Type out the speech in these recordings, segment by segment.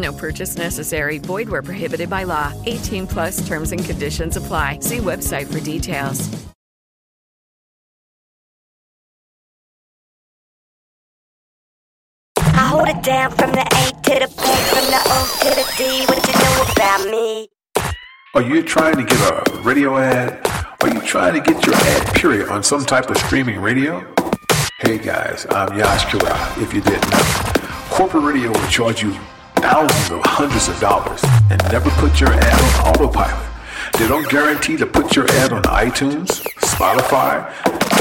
No purchase necessary. Void where prohibited by law. 18 plus terms and conditions apply. See website for details. I hold it down from the A to the B, from the O to the D. What you know about me? Are you trying to get a radio ad? Are you trying to get your ad period on some type of streaming radio? Hey guys, I'm Yash Kira, if you didn't know. Corporate radio will charge you thousands of hundreds of dollars and never put your ad on autopilot. They don't guarantee to put your ad on iTunes, Spotify,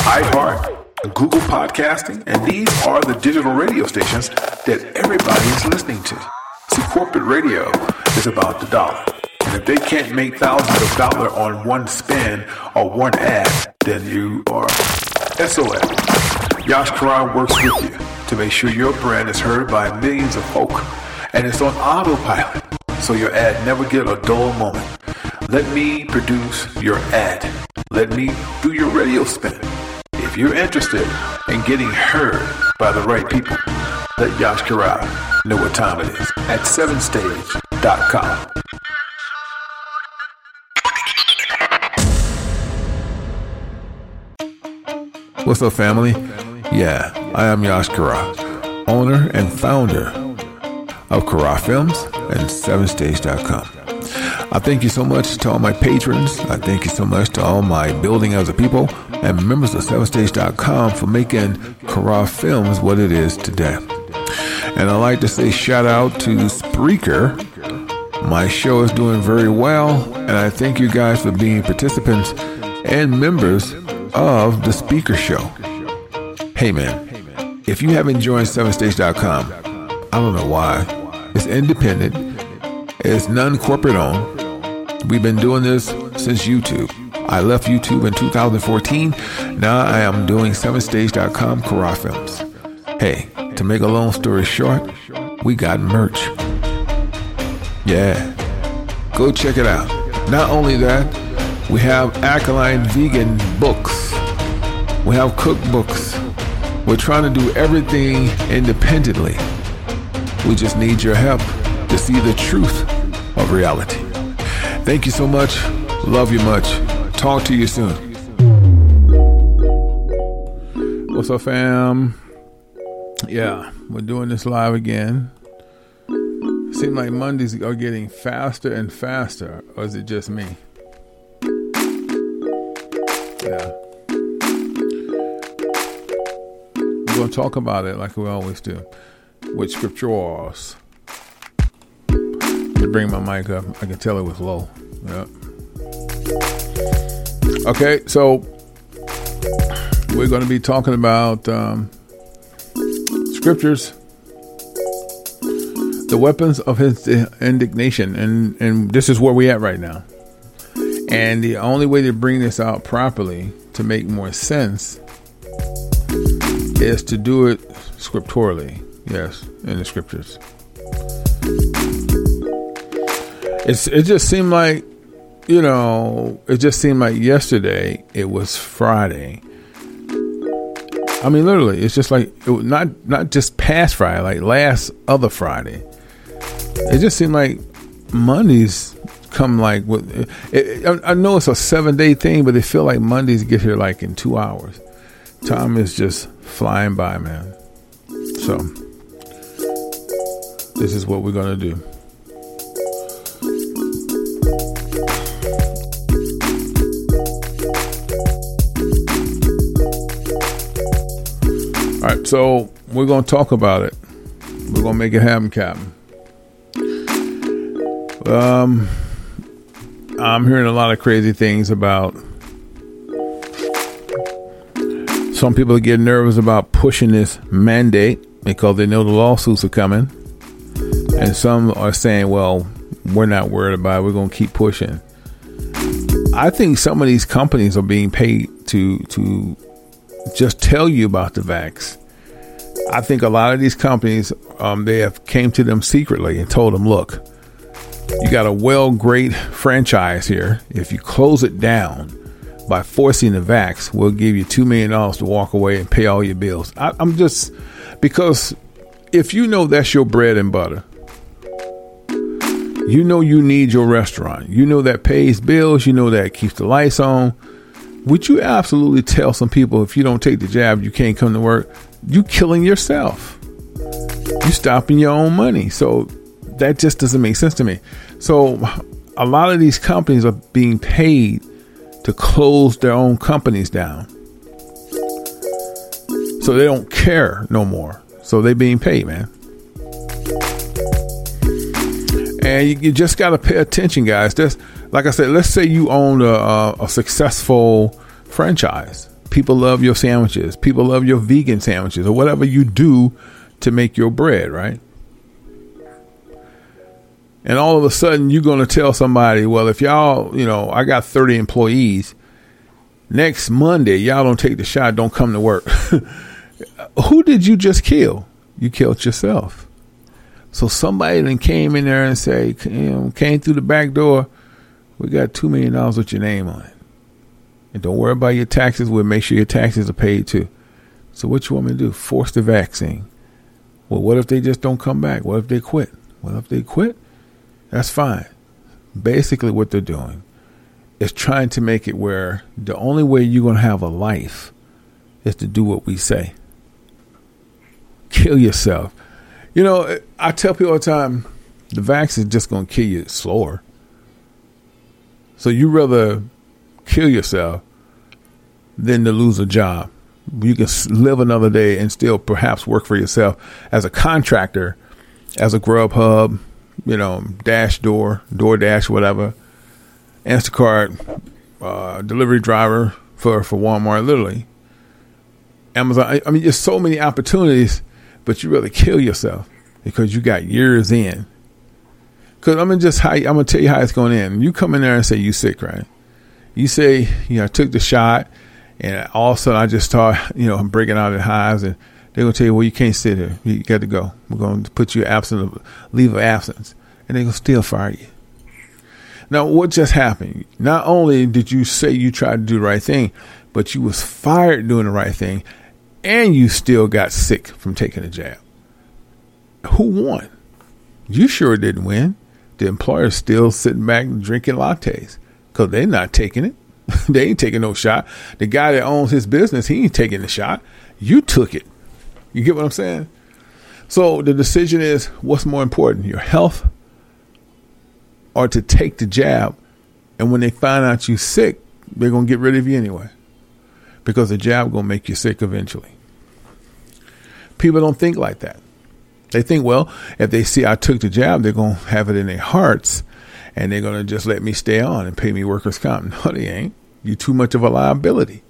iHeart, Google Podcasting, and these are the digital radio stations that everybody is listening to. See, corporate radio is about the dollar. And if they can't make thousands of dollars on one spin or one ad, then you are SOS. Yash Karan works with you to make sure your brand is heard by millions of folk and it's on autopilot so your ad never get a dull moment. Let me produce your ad. Let me do your radio spin. If you're interested in getting heard by the right people, let Yash Karai know what time it is at 7stage.com. What's up, family? Yeah, I am Yash Kara, owner and founder of Kara Films and 7stage.com. I thank you so much to all my patrons. I thank you so much to all my building as a people and members of 7stage.com for making Kara Films what it is today. And I'd like to say shout out to Spreaker. My show is doing very well, and I thank you guys for being participants and members of the Speaker Show. Hey man, if you haven't joined 7stage.com, I don't know why. It's independent, it's non corporate owned. We've been doing this since YouTube. I left YouTube in 2014. Now I am doing 7stage.com Kara Films. Hey, to make a long story short, we got merch. Yeah, go check it out. Not only that, we have alkaline vegan books. We have cookbooks. We're trying to do everything independently. We just need your help to see the truth of reality. Thank you so much. Love you much. Talk to you soon. What's up, fam? Yeah, we're doing this live again. Seems like Mondays are getting faster and faster, or is it just me? Yeah. We're going to talk about it like we always do with scriptures. To bring my mic up, I can tell it was low. Yep. Okay, so we're going to be talking about um, scriptures, the weapons of his indignation, and and this is where we at right now. And the only way to bring this out properly to make more sense is to do it scripturally. Yes, in the scriptures. It's it just seemed like you know, it just seemed like yesterday it was Friday. I mean, literally, it's just like it not not just past Friday, like last other Friday. It just seemed like Mondays come like with. It, it, I know it's a seven day thing, but they feel like Mondays get here like in two hours. Time is just flying by, man. So this is what we're gonna do. All right, so we're gonna talk about it. We're gonna make it happen, Captain. Um, I'm hearing a lot of crazy things about. Some people get nervous about pushing this mandate because they know the lawsuits are coming. And some are saying, well, we're not worried about it. We're going to keep pushing. I think some of these companies are being paid to to just tell you about the vax. I think a lot of these companies, um, they have came to them secretly and told them, look, you got a well great franchise here. If you close it down by forcing the vax, we'll give you $2 million to walk away and pay all your bills. I, I'm just, because if you know that's your bread and butter, you know you need your restaurant. You know that pays bills. You know that keeps the lights on. Would you absolutely tell some people if you don't take the jab, you can't come to work? You killing yourself. You stopping your own money. So that just doesn't make sense to me. So a lot of these companies are being paid to close their own companies down. So they don't care no more. So they're being paid, man. And you, you just got to pay attention, guys. This, like I said, let's say you own a, a successful franchise. People love your sandwiches. People love your vegan sandwiches or whatever you do to make your bread, right? And all of a sudden, you're going to tell somebody, well, if y'all, you know, I got 30 employees. Next Monday, y'all don't take the shot, don't come to work. Who did you just kill? You killed yourself. So somebody then came in there and say, came through the back door. We got two million dollars with your name on it, and don't worry about your taxes. We'll make sure your taxes are paid too. So what you want me to do? Force the vaccine? Well, what if they just don't come back? What if they quit? What if they quit? That's fine. Basically, what they're doing is trying to make it where the only way you're going to have a life is to do what we say. Kill yourself. You know, I tell people all the time, the vaccine is just going to kill you slower. So you rather kill yourself than to lose a job. You can live another day and still perhaps work for yourself as a contractor, as a Grubhub, you know, Dash Door, DoorDash, whatever, Instacart, uh, delivery driver for, for Walmart, literally. Amazon. I, I mean, there's so many opportunities but you really kill yourself because you got years in. Because I'm gonna just how I'm gonna tell you how it's going in. You come in there and say you sick, right? You say, you know, I took the shot, and all of a sudden I just start, you know, I'm breaking out in hives, and they're gonna tell you, well, you can't sit here. You got to go. We're to put you absent, of, leave of absence, and they're gonna still fire you. Now, what just happened? Not only did you say you tried to do the right thing, but you was fired doing the right thing, and you still got sick from taking a jab. Who won? You sure didn't win. The employer's still sitting back drinking lattes because they're not taking it. they ain't taking no shot. The guy that owns his business, he ain't taking the shot. You took it. You get what I'm saying? So the decision is what's more important, your health or to take the jab? And when they find out you're sick, they're going to get rid of you anyway because the jab going to make you sick eventually. People don't think like that. They think, well, if they see I took the jab, they're going to have it in their hearts and they're going to just let me stay on and pay me workers' comp. No, they ain't. You too much of a liability.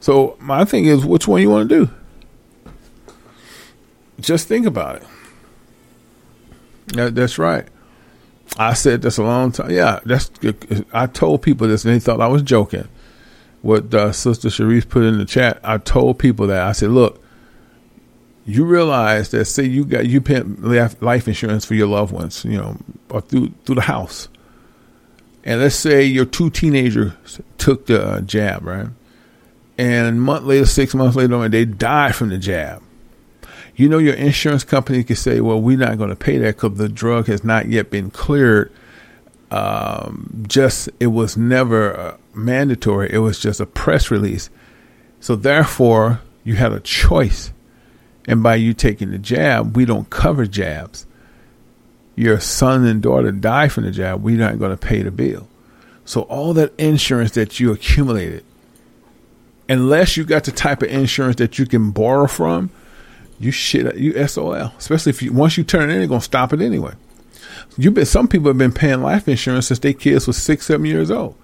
So my thing is, which one you want to do? Just think about it. That, that's right. I said this a long time. Yeah, that's. I told people this, and they thought I was joking what uh, Sister Sharice put in the chat, I told people that I said, look, you realize that say you got you pay life insurance for your loved ones, you know, or through through the house, and let's say your two teenagers took the uh, jab, right, and a month later, six months later, they died from the jab. You know, your insurance company can say, "Well, we're not going to pay that because the drug has not yet been cleared." Um, just it was never. Mandatory. It was just a press release. So therefore, you had a choice. And by you taking the jab, we don't cover jabs. Your son and daughter die from the jab, we're not going to pay the bill. So all that insurance that you accumulated unless you got the type of insurance that you can borrow from, you shit you SOL. Especially if you once you turn it in, they're gonna stop it anyway. You've been some people have been paying life insurance since their kids was six, seven years old.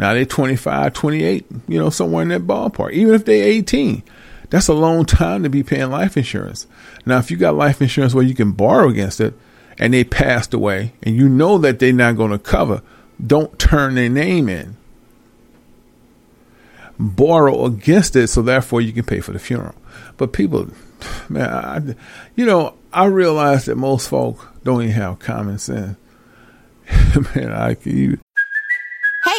Now they're 25, 28, you know, somewhere in that ballpark. Even if they're 18, that's a long time to be paying life insurance. Now, if you got life insurance where you can borrow against it and they passed away and you know that they're not going to cover, don't turn their name in. Borrow against it so therefore you can pay for the funeral. But people, man, I, you know, I realize that most folk don't even have common sense. man, I you.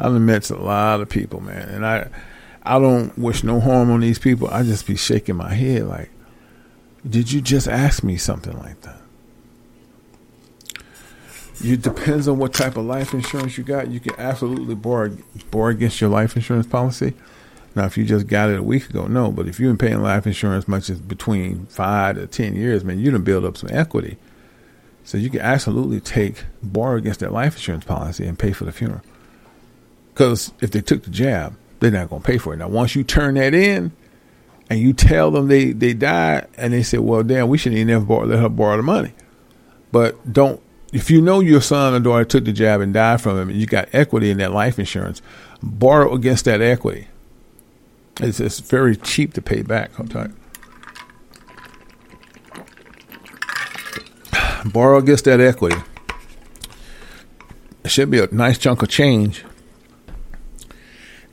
I've met a lot of people, man, and I, I don't wish no harm on these people. I just be shaking my head like, did you just ask me something like that? It depends on what type of life insurance you got. You can absolutely borrow, borrow against your life insurance policy. Now, if you just got it a week ago, no. But if you've been paying life insurance much as between five to ten years, man, you done build up some equity. So you can absolutely take borrow against that life insurance policy and pay for the funeral. Because if they took the jab, they're not going to pay for it. Now, once you turn that in and you tell them they, they died and they say, well, damn, we shouldn't even never borrow, let her borrow the money. But don't, if you know your son or daughter took the jab and died from him and you got equity in that life insurance, borrow against that equity. It's, it's very cheap to pay back. Hold tight. Borrow against that equity. It should be a nice chunk of change.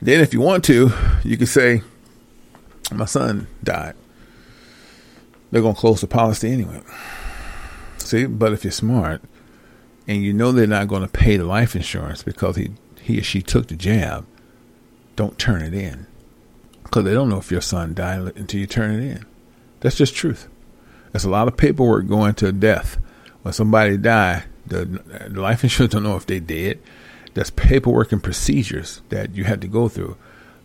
Then, if you want to, you can say, My son died. They're going to close the policy anyway. See, but if you're smart and you know they're not going to pay the life insurance because he, he or she took the jab, don't turn it in because they don't know if your son died until you turn it in. That's just truth. There's a lot of paperwork going to death. When somebody die, the, the life insurance don't know if they did. There's paperwork and procedures that you had to go through.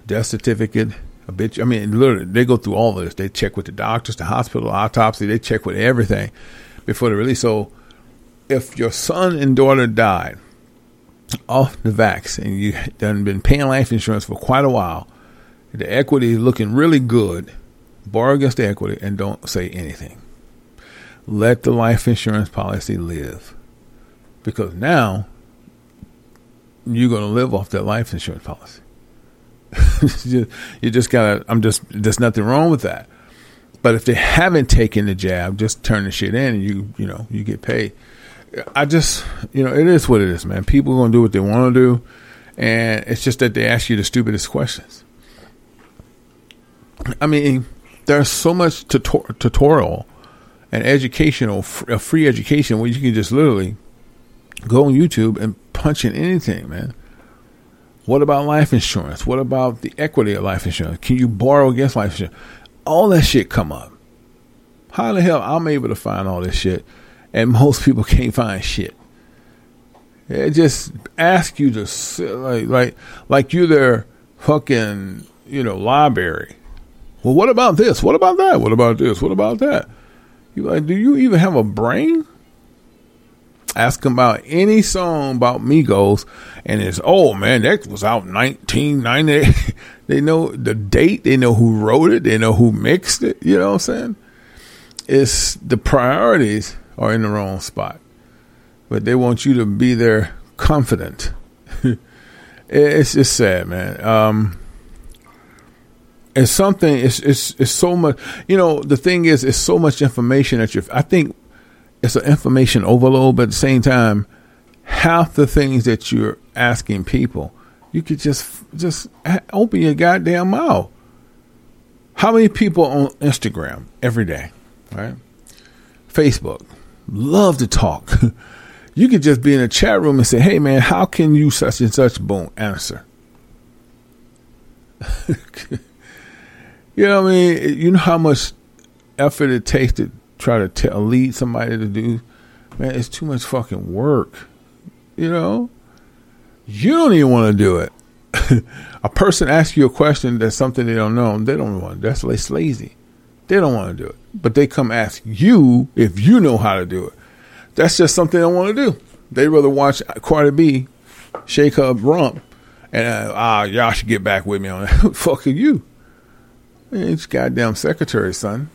Death certificate, a bitch. I mean, literally, they go through all this. They check with the doctors, the hospital, autopsy. They check with everything before the release. So, if your son and daughter died off the vax and you done been paying life insurance for quite a while, the equity is looking really good. Borrow against the equity and don't say anything. Let the life insurance policy live. Because now you're going to live off that life insurance policy. you just gotta, I'm just, there's nothing wrong with that. But if they haven't taken the jab, just turn the shit in and you, you know, you get paid. I just, you know, it is what it is, man. People are going to do what they want to do. And it's just that they ask you the stupidest questions. I mean, there's so much tutor- tutorial and educational, free education where you can just literally go on YouTube and punch in anything, man. What about life insurance? What about the equity of life insurance? Can you borrow against life insurance? All that shit come up. How the hell I'm able to find all this shit, and most people can't find shit. It just ask you to sit like like like you're their fucking you know library. Well, what about this? What about that? What about this? What about that? You like, do you even have a brain? Ask them about any song about Migos, and it's oh man, that was out 1998. they know the date, they know who wrote it, they know who mixed it. You know what I'm saying? It's the priorities are in the wrong spot, but they want you to be there confident. it's just sad, man. Um, it's something. It's it's it's so much. You know, the thing is, it's so much information that you. I think it's an information overload, but at the same time, half the things that you're asking people, you could just just open your goddamn mouth. How many people on Instagram every day, right? Facebook, love to talk. you could just be in a chat room and say, "Hey, man, how can you such and such?" Boom, answer. You know what I mean? You know how much effort it takes to try to tell, lead somebody to do. Man, it's too much fucking work. You know, you don't even want to do it. a person asks you a question that's something they don't know, they don't want. That's like lazy. They don't want to do it, but they come ask you if you know how to do it. That's just something they want to do. They'd rather watch Cardi B shake her rump and uh, ah, y'all should get back with me on that. fuck you. It's goddamn secretary, son.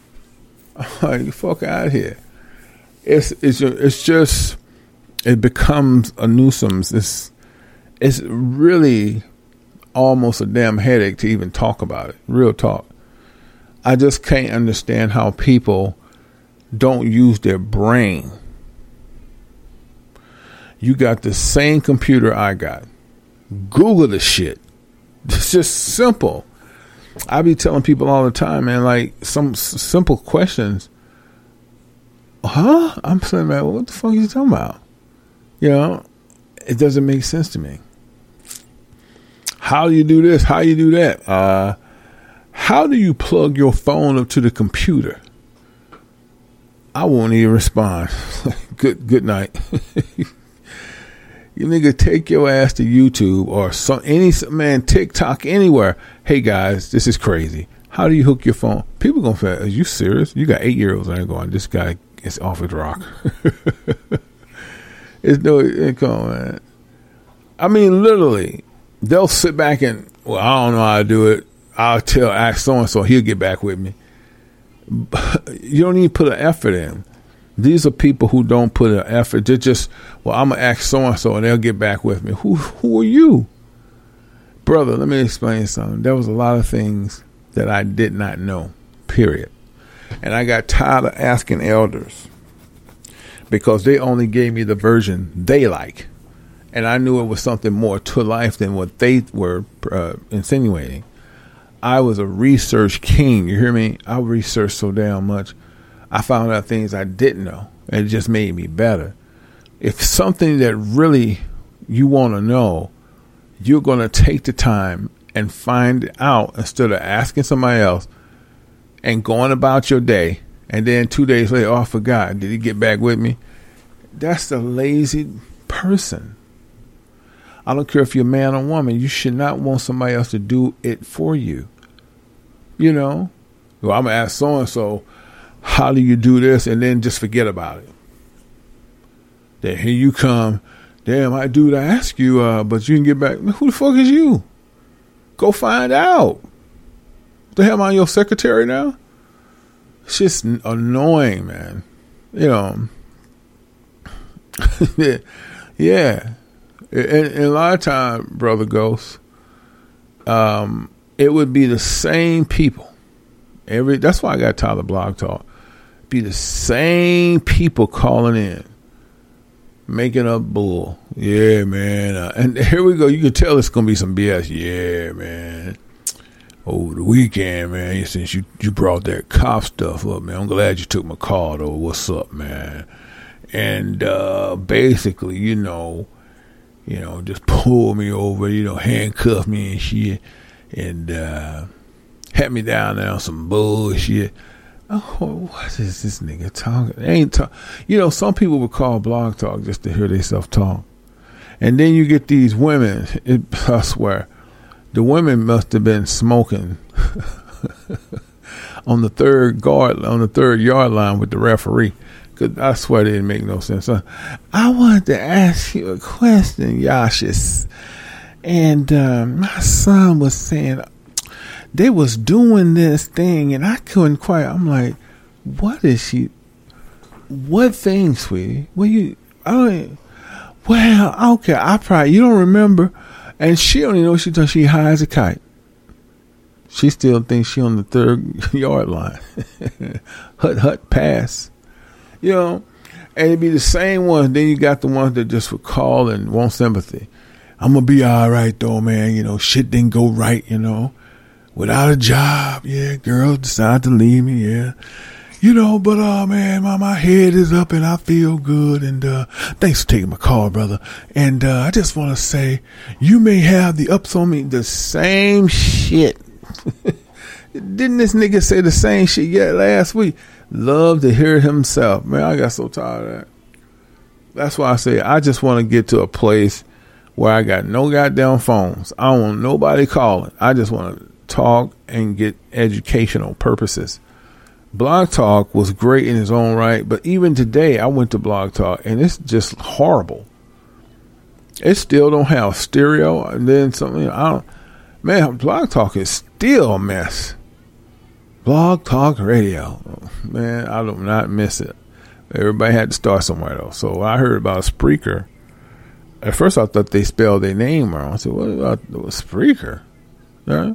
like, fuck out here. It's it's it's just it becomes a nuisance. It's it's really almost a damn headache to even talk about it. Real talk. I just can't understand how people don't use their brain. You got the same computer I got. Google the shit. It's just simple. I be telling people all the time, man, like some s- simple questions. Huh? I'm saying, man, what the fuck are you talking about? You know, it doesn't make sense to me. How do you do this? How you do that? Uh, how do you plug your phone up to the computer? I won't even respond. good good night. you nigga take your ass to YouTube or some any man TikTok anywhere. Hey guys, this is crazy. How do you hook your phone? People gonna say, "Are you serious? You got eight year olds?" I'm going. This guy is off his rock. it's no, it, come on, man. I mean, literally, they'll sit back and, well, I don't know how to do it. I'll tell, ask so and so, he'll get back with me. you don't even put an effort in. These are people who don't put an effort. They're just, well, I'm gonna ask so and so, and they'll get back with me. Who who are you, brother? Let me explain something. There was a lot of things that I did not know. Period. And I got tired of asking elders because they only gave me the version they like, and I knew it was something more to life than what they were uh, insinuating. I was a research king. You hear me? I researched so damn much. I found out things I didn't know, and it just made me better. If something that really you want to know, you're going to take the time and find out instead of asking somebody else and going about your day. And then two days later, oh, I forgot. Did he get back with me? That's the lazy person. I don't care if you're a man or woman. You should not want somebody else to do it for you. You know, well, I'm gonna ask so and so, how do you do this, and then just forget about it. Then here you come. Damn, I do to ask you, uh, but you can get back. Who the fuck is you? Go find out. The hell am I your secretary now? It's just annoying, man. You know. yeah. And, and, a lot of time, brother Ghost, um, it would be the same people. Every that's why I got Tyler Blog Talk. Be the same people calling in, making up bull. Yeah, man. Uh, and here we go. You can tell it's gonna be some BS. Yeah, man. Over the weekend, man. Since you you brought that cop stuff up, man. I'm glad you took my call though. What's up, man? And uh, basically, you know, you know, just pull me over, you know, handcuff me and shit, and uh, had me down there on some bullshit. Oh, what is this nigga talking? They ain't talk. You know, some people would call blog talk just to hear themselves talk, and then you get these women. It, I swear, the women must have been smoking on the third guard on the third yard line with the referee. Cause I swear it didn't make no sense. So I wanted to ask you a question, Yashis. And uh, my son was saying they was doing this thing, and I couldn't quite. I'm like, what is she? What thing, sweetie? Well, you, I don't. Well, okay, I probably you don't remember, and she only knows she does. She high as a kite. She still thinks she on the third yard line. hut hut pass. You know, and it'd be the same ones. Then you got the ones that just would call and want sympathy. I'm gonna be all right though, man. You know, shit didn't go right. You know, without a job, yeah, girls decide to leave me, yeah. You know, but uh, man, my my head is up and I feel good. And uh, thanks for taking my call, brother. And uh, I just want to say, you may have the ups on me, the same shit. Didn't this nigga say the same shit yet last week? Love to hear himself. Man, I got so tired of that. That's why I say I just want to get to a place where I got no goddamn phones. I don't want nobody calling. I just want to talk and get educational purposes. Blog Talk was great in its own right, but even today I went to Blog Talk and it's just horrible. It still don't have stereo and then something I don't man, Blog Talk is still a mess. Blog Talk Radio. Man, I do not miss it. Everybody had to start somewhere though. So I heard about Spreaker. At first I thought they spelled their name wrong. I said, what about Spreaker? Yeah.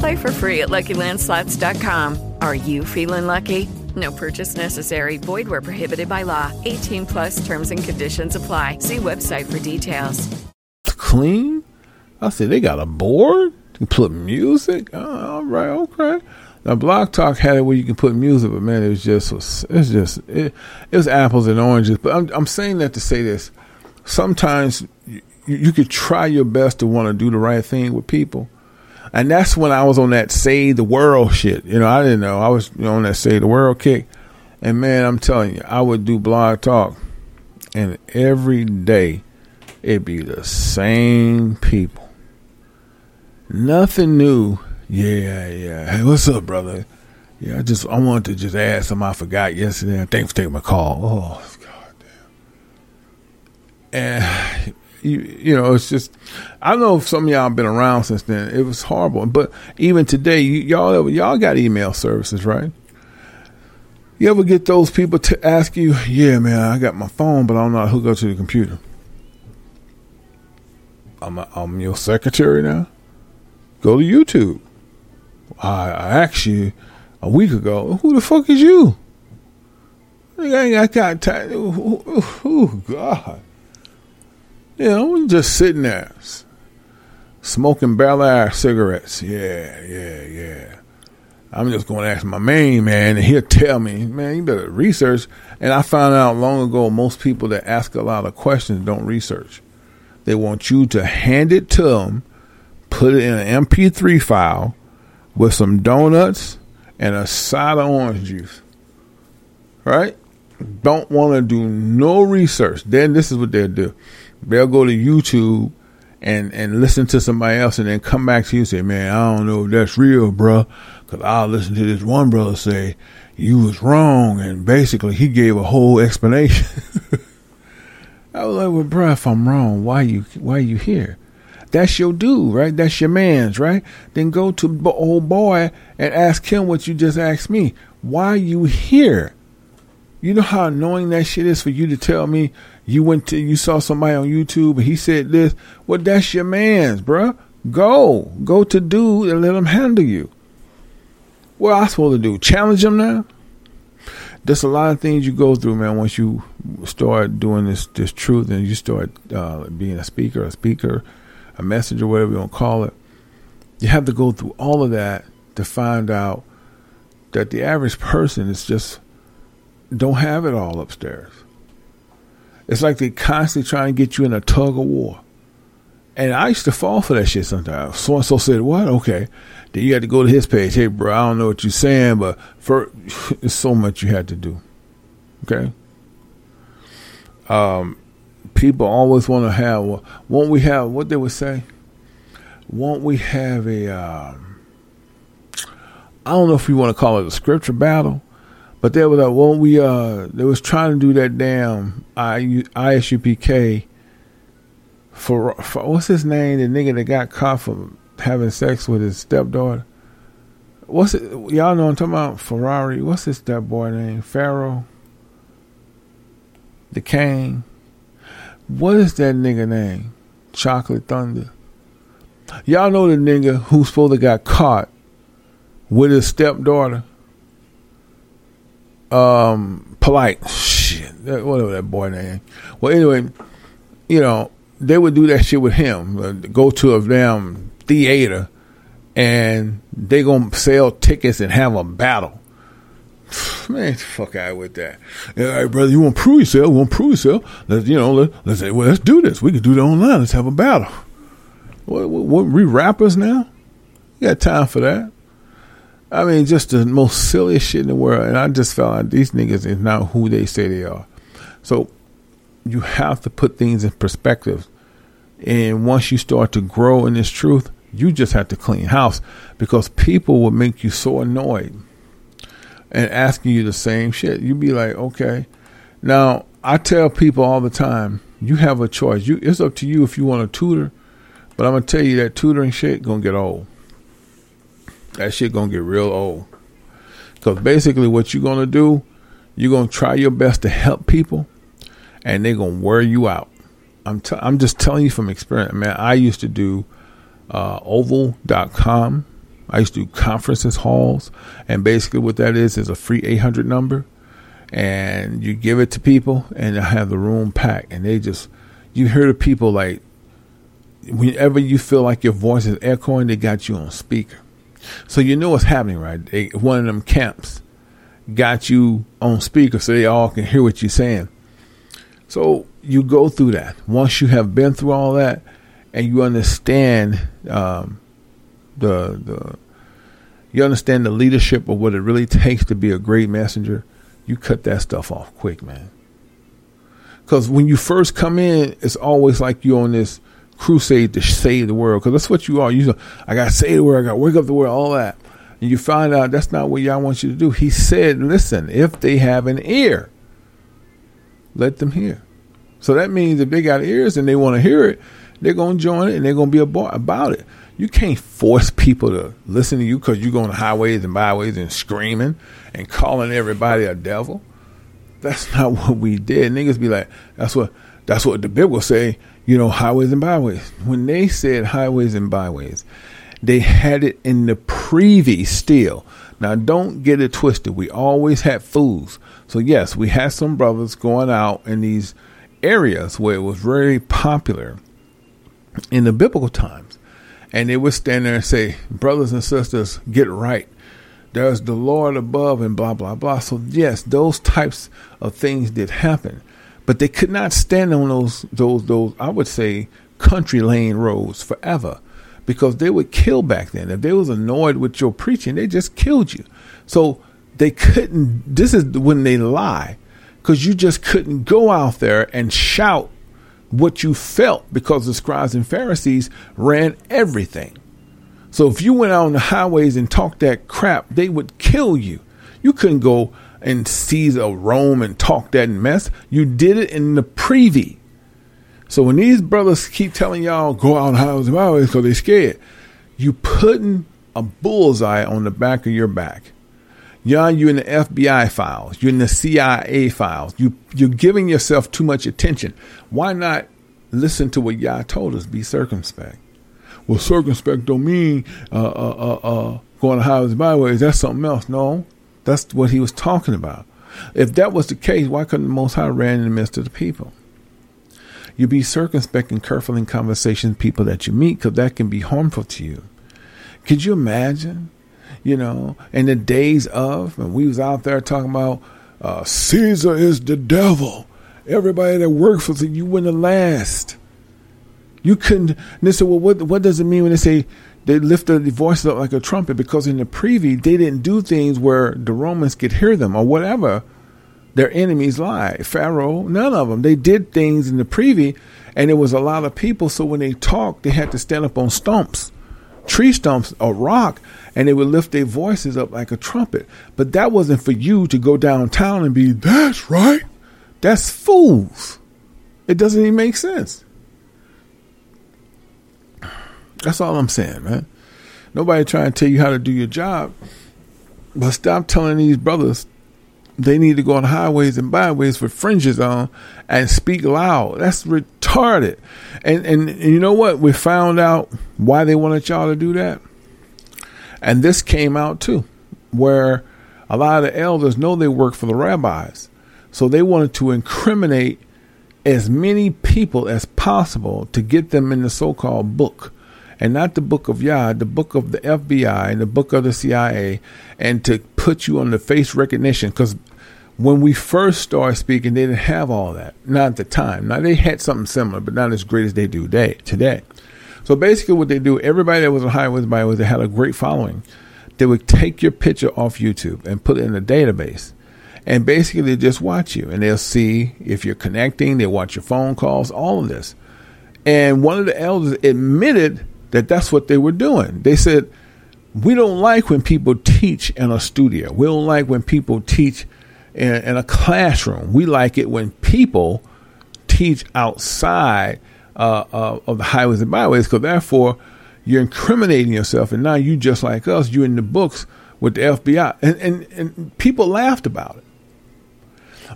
Play for free at LuckyLandSlots.com. Are you feeling lucky? No purchase necessary. Void where prohibited by law. 18 plus terms and conditions apply. See website for details. clean. I said they got a board. You put music. Oh, all right, okay. Now Blog Talk had it where you can put music, but man, it was just it's just it, it was apples and oranges. But I'm I'm saying that to say this. Sometimes you, you could try your best to want to do the right thing with people. And that's when I was on that save the world shit. You know, I didn't know. I was on that save the world kick. And man, I'm telling you, I would do blog talk and every day it'd be the same people. Nothing new. Yeah, yeah. Hey, what's up, brother? Yeah, I just I wanted to just ask something I forgot yesterday. Thanks for taking my call. Oh, god damn. And you, you know, it's just I know some of y'all been around since then. It was horrible, but even today, you, y'all y'all got email services, right? You ever get those people to ask you, "Yeah, man, I got my phone, but I don't know how to hook up to the computer." I'm a, I'm your secretary now. Go to YouTube. I, I asked you a week ago, who the fuck is you? I got time. Oh, God. You know, I'm just sitting there smoking Bel Air cigarettes. Yeah, yeah, yeah. I'm just going to ask my main man, and he'll tell me, man, you better research. And I found out long ago, most people that ask a lot of questions don't research. They want you to hand it to them, put it in an MP3 file with some donuts and a side of orange juice. Right? Don't want to do no research. Then this is what they'll do. They'll go to YouTube and and listen to somebody else and then come back to you and say, man, I don't know if that's real, bro. Because I'll listen to this one brother say, you was wrong. And basically he gave a whole explanation. I was like, well, bro, if I'm wrong, why you why you here? That's your dude, right? That's your man's, right? Then go to the old boy and ask him what you just asked me. Why you here? You know how annoying that shit is for you to tell me you went to you saw somebody on YouTube and he said this. Well, that's your man's, bruh. Go, go to dude and let him handle you. What I supposed to do? Challenge him now? There's a lot of things you go through, man. Once you start doing this this truth and you start uh, being a speaker, a speaker, a messenger, whatever you want to call it, you have to go through all of that to find out that the average person is just don't have it all upstairs. It's like they constantly try and get you in a tug of war. And I used to fall for that shit sometimes. So and so said, What? Okay. Then you had to go to his page. Hey, bro, I don't know what you're saying, but for there's so much you had to do. Okay. Um, people always want to have. Won't we have what they would say? Won't we have a um, I don't know if you want to call it a scripture battle, but they were like, well, we uh, they was trying to do that damn I, ISUPK for, for what's his name? The nigga that got caught for having sex with his stepdaughter. What's it? Y'all know I'm talking about Ferrari. What's his stepboy name? Pharaoh. The Kane. What is that nigga name? Chocolate Thunder. Y'all know the nigga who's supposed to got caught with his stepdaughter. Um, polite shit, whatever that boy name. Well, anyway, you know they would do that shit with him. Uh, go to a damn theater, and they gonna sell tickets and have a battle. Man, fuck out with that. All right, brother, you want to prove yourself? You want to prove yourself? Let's, you know, let, let's say, well, let's do this. We can do it online. Let's have a battle. What, what, what we rappers now? You got time for that? I mean, just the most silliest shit in the world. And I just felt like these niggas is not who they say they are. So you have to put things in perspective. And once you start to grow in this truth, you just have to clean house because people will make you so annoyed and asking you the same shit. You'd be like, okay. Now, I tell people all the time, you have a choice. You it's up to you if you want to tutor, but I'm gonna tell you that tutoring shit gonna get old. That shit gonna get real old. Because basically, what you're gonna do, you're gonna try your best to help people, and they're gonna wear you out. I'm t- I'm just telling you from experience, man. I used to do uh, Oval.com. I used to do conferences halls, and basically what that is is a free 800 number, and you give it to people, and they have the room packed, and they just you hear the people like whenever you feel like your voice is echoing, they got you on speaker, so you know what's happening, right? They, one of them camps got you on speaker, so they all can hear what you're saying. So you go through that. Once you have been through all that, and you understand um, the the you understand the leadership of what it really takes to be a great messenger, you cut that stuff off quick, man. Because when you first come in, it's always like you're on this crusade to save the world. Because that's what you are. You I got to save the world. I got to wake up the world. All that. And you find out that's not what Yah wants you to do. He said, "Listen, if they have an ear, let them hear." So that means if they got ears and they want to hear it, they're going to join it and they're going to be about it. You can't force people to listen to you because you're going to highways and byways and screaming and calling everybody a devil. That's not what we did. Niggas be like, that's what that's what the Bible say, you know, highways and byways. When they said highways and byways, they had it in the privy still. Now don't get it twisted. We always had fools. So yes, we had some brothers going out in these areas where it was very popular in the biblical times. And they would stand there and say, Brothers and sisters, get right. There's the Lord above, and blah, blah, blah. So, yes, those types of things did happen. But they could not stand on those, those, those, I would say, country lane roads forever because they would kill back then. If they was annoyed with your preaching, they just killed you. So they couldn't, this is when they lie because you just couldn't go out there and shout what you felt because the scribes and Pharisees ran everything. So if you went out on the highways and talked that crap, they would kill you. You couldn't go and seize a Rome and talk that mess. You did it in the privy. So when these brothers keep telling y'all go out highways and byways because they're scared, you putting a bullseye on the back of your back. Yah, you're in the FBI files. You're in the CIA files. You, you're giving yourself too much attention. Why not listen to what Yah told us? Be circumspect. Well, circumspect don't mean uh, uh, uh, uh going to highways and byways. That's something else. No, that's what he was talking about. If that was the case, why couldn't the Most High ran in the midst of the people? You be circumspect and careful in conversations, people that you meet, because that can be harmful to you. Could you imagine? you know, in the days of, and we was out there talking about uh, Caesar is the devil. Everybody that worked for you wouldn't last. You couldn't. And they said, well, what, what does it mean when they say they lift their voices up like a trumpet? Because in the preview, they didn't do things where the Romans could hear them or whatever their enemies lie. Pharaoh, none of them. They did things in the privy, and it was a lot of people. So when they talked, they had to stand up on stumps, tree stumps, a rock, and they would lift their voices up like a trumpet. But that wasn't for you to go downtown and be, that's right. That's fools. It doesn't even make sense. That's all I'm saying, man. Nobody trying to tell you how to do your job. But stop telling these brothers they need to go on highways and byways with fringes on and speak loud. That's retarded. And, and, and you know what? We found out why they wanted y'all to do that. And this came out too, where a lot of the elders know they work for the rabbis. So they wanted to incriminate as many people as possible to get them in the so called book and not the book of Yah, the book of the FBI and the book of the CIA, and to put you on the face recognition. Because when we first started speaking, they didn't have all that. Not at the time. Now they had something similar, but not as great as they do today. Today, so basically, what they do, everybody that was on highways byways, they had a great following. They would take your picture off YouTube and put it in a database, and basically they just watch you, and they'll see if you're connecting. They watch your phone calls, all of this. And one of the elders admitted that that's what they were doing. They said, We don't like when people teach in a studio. We don't like when people teach in, in a classroom. We like it when people teach outside uh, uh, of the highways and byways, because therefore you're incriminating yourself, and now you just like us, you're in the books with the FBI, and, and and people laughed about it,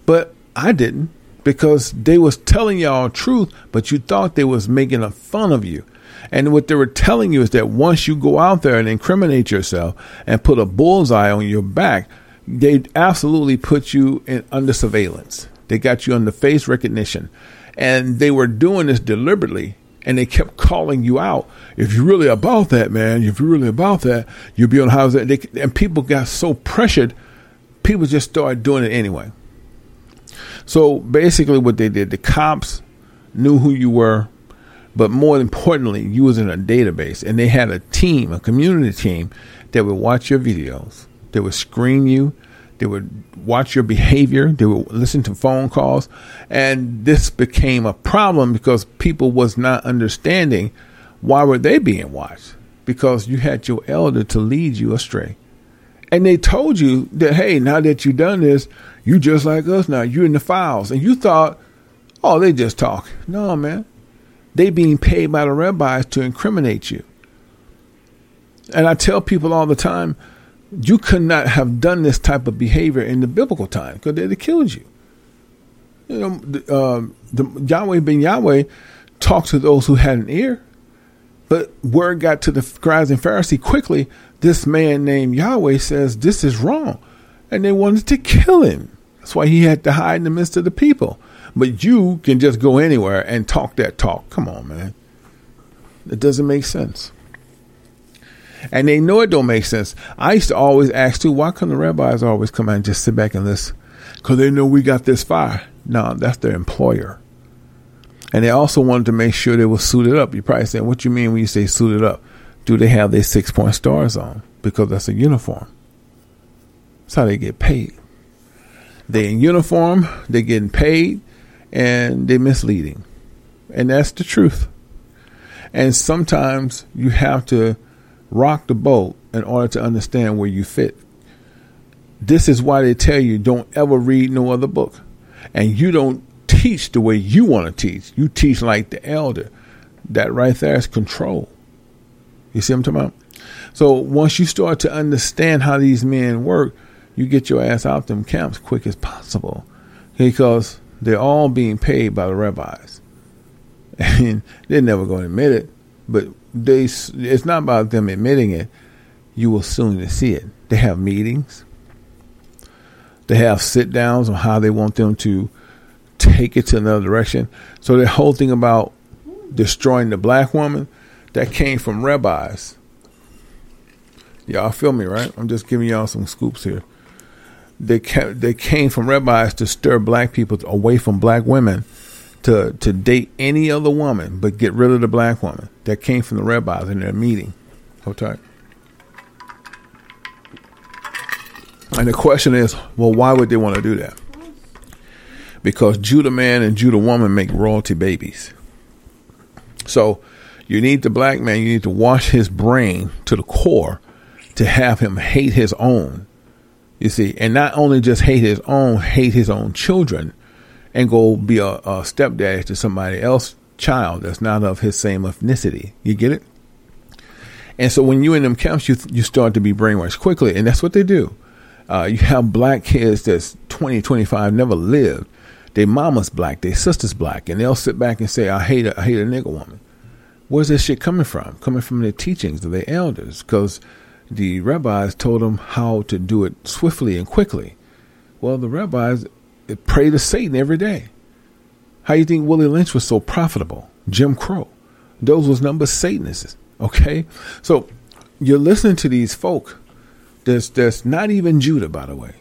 but I didn't because they was telling y'all truth, but you thought they was making a fun of you. And what they were telling you is that once you go out there and incriminate yourself and put a bullseye on your back, they absolutely put you in under surveillance. They got you under face recognition. And they were doing this deliberately and they kept calling you out. If you're really about that, man, if you're really about that, you'll be on house. They, and people got so pressured, people just started doing it anyway. So basically, what they did, the cops knew who you were, but more importantly, you was in a database, and they had a team, a community team, that would watch your videos, they would screen you, they would watch your behavior, they would listen to phone calls, and this became a problem because people was not understanding why were they being watched because you had your elder to lead you astray. And they told you that, hey, now that you've done this, you just like us now. You're in the files. And you thought, oh, they just talk. No, man. They being paid by the rabbis to incriminate you. And I tell people all the time, you could not have done this type of behavior in the biblical time because they'd have killed you. You know, the, uh, the Yahweh ben Yahweh talked to those who had an ear, but word got to the scribes and Pharisee quickly. This man named Yahweh says this is wrong, and they wanted to kill him. That's why he had to hide in the midst of the people. But you can just go anywhere and talk that talk. Come on, man. It doesn't make sense. And they know it don't make sense. I used to always ask too, why come the rabbis always come out and just sit back and listen? Because they know we got this fire. No, that's their employer. And they also wanted to make sure they were suited up. You're probably saying, what you mean when you say suited up? Do they have their six point stars on? Because that's a uniform. That's how they get paid. They in uniform, they getting paid, and they're misleading. And that's the truth. And sometimes you have to rock the boat in order to understand where you fit. This is why they tell you don't ever read no other book. And you don't teach the way you want to teach. You teach like the elder. That right there is control. You see what I'm talking about? So once you start to understand how these men work, you get your ass out them camps quick as possible. Because they're all being paid by the rabbis. And they're never going to admit it, but they it's not about them admitting it. You will soon see it. They have meetings. They have sit downs on how they want them to take it to another direction. So the whole thing about destroying the black woman that came from rabbis. Y'all feel me, right? I'm just giving y'all some scoops here. They ca- they came from rabbis to stir black people away from black women to to date any other woman but get rid of the black woman that came from the rabbis in their meeting. Hold tight. And the question is, well, why would they want to do that? Because Judah man and Judah woman make royalty babies. So you need the black man, you need to wash his brain to the core to have him hate his own. You see, and not only just hate his own, hate his own children, and go be a, a stepdad to somebody else's child that's not of his same ethnicity. You get it? And so when you're in them camps, you you start to be brainwashed quickly, and that's what they do. Uh, you have black kids that's 20, 25, never lived. Their mama's black, their sister's black, and they'll sit back and say, "I hate a, I hate a nigger woman." Where's this shit coming from? Coming from the teachings of their elders, because the rabbis told them how to do it swiftly and quickly. Well, the rabbis pray to Satan every day. How you think Willie Lynch was so profitable? Jim Crow. Those was number Satanists. Okay? So you're listening to these folk that's that's not even Judah, by the way.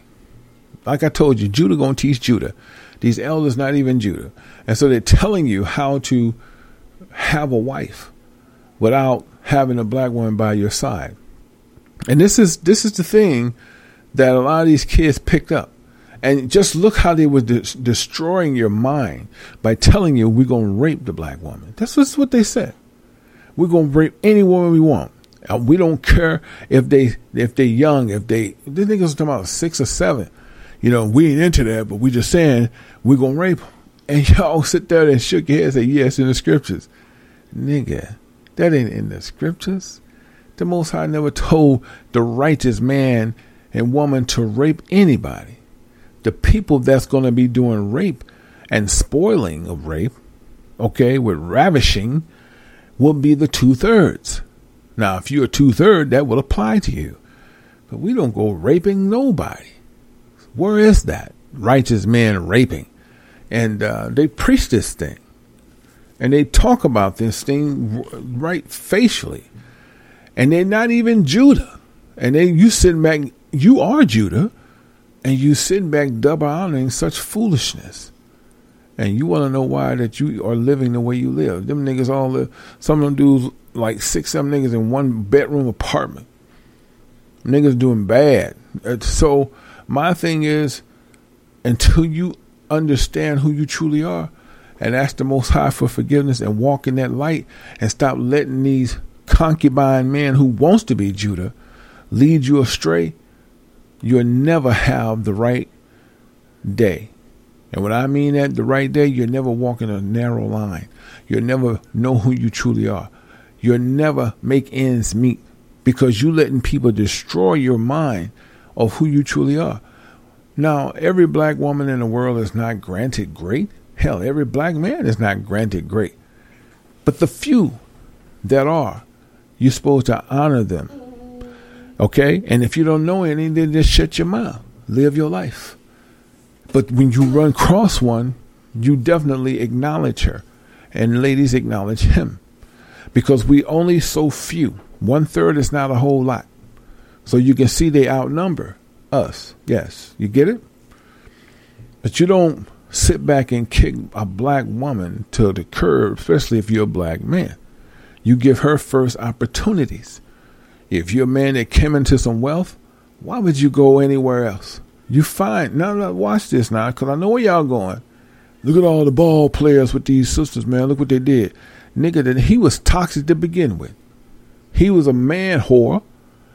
Like I told you, Judah gonna teach Judah. These elders not even Judah. And so they're telling you how to have a wife without having a black woman by your side. And this is this is the thing that a lot of these kids picked up. And just look how they were de- destroying your mind by telling you we're going to rape the black woman. That's just what they said. We're going to rape any woman we want. And we don't care if they if they're young, if they they think talking about six or seven. You know, we ain't into that, but we just saying we're gonna rape them. And y'all sit there and shook your head and say, Yes, in the scriptures. Nigga, that ain't in the scriptures. The Most High never told the righteous man and woman to rape anybody. The people that's going to be doing rape and spoiling of rape, okay, with ravishing, will be the two thirds. Now, if you're two third, that will apply to you. But we don't go raping nobody. Where is that? Righteous man raping. And uh, they preach this thing. And they talk about this thing right facially and they're not even Judah. And then you sitting back, you are Judah, and you sitting back double honoring such foolishness. And you want to know why that you are living the way you live. Them niggas all live, some of them dudes, like six, seven niggas in one bedroom apartment. Niggas doing bad. Uh, so my thing is, until you understand who you truly are, and ask the Most High for forgiveness and walk in that light, and stop letting these concubine man who wants to be Judah lead you astray, you'll never have the right day. And when I mean that, the right day, you'll never walk in a narrow line. You'll never know who you truly are. You'll never make ends meet because you're letting people destroy your mind of who you truly are. Now, every black woman in the world is not granted great. Hell, every black man is not granted great. But the few that are you're supposed to honor them. Okay? And if you don't know any, then just shut your mouth. Live your life. But when you run across one, you definitely acknowledge her. And ladies acknowledge him. Because we only so few. One third is not a whole lot. So you can see they outnumber us. Yes. You get it? But you don't sit back and kick a black woman to the curb, especially if you're a black man. You give her first opportunities. If you're a man that came into some wealth, why would you go anywhere else? You find now, watch this now, because I know where y'all going. Look at all the ball players with these sisters, man. Look what they did. Nigga, that he was toxic to begin with. He was a man whore,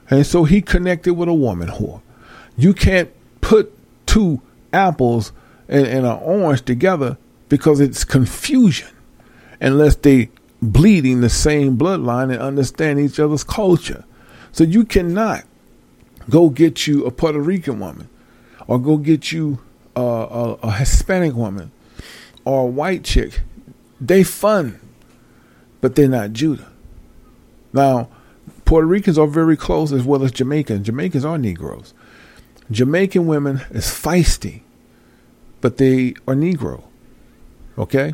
and so he connected with a woman whore. You can't put two apples and, and an orange together because it's confusion unless they bleeding the same bloodline and understand each other's culture. So you cannot go get you a Puerto Rican woman or go get you a, a, a Hispanic woman or a white chick. They fun, but they're not Judah. Now, Puerto Ricans are very close as well as Jamaicans. Jamaicans are Negroes. Jamaican women is feisty, but they are Negro. Okay?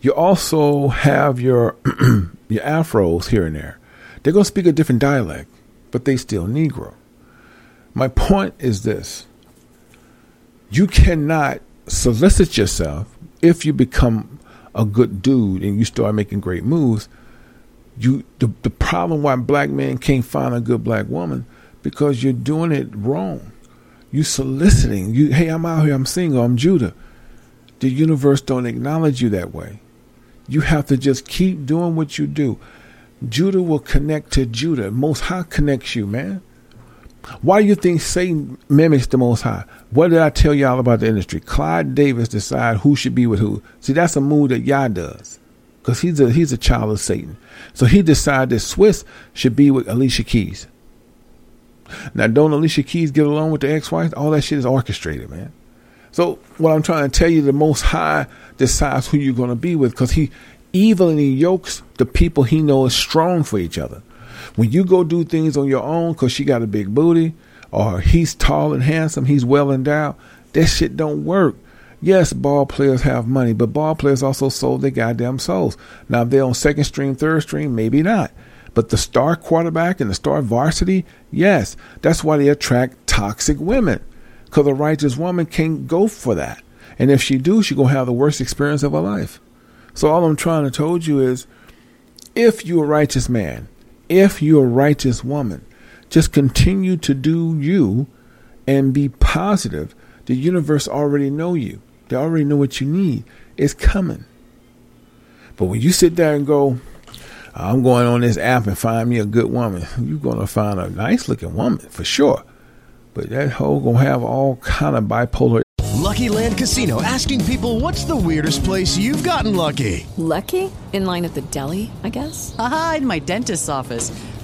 You also have your your Afros here and there. They're going to speak a different dialect, but they still Negro. My point is this: you cannot solicit yourself if you become a good dude and you start making great moves. You the the problem why black men can't find a good black woman because you're doing it wrong. You soliciting. You hey, I'm out here. I'm single. I'm Judah. The universe don't acknowledge you that way. You have to just keep doing what you do. Judah will connect to Judah. Most High connects you, man. Why do you think Satan mimics the Most High? What did I tell y'all about the industry? Clive Davis decide who should be with who. See, that's a move that Yah does, because he's a he's a child of Satan. So he decided that Swizz should be with Alicia Keys. Now, don't Alicia Keys get along with the ex-wife? All that shit is orchestrated, man. So what I'm trying to tell you, the Most High decides who you're going to be with, because he evenly yokes the people he knows strong for each other. When you go do things on your own because she got a big booty or he's tall and handsome, he's well endowed, that shit don't work. Yes, ball players have money, but ball players also sold their goddamn souls. Now, if they're on second stream, third stream, maybe not. But the star quarterback and the star varsity, yes. That's why they attract toxic women. Because a righteous woman can't go for that. And if she do, she going to have the worst experience of her life. So all I'm trying to told you is, if you're a righteous man, if you're a righteous woman, just continue to do you and be positive. The universe already know you. They already know what you need. It's coming. But when you sit there and go, I'm going on this app and find me a good woman, you're gonna find a nice looking woman for sure. But that hoe gonna have all kind of bipolar. Lucky Land Casino asking people what's the weirdest place you've gotten lucky? Lucky? In line at the deli, I guess? Aha, in my dentist's office.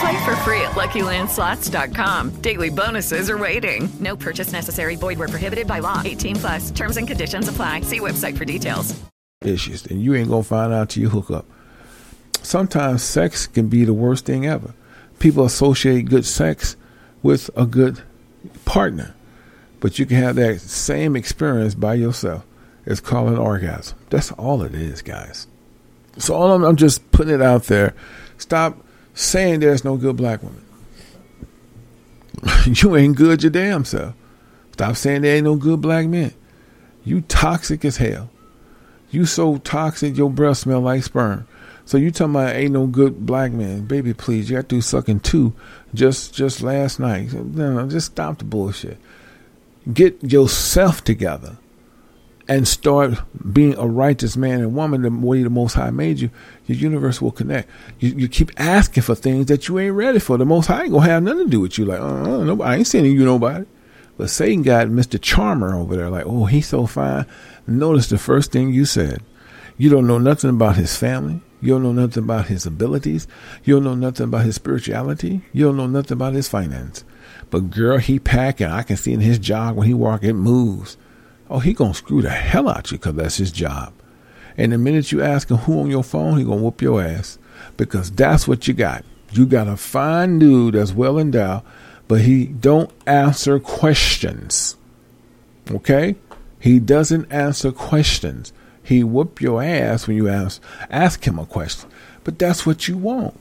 Play for free at LuckyLandSlots.com. Daily bonuses are waiting. No purchase necessary. Void where prohibited by law. 18 plus. Terms and conditions apply. See website for details. Issues, and you ain't gonna find out till you hook up. Sometimes sex can be the worst thing ever. People associate good sex with a good partner, but you can have that same experience by yourself. It's called an orgasm. That's all it is, guys. So all I'm, I'm just putting it out there. Stop saying there's no good black women. you ain't good your damn self. Stop saying there ain't no good black men. You toxic as hell. You so toxic your breath smell like sperm. So you talking about ain't no good black man, baby? Please, you got through sucking two just just last night. No, no, just stop the bullshit. Get yourself together and start being a righteous man and woman the way the Most High made you, your universe will connect. You, you keep asking for things that you ain't ready for. The Most High ain't gonna have nothing to do with you. Like, uh, nobody, I ain't sending you nobody. But Satan got Mr. Charmer over there. Like, oh, he's so fine. Notice the first thing you said. You don't know nothing about his family. You don't know nothing about his abilities. You don't know nothing about his spirituality. You don't know nothing about his finance. But girl, he packing. I can see in his jog when he walk, it moves. Oh, he gonna screw the hell out of you because that's his job. And the minute you ask him who on your phone, he gonna whoop your ass because that's what you got. You got a fine dude that's well endowed, but he don't answer questions. Okay, he doesn't answer questions. He whoop your ass when you ask ask him a question. But that's what you want.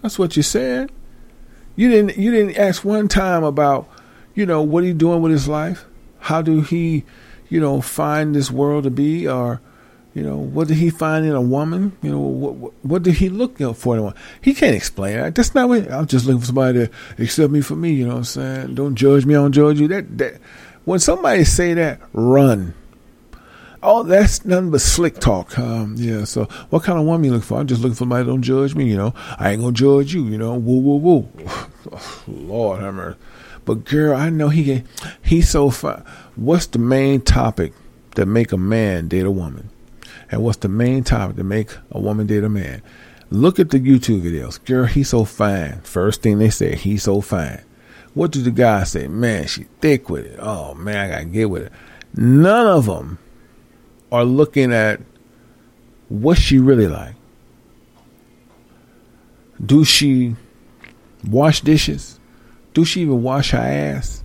That's what you said. You didn't you didn't ask one time about, you know, what he doing with his life? How do he, you know, find this world to be or you know, what did he find in a woman? You know, what what, what did he look for in a woman? He can't explain that. That's not what I'm just looking for somebody to accept me for me, you know what I'm saying? Don't judge me, I don't judge you. That that when somebody say that, run. Oh, that's nothing but slick talk. Um, yeah. So, what kind of woman you looking for? I'm just looking for somebody don't judge me. You know, I ain't gonna judge you. You know, woo woo woo. Lord have mercy. But girl, I know he. He's so fine. What's the main topic that make a man date a woman? And what's the main topic that make a woman date a man? Look at the YouTube videos. Girl, he's so fine. First thing they say, he's so fine. What do the guys say? Man, she thick with it. Oh man, I gotta get with it. None of them are looking at what she really like. Do she wash dishes? Do she even wash her ass?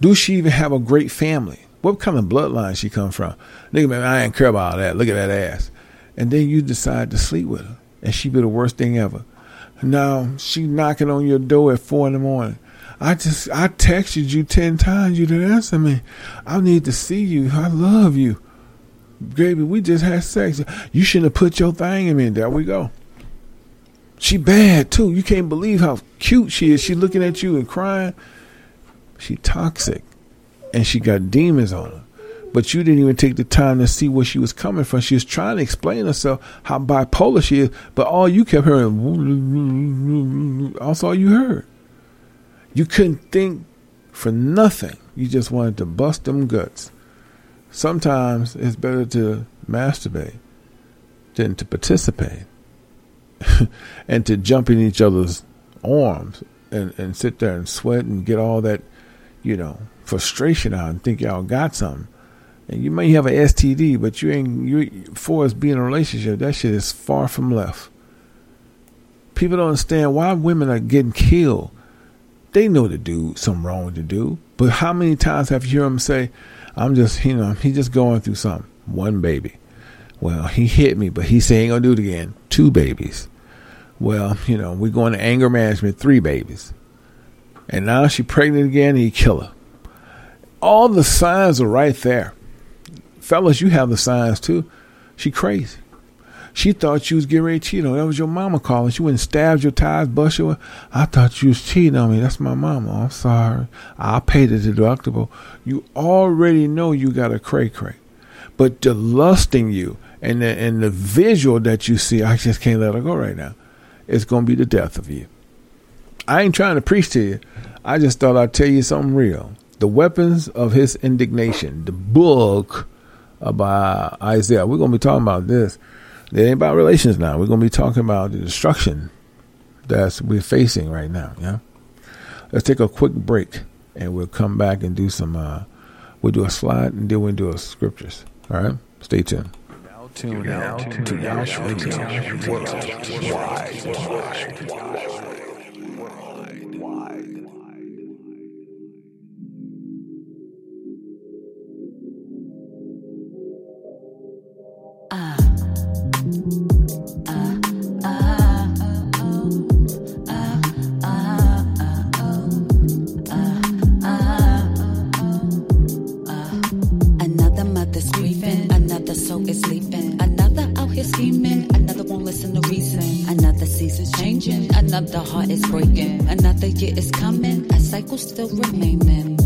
Do she even have a great family? What kind of bloodline she come from? Nigga, man, I ain't care about all that. Look at that ass. And then you decide to sleep with her, and she be the worst thing ever. Now she knocking on your door at four in the morning. I just I texted you ten times. You didn't answer me. I need to see you. I love you, baby. We just had sex. You shouldn't have put your thing in me. There we go. She bad too. You can't believe how cute she is. She looking at you and crying. She toxic, and she got demons on her. But you didn't even take the time to see where she was coming from. She was trying to explain herself how bipolar she is, but all you kept hearing, that's all you heard. You couldn't think for nothing. You just wanted to bust them guts. Sometimes it's better to masturbate than to participate and to jump in each other's arms and, and sit there and sweat and get all that, you know, frustration out and think y'all got something. And you may have an STD, but you ain't you for us being in a relationship, that shit is far from left. People don't understand why women are getting killed. They know to do something wrong to do. But how many times have you heard them say, I'm just you know, he's just going through something. One baby. Well, he hit me, but he said he ain't gonna do it again. Two babies. Well, you know, we're going to anger management, three babies. And now she pregnant again and he kill her. All the signs are right there fellas, you have the signs too. She crazy. She thought you was getting ready to cheat on. That was your mama calling. She went and stabbed your tires, bust your. I thought you was cheating on me. That's my mama. I'm sorry. I'll pay the deductible. You already know you got a cray cray, but the lusting you and the, and the visual that you see, I just can't let her go right now. It's gonna be the death of you. I ain't trying to preach to you. I just thought I'd tell you something real. The weapons of his indignation. The book by Isaiah. We're going to be talking about this. It ain't about relations now. We're going to be talking about the destruction that we're facing right now. Yeah. Let's take a quick break, and we'll come back and do some. Uh, we'll do a slide, and then we'll do a scriptures. All right. Stay tuned. Tune out to Yash Radio Worldwide. Another won't listen to reason. Another season's changing. Another heart is breaking. Another year is coming. A cycle still remaining.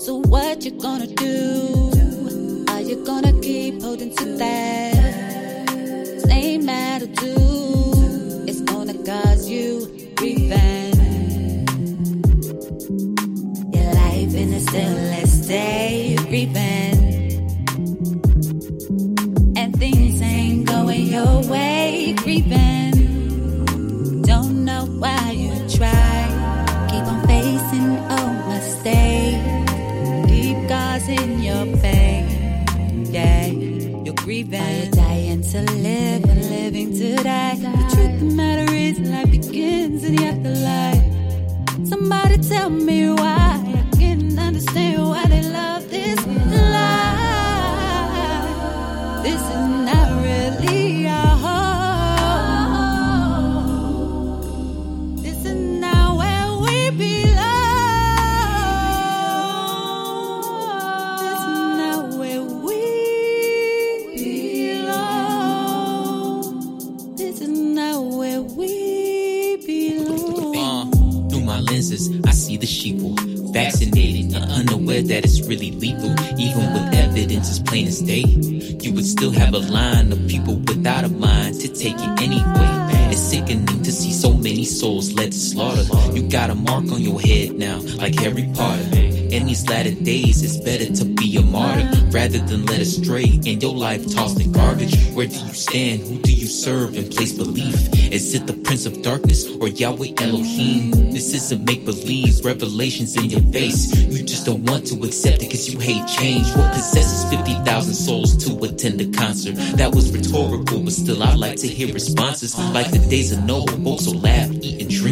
So what you gonna do? Are you gonna keep holding to that same attitude? It's gonna cause you revenge. Your life in a still stay revenge. Me Vaccinated unaware that it's really lethal. Even with evidence as plain as day, you would still have a line of people without a mind to take it anyway. It's sickening to see so many souls led to slaughter. You got a mark on your head now, like Harry Potter. In these latter days, it's better to be a martyr rather than led astray and your life tossed in garbage. Where do you stand? Who do you serve and place belief? Is it the Prince of Darkness or Yahweh Elohim? This isn't make believe, revelations in your face. You just don't want to accept it because you hate change. What possesses 50,000 souls to attend a concert? That was rhetorical, but still I'd like to hear responses. Like the days of Noah, will laugh, eat, and drink.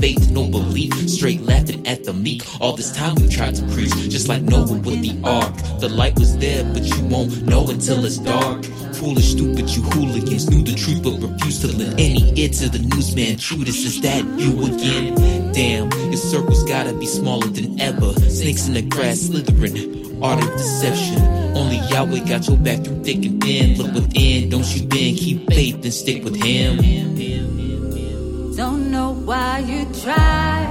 Faith, no belief. Straight laughing at the meek. All this time we tried to preach, just like Noah with the ark. The light was there, but you won't know until it's dark. Foolish, stupid, you hooligans knew the truth but refused to lend any ear to the newsman. Judas, is that you again? Damn, your circle's gotta be smaller than ever. Snakes in the grass slithering, art of deception. Only Yahweh got your back through thick and thin. Look within, don't you bend, keep faith and stick with Him. Don't why you try.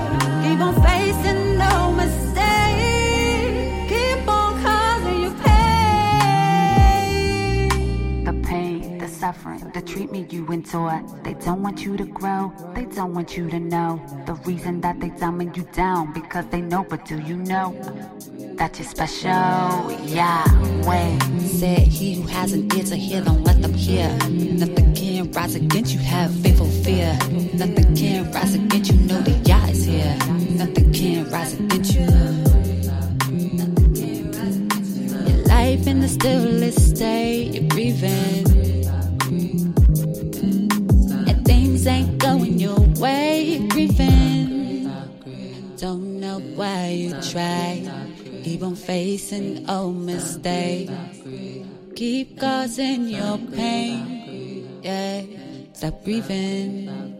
Keep on facing no mistake. Keep on causing you pain. The pain, the suffering, the treatment you endure. They don't want you to grow, they don't want you to know. The reason that they dumbing you down because they know, but do you know that you're special? Yeah, wait. Said he who has an ear to hear, don't let them hear. Nothing rise against you, have faithful fear. Nothing can rise against you, know that Yah is here. Nothing can rise against you. Your life in the stillest state, you're breathing. And things ain't going your way, you're grieving. Don't know why you try. Keep on facing old mistakes. Keep causing your pain. Yeah, stop grieving.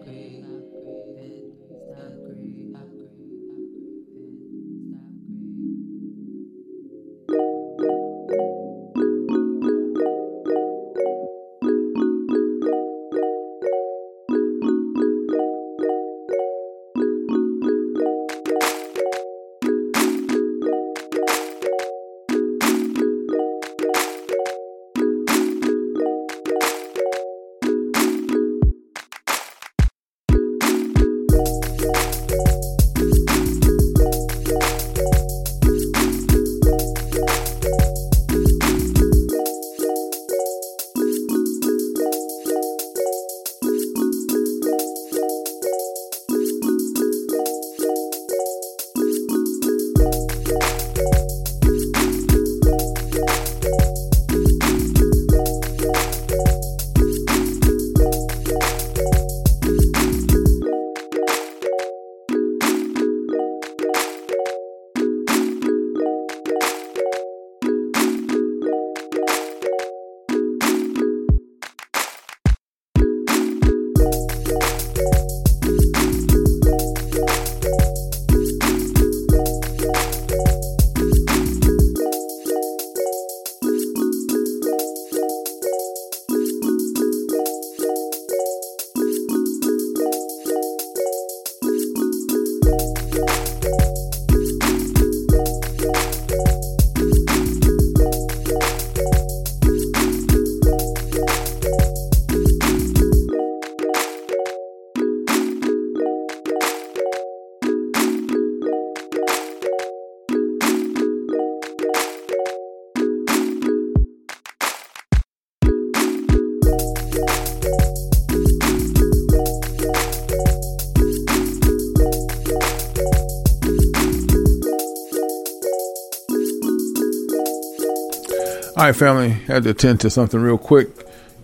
All right, family. I Had to attend to something real quick.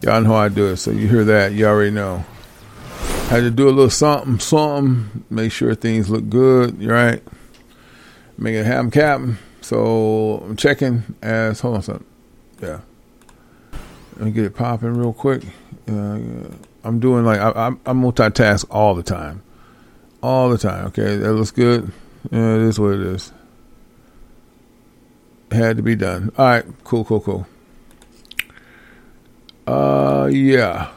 Y'all know how I do it, so you hear that, you already know. I Had to do a little something, something. Make sure things look good. Right? Make it happen, Captain. So I'm checking as. Hold on, something. Yeah. Let me get it popping real quick. Uh, I'm doing like I, I, I multitask all the time, all the time. Okay, that looks good. Yeah, it is what it is had to be done. All right, cool, cool, cool. Uh, yeah.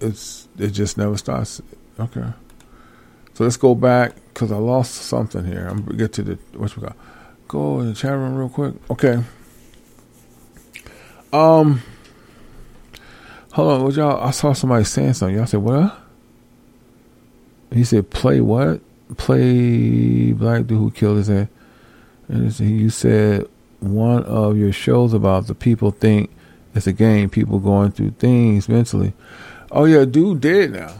It's it just never starts. Okay. So let's go back because I lost something here. I'm gonna get to the what we got. Go in the chat room real quick. Okay. Um. Hold on, what y'all? I saw somebody saying something. Y'all said what? He said, "Play what? Play black dude who killed his head." You said one of your shows about the people think it's a game, people going through things mentally. Oh yeah, dude dead now.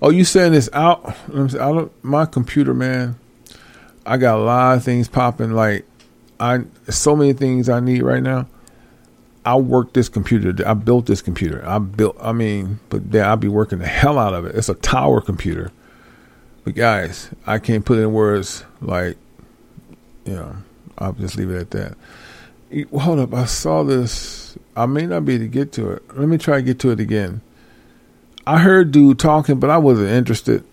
Oh, you saying this out? I don't, my computer, man. I got a lot of things popping. Like I, so many things I need right now. I work this computer. I built this computer. I built. I mean, but then I'll be working the hell out of it. It's a tower computer. But guys, I can't put in words like, know, I'll just leave it at that. Hold up, I saw this. I may not be able to get to it. Let me try to get to it again. I heard dude talking, but I wasn't interested.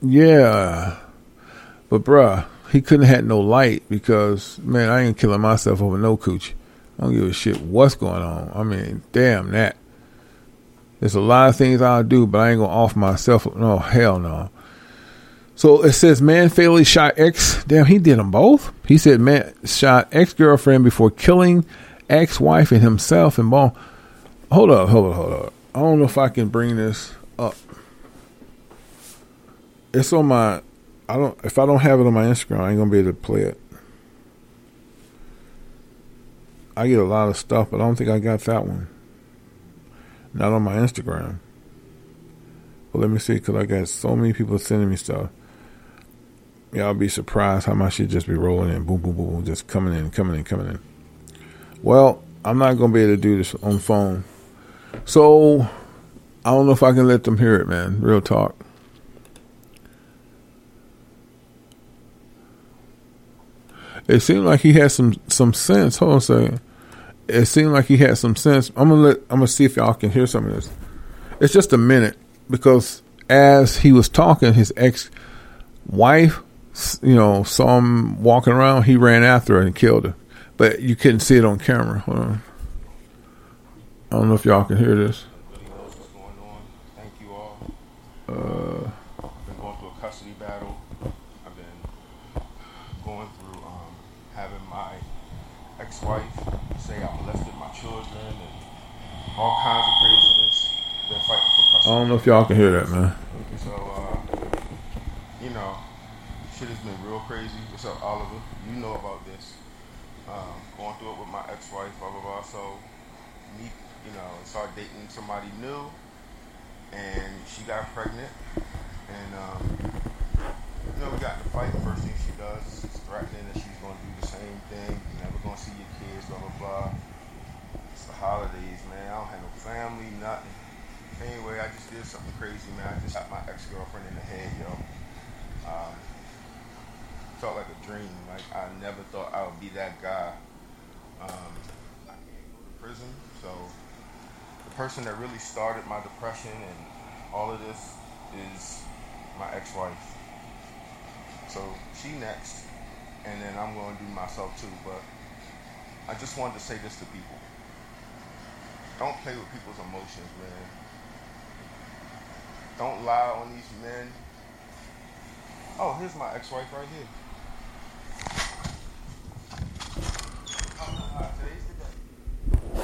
Yeah, but bruh, he couldn't have had no light because man, I ain't killing myself over no coochie. I don't give a shit what's going on. I mean, damn that. There's a lot of things I'll do, but I ain't gonna off myself. No, hell no. So it says man fatally shot ex. Damn, he did them both. He said man shot ex girlfriend before killing ex wife and himself and ball. Hold up, hold up, hold up. I don't know if I can bring this up. It's on my. I don't. If I don't have it on my Instagram, I ain't gonna be able to play it. I get a lot of stuff, but I don't think I got that one. Not on my Instagram. But let me see, because I got so many people sending me stuff. Y'all be surprised how much shit just be rolling in, boom, boom, boom, boom, just coming in, coming in, coming in. Well, I'm not gonna be able to do this on phone, so I don't know if I can let them hear it, man. Real talk. It seemed like he had some some sense. Hold on a second. It seemed like he had some sense. I'm gonna let. I'm gonna see if y'all can hear some of this. It's just a minute because as he was talking, his ex wife, you know, saw him walking around. He ran after her and killed her, but you couldn't see it on camera. Hold on. I don't know if y'all can hear this. Uh, I've been going through a custody battle. I've been going through um, having my ex-wife say I molested my children and all kinds of craziness. Been fighting for I don't know if y'all can hear that, man. So, uh, you know, shit has been real crazy. What's up, Oliver? You know about this. Um, going through it with my ex-wife, blah, blah, blah. So, me, started dating somebody new, and she got pregnant. And, um, you know, we got a fight. First thing she does is threatening that she's going to do the same thing. You're never going to see your kids, blah, blah, blah. It's the holidays, man. I don't have no family, nothing. Anyway, I just did something crazy, man. I just shot my ex-girlfriend in the head, yo. Um, felt like a dream. Like I never thought I would be that guy. Um, I can't go to prison, so the person that really started my depression and all of this is my ex-wife. So she next, and then I'm going to do myself too. But I just wanted to say this to people: Don't play with people's emotions, man. Don't lie on these men. Oh, here's my ex-wife right here.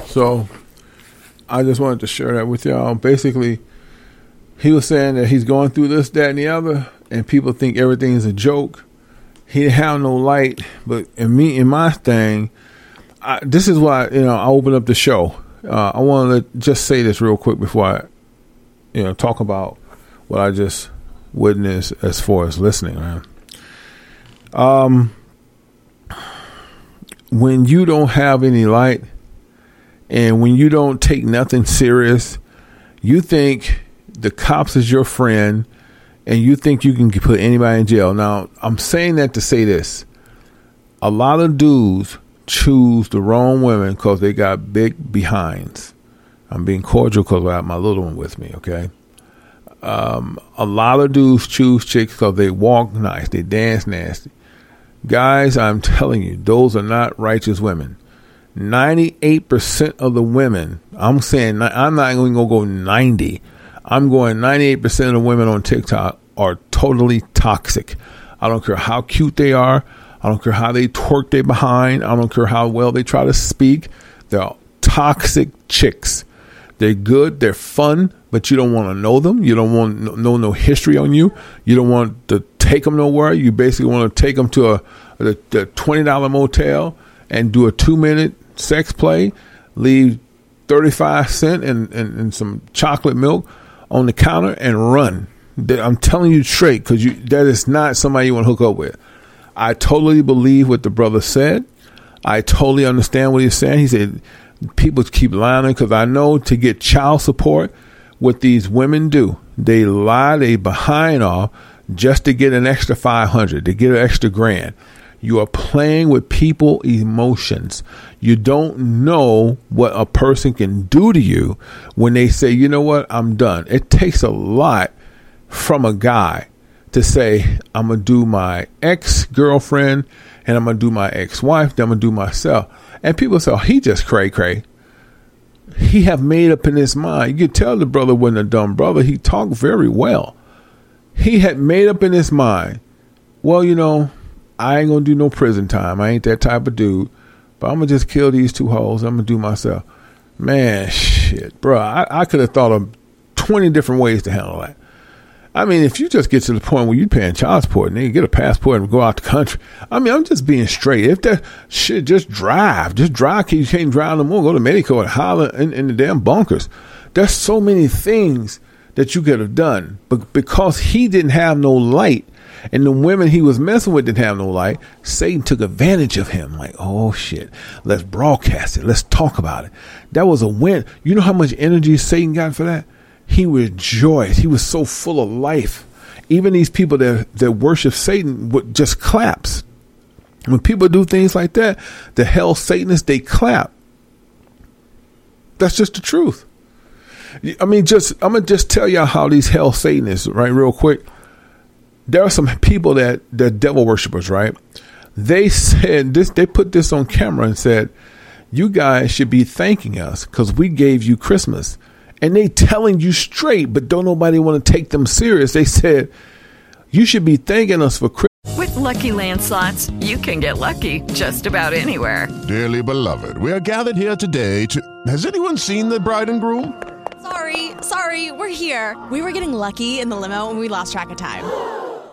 So I just wanted to share that with y'all. Basically, he was saying that he's going through this, that, and the other, and people think everything is a joke. He didn't have no light, but in me, in my thing, I, this is why you know I open up the show. Uh, I want to just say this real quick before I, you know, talk about what I just witnessed as far as listening, man. Um, when you don't have any light, and when you don't take nothing serious, you think the cops is your friend and you think you can put anybody in jail. Now, I'm saying that to say this. A lot of dudes choose the wrong women because they got big behinds. I'm being cordial because I have my little one with me, okay? Um, a lot of dudes choose chicks because they walk nice, they dance nasty. Guys, I'm telling you, those are not righteous women. 98% of the women, I'm saying, I'm not even going to go 90. I'm going 98% of the women on TikTok are totally toxic. I don't care how cute they are. I don't care how they twerk they behind. I don't care how well they try to speak. They're toxic chicks. They're good. They're fun, but you don't want to know them. You don't want to know no history on you. You don't want to take them nowhere. You basically want to take them to a, a, a twenty dollar motel and do a two minute sex play. Leave thirty five cent and, and, and some chocolate milk on the counter and run. I'm telling you straight because you that is not somebody you want to hook up with. I totally believe what the brother said. I totally understand what he's saying. He said people keep lying because I know to get child support, what these women do, they lie, they behind off, just to get an extra 500, to get an extra grand. You are playing with people emotions. You don't know what a person can do to you when they say, "You know what? I'm done." It takes a lot from a guy to say, "I'm going to do my ex-girlfriend and I'm going to do my ex-wife, then I'm going to do myself." And people say, oh, "He just cray cray." He have made up in his mind. You could tell the brother wasn't a dumb brother. He talked very well. He had made up in his mind, well, you know, I ain't gonna do no prison time. I ain't that type of dude. But I'm gonna just kill these two hoes. I'm gonna do myself. Man, shit, bro. I, I could have thought of twenty different ways to handle that. I mean, if you just get to the point where you're paying child support and you get a passport and go out the country, I mean, I'm just being straight. If that shit, just drive, just drive. You can't drive no more. Go to Mexico and holler in, in the damn bunkers. There's so many things that you could have done, but because he didn't have no light, and the women he was messing with didn't have no light, Satan took advantage of him. Like, oh shit, let's broadcast it. Let's talk about it. That was a win. You know how much energy Satan got for that? He rejoiced. He was so full of life. Even these people that, that worship Satan would just claps. When people do things like that, the hell Satanists, they clap. That's just the truth. I mean, just I'm gonna just tell y'all how these hell Satanists, right, real quick. There are some people that they're devil worshippers, right? They said this. They put this on camera and said, "You guys should be thanking us because we gave you Christmas." and they telling you straight, but don't nobody want to take them serious. They said, you should be thanking us for Christmas. With Lucky Land slots, you can get lucky just about anywhere. Dearly beloved, we are gathered here today to. Has anyone seen the bride and groom? Sorry, sorry, we're here. We were getting lucky in the limo and we lost track of time.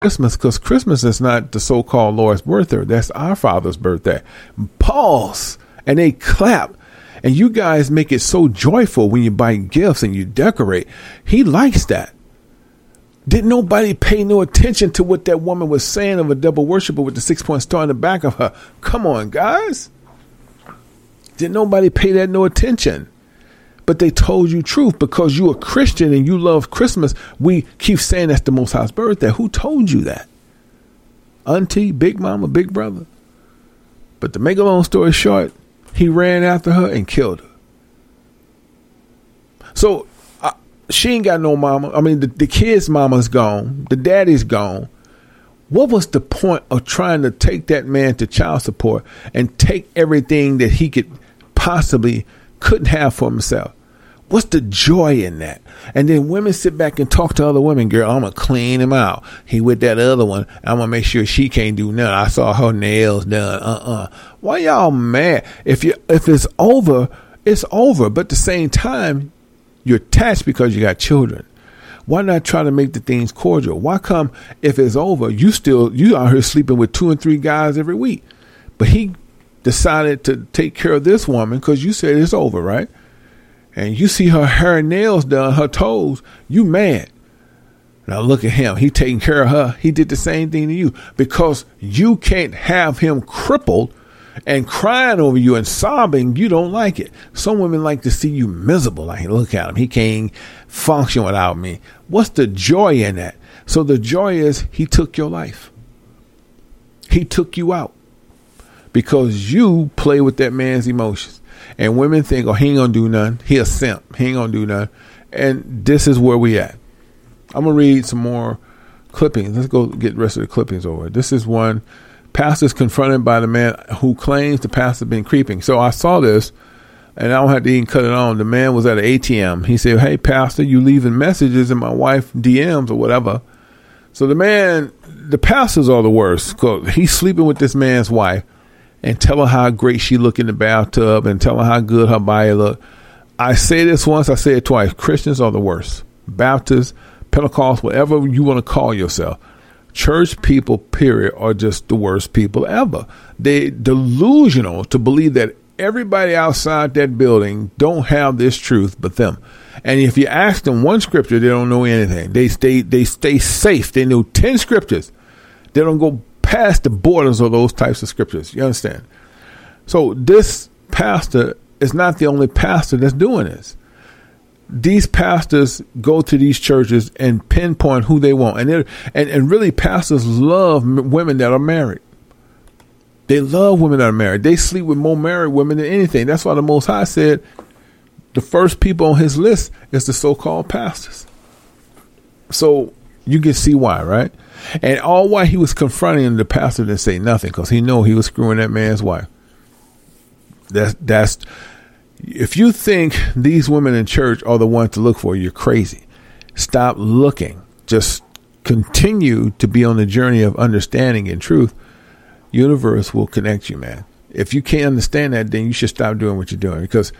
Christmas, because Christmas is not the so-called Lord's birthday. That's our Father's birthday. Pause, and they clap. And you guys make it so joyful when you buy gifts and you decorate. He likes that. Didn't nobody pay no attention to what that woman was saying of a double worshiper with the six point star in the back of her? Come on, guys. Didn't nobody pay that no attention? But they told you truth because you're a Christian and you love Christmas. We keep saying that's the Most High's birthday. Who told you that? Auntie, Big Mama, Big Brother. But to make a long story short, he ran after her and killed her. So uh, she ain't got no mama. I mean, the, the kid's mama's gone. The daddy's gone. What was the point of trying to take that man to child support and take everything that he could possibly couldn't have for himself? What's the joy in that? And then women sit back and talk to other women. Girl, I'm gonna clean him out. He with that other one. I'm gonna make sure she can't do nothing. I saw her nails done. Uh uh Why y'all mad? If you if it's over, it's over. But at the same time, you're attached because you got children. Why not try to make the things cordial? Why come if it's over, you still you out here sleeping with two and three guys every week? But he decided to take care of this woman because you said it's over, right? And you see her hair and nails done, her toes, you mad. Now look at him. He taking care of her. He did the same thing to you because you can't have him crippled and crying over you and sobbing. You don't like it. Some women like to see you miserable. Like, look at him. He can't function without me. What's the joy in that? So the joy is he took your life. He took you out because you play with that man's emotions. And women think, oh, he ain't gonna do nothing. He a simp. He ain't gonna do nothing. And this is where we at. I'm gonna read some more clippings. Let's go get the rest of the clippings over. This is one. Pastor's confronted by the man who claims the pastor been creeping. So I saw this, and I don't have to even cut it on. The man was at an ATM. He said, "Hey, pastor, you leaving messages in my wife DMs or whatever." So the man, the pastors are the worst because he's sleeping with this man's wife and tell her how great she look in the bathtub and tell her how good her body look. I say this once, I say it twice. Christians are the worst. Baptists, Pentecost, whatever you want to call yourself. Church people, period, are just the worst people ever. They delusional to believe that everybody outside that building don't have this truth but them. And if you ask them one scripture, they don't know anything. They stay they stay safe. They know ten scriptures. They don't go past the borders of those types of scriptures. You understand? So this pastor is not the only pastor that's doing this. These pastors go to these churches and pinpoint who they want, and and and really, pastors love women that are married. They love women that are married. They sleep with more married women than anything. That's why the Most High said the first people on his list is the so-called pastors. So you can see why, right? And all while he was confronting the pastor didn't say nothing because he knew he was screwing that man's wife. That's that's if you think these women in church are the ones to look for, you're crazy. Stop looking. Just continue to be on the journey of understanding and truth. Universe will connect you, man. If you can't understand that, then you should stop doing what you're doing because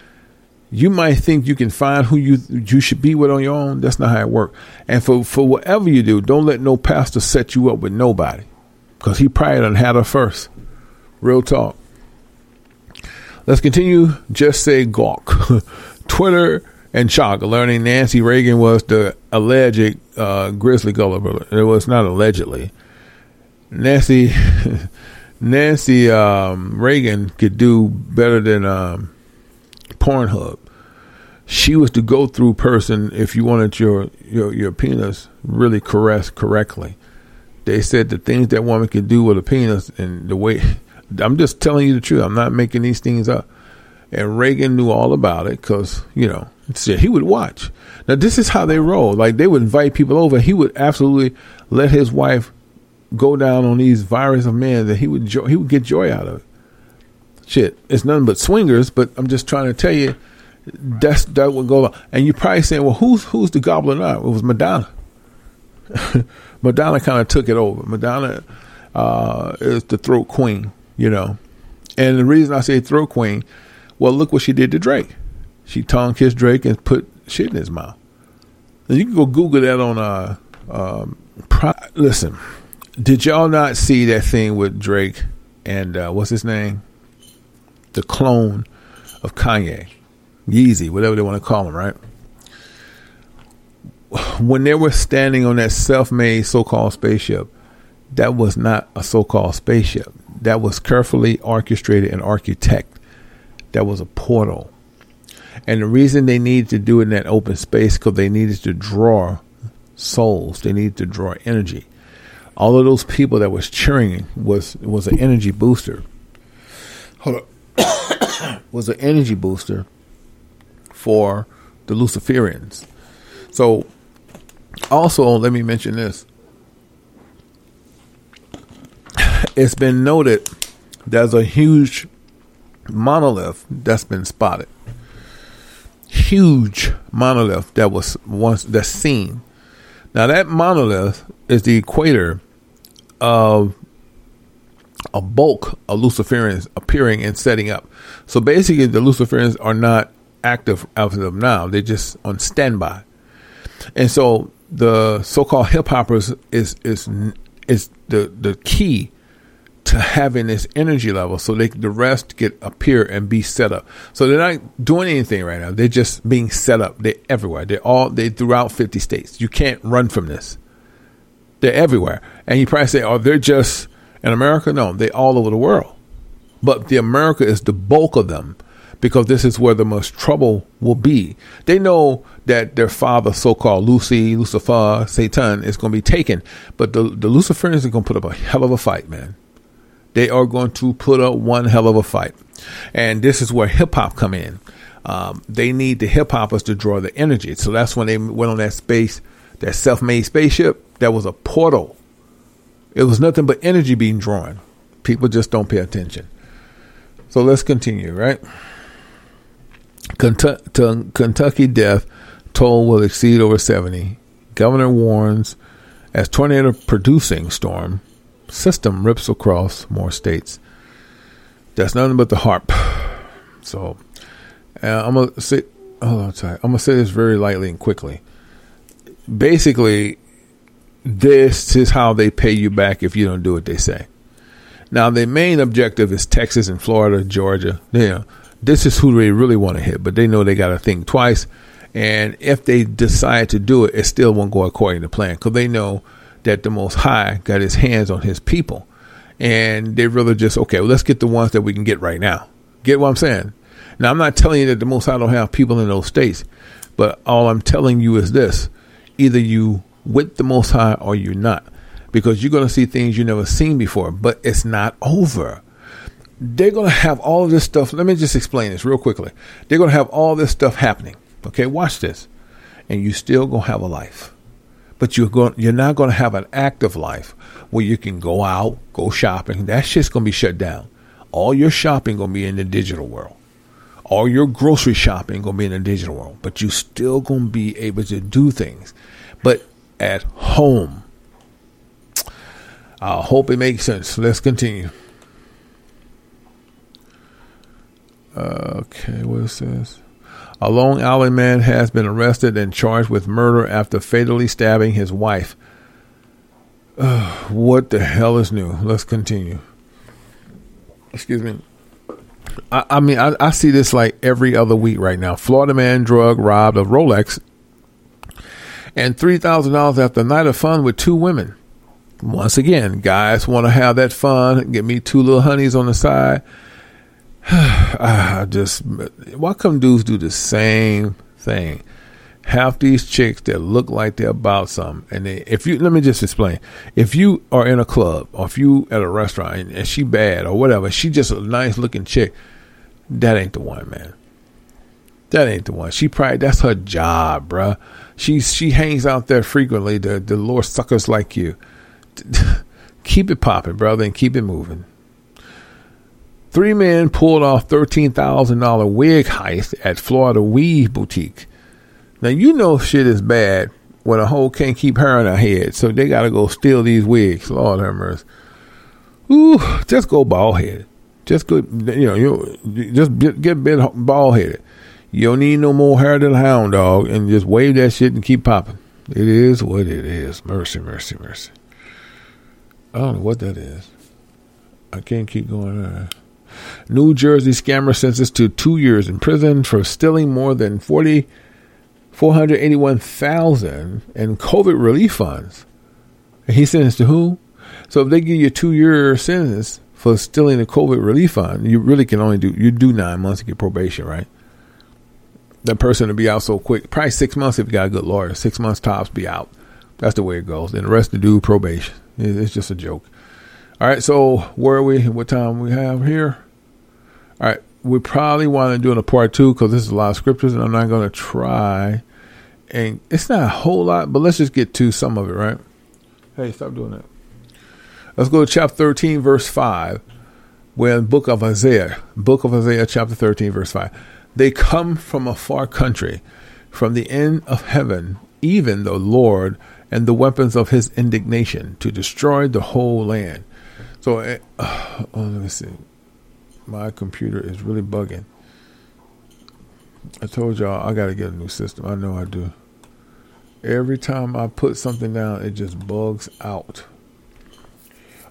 you might think you can find who you you should be with on your own. That's not how it works. And for for whatever you do, don't let no pastor set you up with nobody, because he probably done had her first. Real talk. Let's continue. Just say gawk. Twitter and shock learning Nancy Reagan was the alleged uh, grizzly gulliver. It was not allegedly. Nancy Nancy um, Reagan could do better than. Um, Pornhub. She was the go through person if you wanted your, your, your penis really caressed correctly. They said the things that woman can do with a penis and the way I'm just telling you the truth. I'm not making these things up. And Reagan knew all about it because, you know, he would watch. Now, this is how they roll. Like, they would invite people over. He would absolutely let his wife go down on these virus of men that he would jo- he would get joy out of it shit, it's nothing but swingers. But I'm just trying to tell you, that's that would go. And you're probably saying, well, who's who's the goblin now? It was Madonna. Madonna kind of took it over. Madonna uh, is the throat queen, you know. And the reason I say throat queen, well, look what she did to Drake. She tongue kissed Drake and put shit in his mouth. And you can go Google that on uh, um, pro- listen. Did y'all not see that thing with Drake and uh, what's his name? The clone of Kanye, Yeezy, whatever they want to call him, right? When they were standing on that self-made so-called spaceship, that was not a so-called spaceship. That was carefully orchestrated and architect. That was a portal. And the reason they needed to do it in that open space because they needed to draw souls. They needed to draw energy. All of those people that was cheering was was an energy booster. Hold up. was an energy booster for the Luciferians. So, also, let me mention this. It's been noted there's a huge monolith that's been spotted. Huge monolith that was once that's seen. Now that monolith is the equator of a bulk of Luciferians appearing and setting up. So basically, the Luciferians are not active as of now; they're just on standby. And so the so-called hip hoppers is is is the the key to having this energy level, so they the rest get appear and be set up. So they're not doing anything right now; they're just being set up. They're everywhere. They're all they throughout fifty states. You can't run from this. They're everywhere, and you probably say, "Oh, they're just." In America, no, they all over the world. But the America is the bulk of them because this is where the most trouble will be. They know that their father, so-called Lucy, Lucifer, Satan, is going to be taken, but the the Luciferians are going to put up a hell of a fight, man. They are going to put up one hell of a fight, and this is where hip hop come in. Um, they need the hip hoppers to draw the energy, so that's when they went on that space, that self-made spaceship. That was a portal it was nothing but energy being drawn. People just don't pay attention. So let's continue, right? Kentucky, death toll will exceed over 70. Governor warns as tornado producing storm system rips across more states. That's nothing but the HAARP. So uh, I'm gonna say, sorry. I'm gonna say this very lightly and quickly. Basically, this is how they pay you back if you don't do what they say. Now, their main objective is Texas and Florida, Georgia. Yeah, this is who they really want to hit, but they know they got to think twice. And if they decide to do it, it still won't go according to plan because they know that the Most High got his hands on his people. And they really just, okay, well, let's get the ones that we can get right now. Get what I'm saying? Now, I'm not telling you that the Most High don't have people in those states, but all I'm telling you is this either you with the Most High or you're not, because you're going to see things you've never seen before, but it's not over. They're going to have all of this stuff. Let me just explain this real quickly. They're going to have all this stuff happening. Okay, watch this. And you still going to have a life. But you're going you're not going to have an active life where you can go out, go shopping. That shit's going to be shut down. All your shopping going to be in the digital world. All your grocery shopping going to be in the digital world. But you still going to be able to do things. But at home. I hope it makes sense. Let's continue. Okay, what is this? A Long Island man has been arrested and charged with murder after fatally stabbing his wife. Uh, what the hell is new? Let's continue. Excuse me. I, I mean, I, I, see this like every other week right now. Florida man drug robbed a Rolex and $3,000 after a night of fun with two women. Once again, guys want to have that fun, get me two little honeys on the side. I just, why come dudes do the same thing? Half these chicks that look like they're about something, and they, if you let me just explain, if you are in a club or if you at a restaurant and, and she bad or whatever, she just a nice looking chick, that ain't the one, man. That ain't the one. She probably that's her job, bruh. She she hangs out there frequently. The the Lord suckers like you. keep it popping, brother, and keep it moving. Three men pulled off $13,000 wig heist at Florida Weave Boutique. Now, you know shit is bad when a hoe can't keep her in her head, so they got to go steal these wigs. Lord have mercy. Ooh, just go bald headed. Just go, you know, you just get bit bald headed. You don't need no more hair than a hound dog, and just wave that shit and keep popping. It is what it is. Mercy, mercy, mercy. I don't know what that is. I can't keep going. New Jersey scammer sentenced to two years in prison for stealing more than 40, 481,000 in COVID relief funds. And he sentenced to who? So if they give you a two year sentence for stealing the COVID relief fund, you really can only do you do nine months to get probation, right? That person to be out so quick, probably six months if you got a good lawyer. Six months tops, be out. That's the way it goes. And the rest to do probation. It's just a joke. All right, so where are we? What time we have here? All right, we probably want to do in a part two because this is a lot of scriptures, and I'm not going to try. And it's not a whole lot, but let's just get to some of it, right? Hey, stop doing that. Let's go to chapter 13, verse 5, where in book of Isaiah, book of Isaiah, chapter 13, verse 5. They come from a far country, from the end of heaven, even the Lord and the weapons of his indignation to destroy the whole land. So, uh, oh, let me see. My computer is really bugging. I told y'all I got to get a new system. I know I do. Every time I put something down, it just bugs out.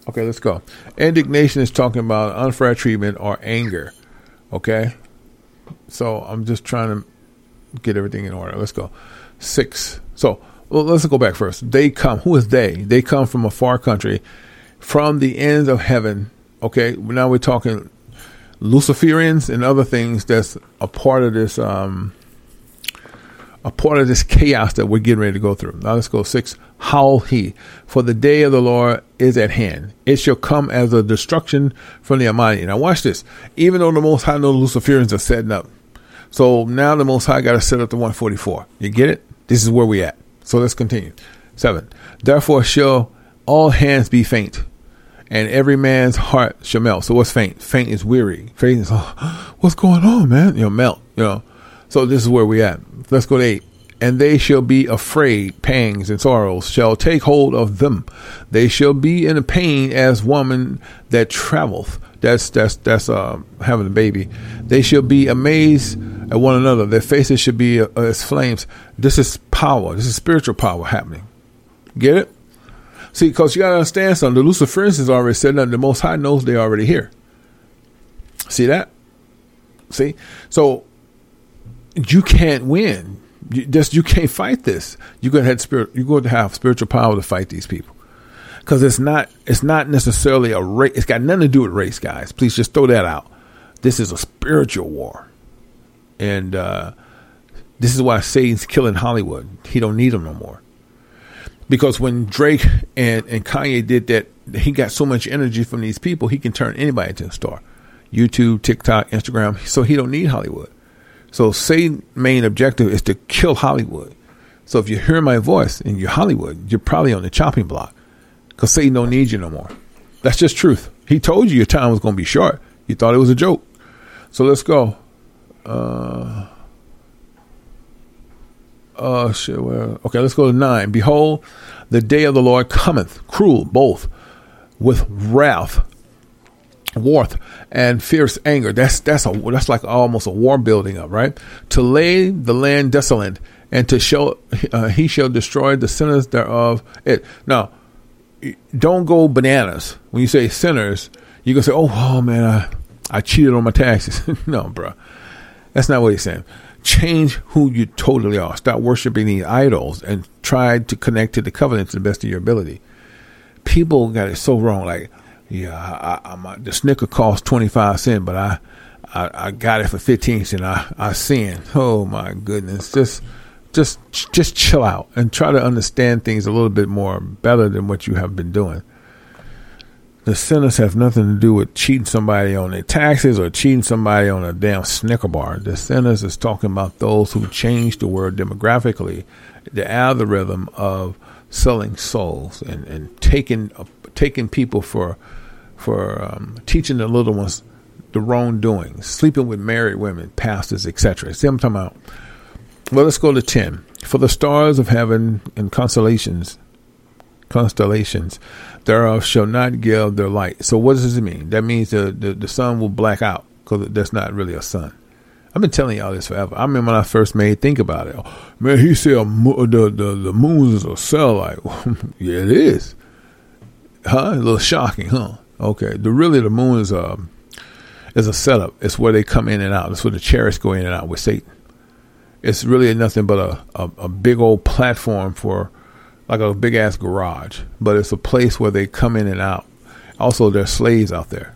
Okay, let's go. Indignation is talking about unfair treatment or anger. Okay? So I'm just trying to get everything in order. Let's go. Six. So well, let's go back first. They come. Who is they? They come from a far country, from the ends of heaven. Okay, now we're talking Luciferians and other things that's a part of this, um, a part of this chaos that we're getting ready to go through. Now let's go six. Howl he, for the day of the Lord is at hand. It shall come as a destruction from the Almighty. Now watch this. Even though the Most High know the Luciferians are setting up, so now the Most High got to set up the 144. You get it? This is where we at. So let's continue. Seven. Therefore shall all hands be faint, and every man's heart shall melt. So what's faint? Faint is weary. Faint is, oh, what's going on, man? You know, melt. You know. So this is where we at. Let's go to eight. And they shall be afraid, pangs and sorrows shall take hold of them. They shall be in a pain as woman that travelleth. That's that's that's uh, having a baby. They shall be amazed at one another. Their faces should be uh, as flames. This is power. This is spiritual power happening. Get it? See, because you got to understand something. The Luciferians has already said that the Most High knows they're already here. See that? See? So you can't win. You just you can't fight this. You're gonna have spirit. You're going to have spiritual power to fight these people because it's not it's not necessarily a race. It's got nothing to do with race, guys. Please just throw that out. This is a spiritual war, and uh, this is why Satan's killing Hollywood. He don't need them no more. Because when Drake and, and Kanye did that, he got so much energy from these people, he can turn anybody into a star. YouTube, TikTok, Instagram. So he don't need Hollywood. So Satan's main objective is to kill Hollywood. So if you hear my voice and you're Hollywood, you're probably on the chopping block because Satan don't need you no more. That's just truth. He told you your time was going to be short. You thought it was a joke. So let's go. Uh, uh, shit, well, okay, let's go to nine. Behold, the day of the Lord cometh, cruel both, with wrath, warmth, and fierce anger. That's that's a that's like almost a war building up, right? To lay the land desolate, and to show uh, he shall destroy the sinners thereof. It now, don't go bananas when you say sinners. You gonna say, oh, oh man, I I cheated on my taxes. no, bro, that's not what he's saying change who you totally are. Stop worshiping these idols and try to connect to the covenant to the best of your ability. People got it so wrong. Like, yeah, I, I, the Snicker cost 25 cents, but I, I, I got it for 15 cents. I, I sin. Oh my goodness. Just, just, just chill out and try to understand things a little bit more better than what you have been doing the sinners have nothing to do with cheating somebody on their taxes or cheating somebody on a damn Snicker bar. The sinners is talking about those who changed the world demographically, the algorithm of selling souls and, and taking uh, taking people for for um, teaching the little ones the wrongdoing, sleeping with married women, pastors, etc. See, I'm talking about. Well, let's go to ten. For the stars of heaven and constellations constellations thereof shall not give their light. So what does it mean? That means the, the, the sun will black out because that's not really a sun. I've been telling y'all this forever. I remember when I first made think about it. Oh, man, he said the, the the moon is a satellite. yeah, it is. Huh? A little shocking, huh? Okay. The really the moon is a is a setup. It's where they come in and out. It's where the chariots go in and out with Satan. It's really nothing but a, a, a big old platform for like a big ass garage, but it's a place where they come in and out. Also, there's slaves out there.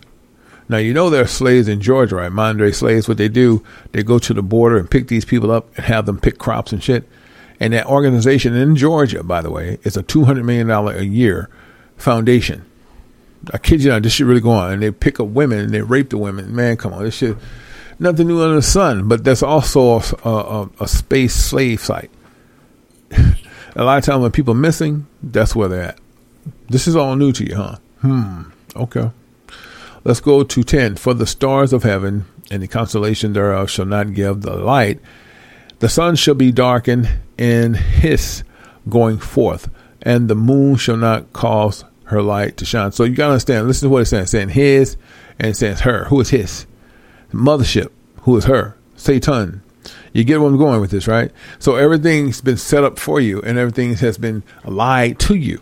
Now you know there are slaves in Georgia, right? Mondre slaves. What they do, they go to the border and pick these people up and have them pick crops and shit. And that organization in Georgia, by the way, is a two hundred million dollar a year foundation. I kid you not, this shit really go on. And they pick up women and they rape the women. Man, come on, this shit nothing new under the sun. But there's also a, a, a space slave site. A lot of times when people are missing, that's where they're at. This is all new to you, huh? Hmm. Okay. Let's go to 10. For the stars of heaven and the constellation thereof shall not give the light. The sun shall be darkened in his going forth, and the moon shall not cause her light to shine. So you got to understand, listen to what it's saying. It's saying his and it says her. Who is his? Mothership. Who is her? Satan. You get where I'm going with this, right? So everything's been set up for you and everything has been lied to you.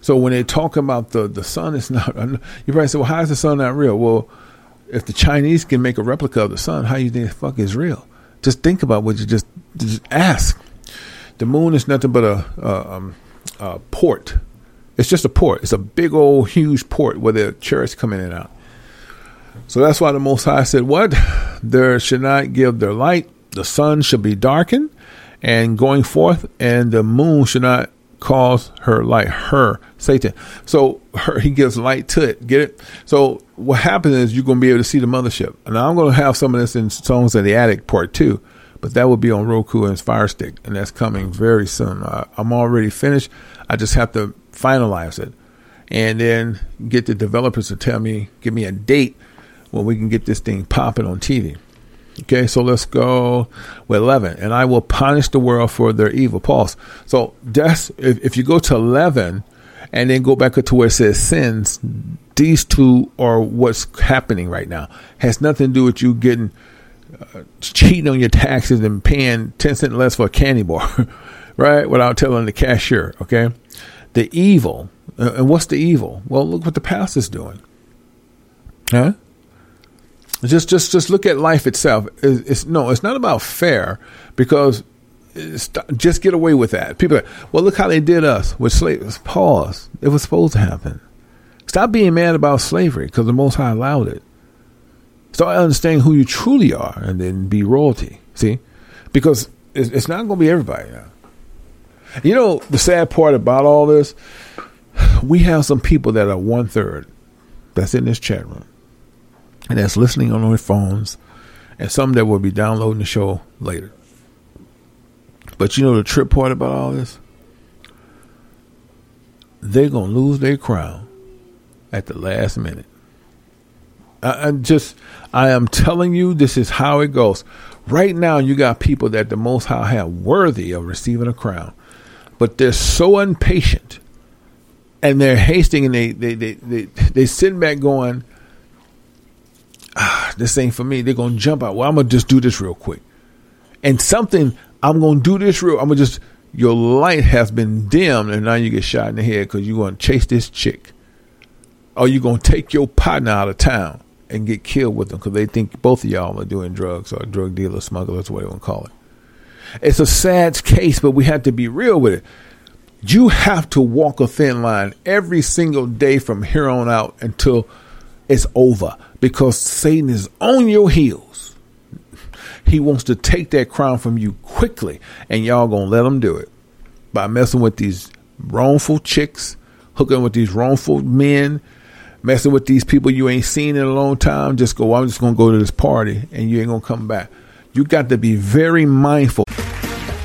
So when they talk about the, the sun is not, you probably say, well, how is the sun not real? Well, if the Chinese can make a replica of the sun, how you think the fuck is real? Just think about what you just, just ask. The moon is nothing but a, a, um, a port. It's just a port. It's a big old huge port where the chariots come in and out. So that's why the Most High said, What? There should not give their light the sun shall be darkened and going forth, and the moon shall not cause her light, her Satan. So her, he gives light to it. Get it? So what happens is you're going to be able to see the mothership. And I'm going to have some of this in Songs of the Attic Part Two, but that will be on Roku and Fire Stick, and that's coming very soon. I, I'm already finished. I just have to finalize it, and then get the developers to tell me, give me a date when we can get this thing popping on TV. Okay, so let's go with 11. And I will punish the world for their evil. Pause. So that's, if, if you go to 11 and then go back up to where it says sins, these two are what's happening right now. Has nothing to do with you getting, uh, cheating on your taxes and paying 10 cents less for a candy bar, right? Without telling the cashier, okay? The evil. Uh, and what's the evil? Well, look what the past is doing. Huh? Just, just, just look at life itself. It's, it's no, it's not about fair because just get away with that. People, are, well, look how they did us with slaves. Pause. It was supposed to happen. Stop being mad about slavery because the Most High allowed it. Start understanding who you truly are, and then be royalty. See, because it's, it's not going to be everybody. Now. You know the sad part about all this, we have some people that are one third that's in this chat room and that's listening on their phones, and some that will be downloading the show later. But you know the trip part about all this? They're gonna lose their crown at the last minute. I, am just, I am telling you, this is how it goes. Right now, you got people that the Most High have worthy of receiving a crown, but they're so impatient, and they're hasting, and they they they they they sitting back going, ah, this ain't for me. They're gonna jump out. Well, I'm gonna just do this real quick, and something I'm gonna do this real. I'm gonna just your light has been dimmed, and now you get shot in the head because you're gonna chase this chick, or you're gonna take your partner out of town and get killed with them because they think both of y'all are doing drugs or drug dealers, smugglers, what you want to call it. It's a sad case, but we have to be real with it. You have to walk a thin line every single day from here on out until it's over because Satan is on your heels. He wants to take that crown from you quickly, and y'all gonna let him do it by messing with these wrongful chicks, hooking with these wrongful men, messing with these people you ain't seen in a long time. Just go, I'm just gonna go to this party, and you ain't gonna come back. You got to be very mindful.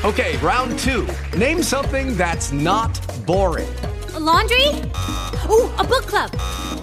Okay, round two. Name something that's not boring. A laundry? Ooh, a book club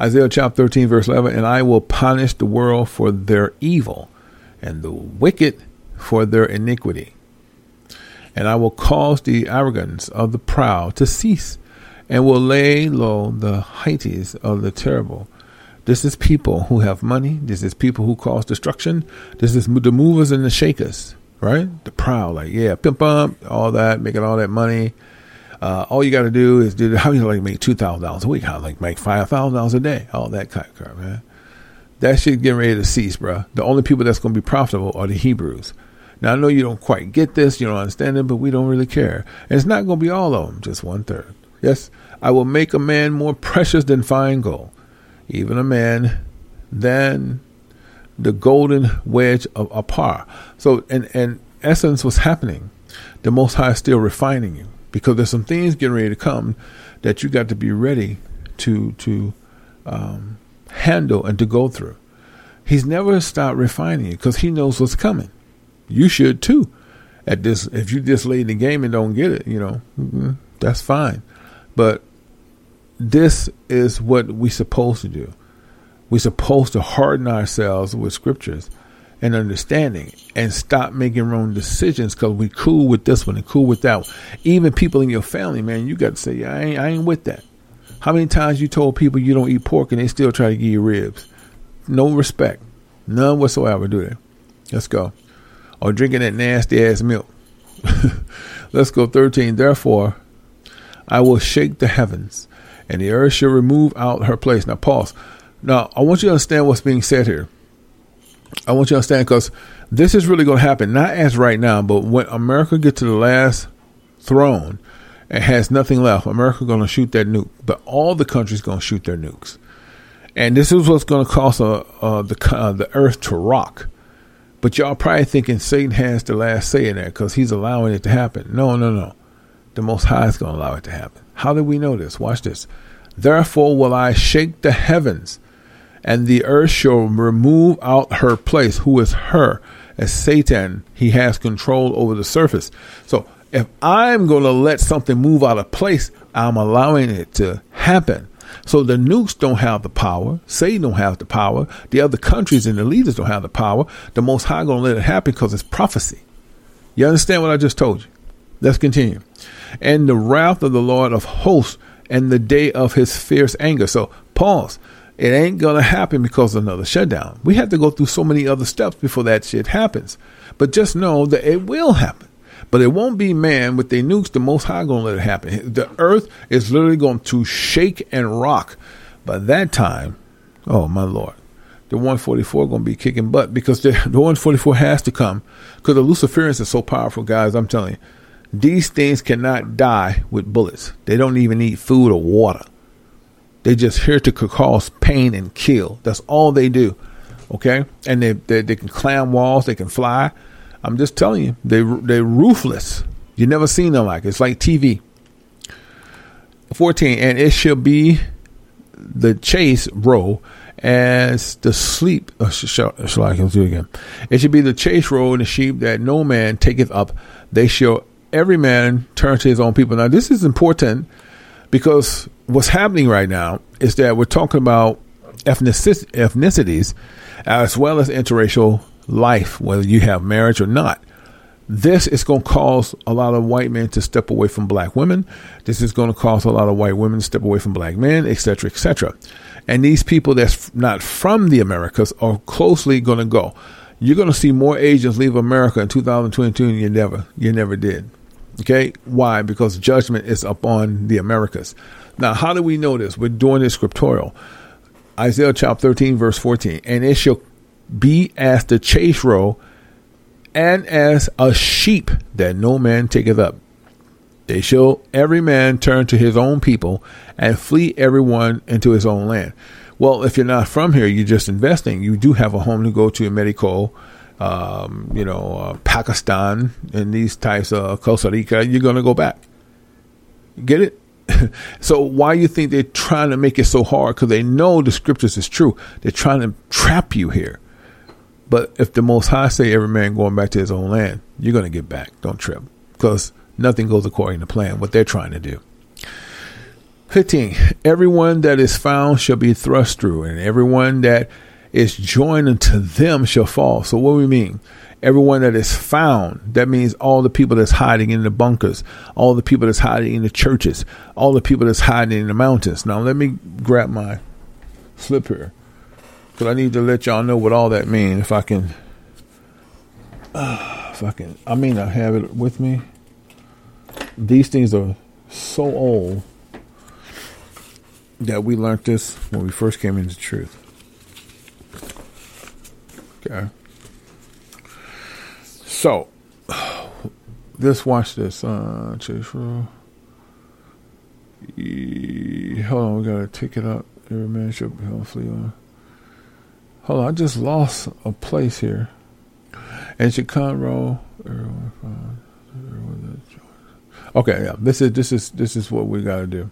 Isaiah chapter 13, verse 11, and I will punish the world for their evil and the wicked for their iniquity. And I will cause the arrogance of the proud to cease and will lay low the heighties of the terrible. This is people who have money. This is people who cause destruction. This is the movers and the shakers, right? The proud, like, yeah, pimp up, all that, making all that money. Uh, all you got to do is do how you like make two thousand dollars a week, how like make five thousand dollars a day, all that kind of crap, man. That shit getting ready to cease, bro. The only people that's going to be profitable are the Hebrews. Now I know you don't quite get this, you don't understand it, but we don't really care. And it's not going to be all of them, just one third. Yes, I will make a man more precious than fine gold, even a man than the golden wedge of Ophir. So, in, in essence, what's happening? The Most High is still refining you because there's some things getting ready to come that you got to be ready to to um, handle and to go through. He's never stopped refining you because he knows what's coming. You should too. At this, if you just lay in the game and don't get it, you know, mm-hmm, that's fine. But this is what we're supposed to do. We're supposed to harden ourselves with scriptures and understanding and stop making wrong decisions because we cool with this one and cool with that one. Even people in your family, man, you got to say, I ain't, I ain't with that. How many times you told people you don't eat pork and they still try to give you ribs? No respect. None whatsoever, do they? Let's go. Or drinking that nasty ass milk. Let's go 13. Therefore, I will shake the heavens, and the earth shall remove out her place. Now, pause. Now, I want you to understand what's being said here. I want you to understand because this is really going to happen, not as right now, but when America gets to the last throne and has nothing left, America going to shoot that nuke. But all the countries going to shoot their nukes, and this is what's going to cause uh, uh, the uh, the Earth to rock. But y'all probably thinking Satan has the last say in that because he's allowing it to happen. No, no, no. The Most High is going to allow it to happen. How do we know this? Watch this. Therefore will I shake the heavens, and the earth shall remove out her place. Who is her? As Satan, he has control over the surface. So if I'm going to let something move out of place, I'm allowing it to happen. So the nukes don't have the power. Satan don't have the power. The other countries and the leaders don't have the power. The Most High going to let it happen because it's prophecy. You understand what I just told you? Let's continue. And the wrath of the Lord of hosts and the day of his fierce anger. So pause. It ain't going to happen because of another shutdown. We have to go through so many other steps before that shit happens. But just know that it will happen. But it won't be man with their nukes. The Most High going to let it happen. The earth is literally going to shake and rock. By that time, oh my Lord, the 144 going to be kicking butt because the, the 144 has to come because the Luciferians are so powerful, guys. I'm telling you, these things cannot die with bullets. They don't even need food or water. They just here to cause pain and kill. That's all they do. Okay, and they, they they can climb walls. They can fly. I'm just telling you, they they're ruthless. You never seen them like it. it's like TV. Fourteen, and it shall be the chase row as the sleep. Uh, shall, shall I do it again? It should be the chase row and the sheep that no man taketh up. They shall every man turn to his own people. Now this is important because what's happening right now is that we're talking about ethnicities as well as interracial life, whether you have marriage or not. This is going to cause a lot of white men to step away from black women. This is going to cause a lot of white women to step away from black men, etc., etc. And these people that's not from the Americas are closely going to go. You're going to see more Asians leave America in 2022 than you never, you never did. Okay, why? Because judgment is upon the Americas. Now, how do we know this? We're doing this scriptorial. Isaiah chapter 13, verse 14. And it shall be as the chase row and as a sheep that no man taketh up. They shall every man turn to his own people and flee everyone into his own land. Well, if you're not from here, you're just investing. You do have a home to go to in Mexico, um, you know, uh, Pakistan, and these types of Costa Rica. You're going to go back. Get it? so why you think they're trying to make it so hard? Because they know the scriptures is true. They're trying to trap you here. But if the Most High say every man going back to his own land, you're going to get back. Don't trip. Because nothing goes according to plan, what they're trying to do. 15. Everyone that is found shall be thrust through, and everyone that is joined unto them shall fall. So what do we mean? Everyone that is found, that means all the people that's hiding in the bunkers, all the people that's hiding in the churches, all the people that's hiding in the mountains. Now let me grab my slip here. Because I need to let y'all know what all that means. If I can, uh, if I can, I mean, I have it with me. These things are so old that we learned this when we first came into truth. Okay. So, let's watch this. Uh, chase row. Hold on, we gotta take it up. Every man should be flee on. Hold on, I just lost a place here. And Chicago. Okay, yeah. This is this is this is what we gotta do.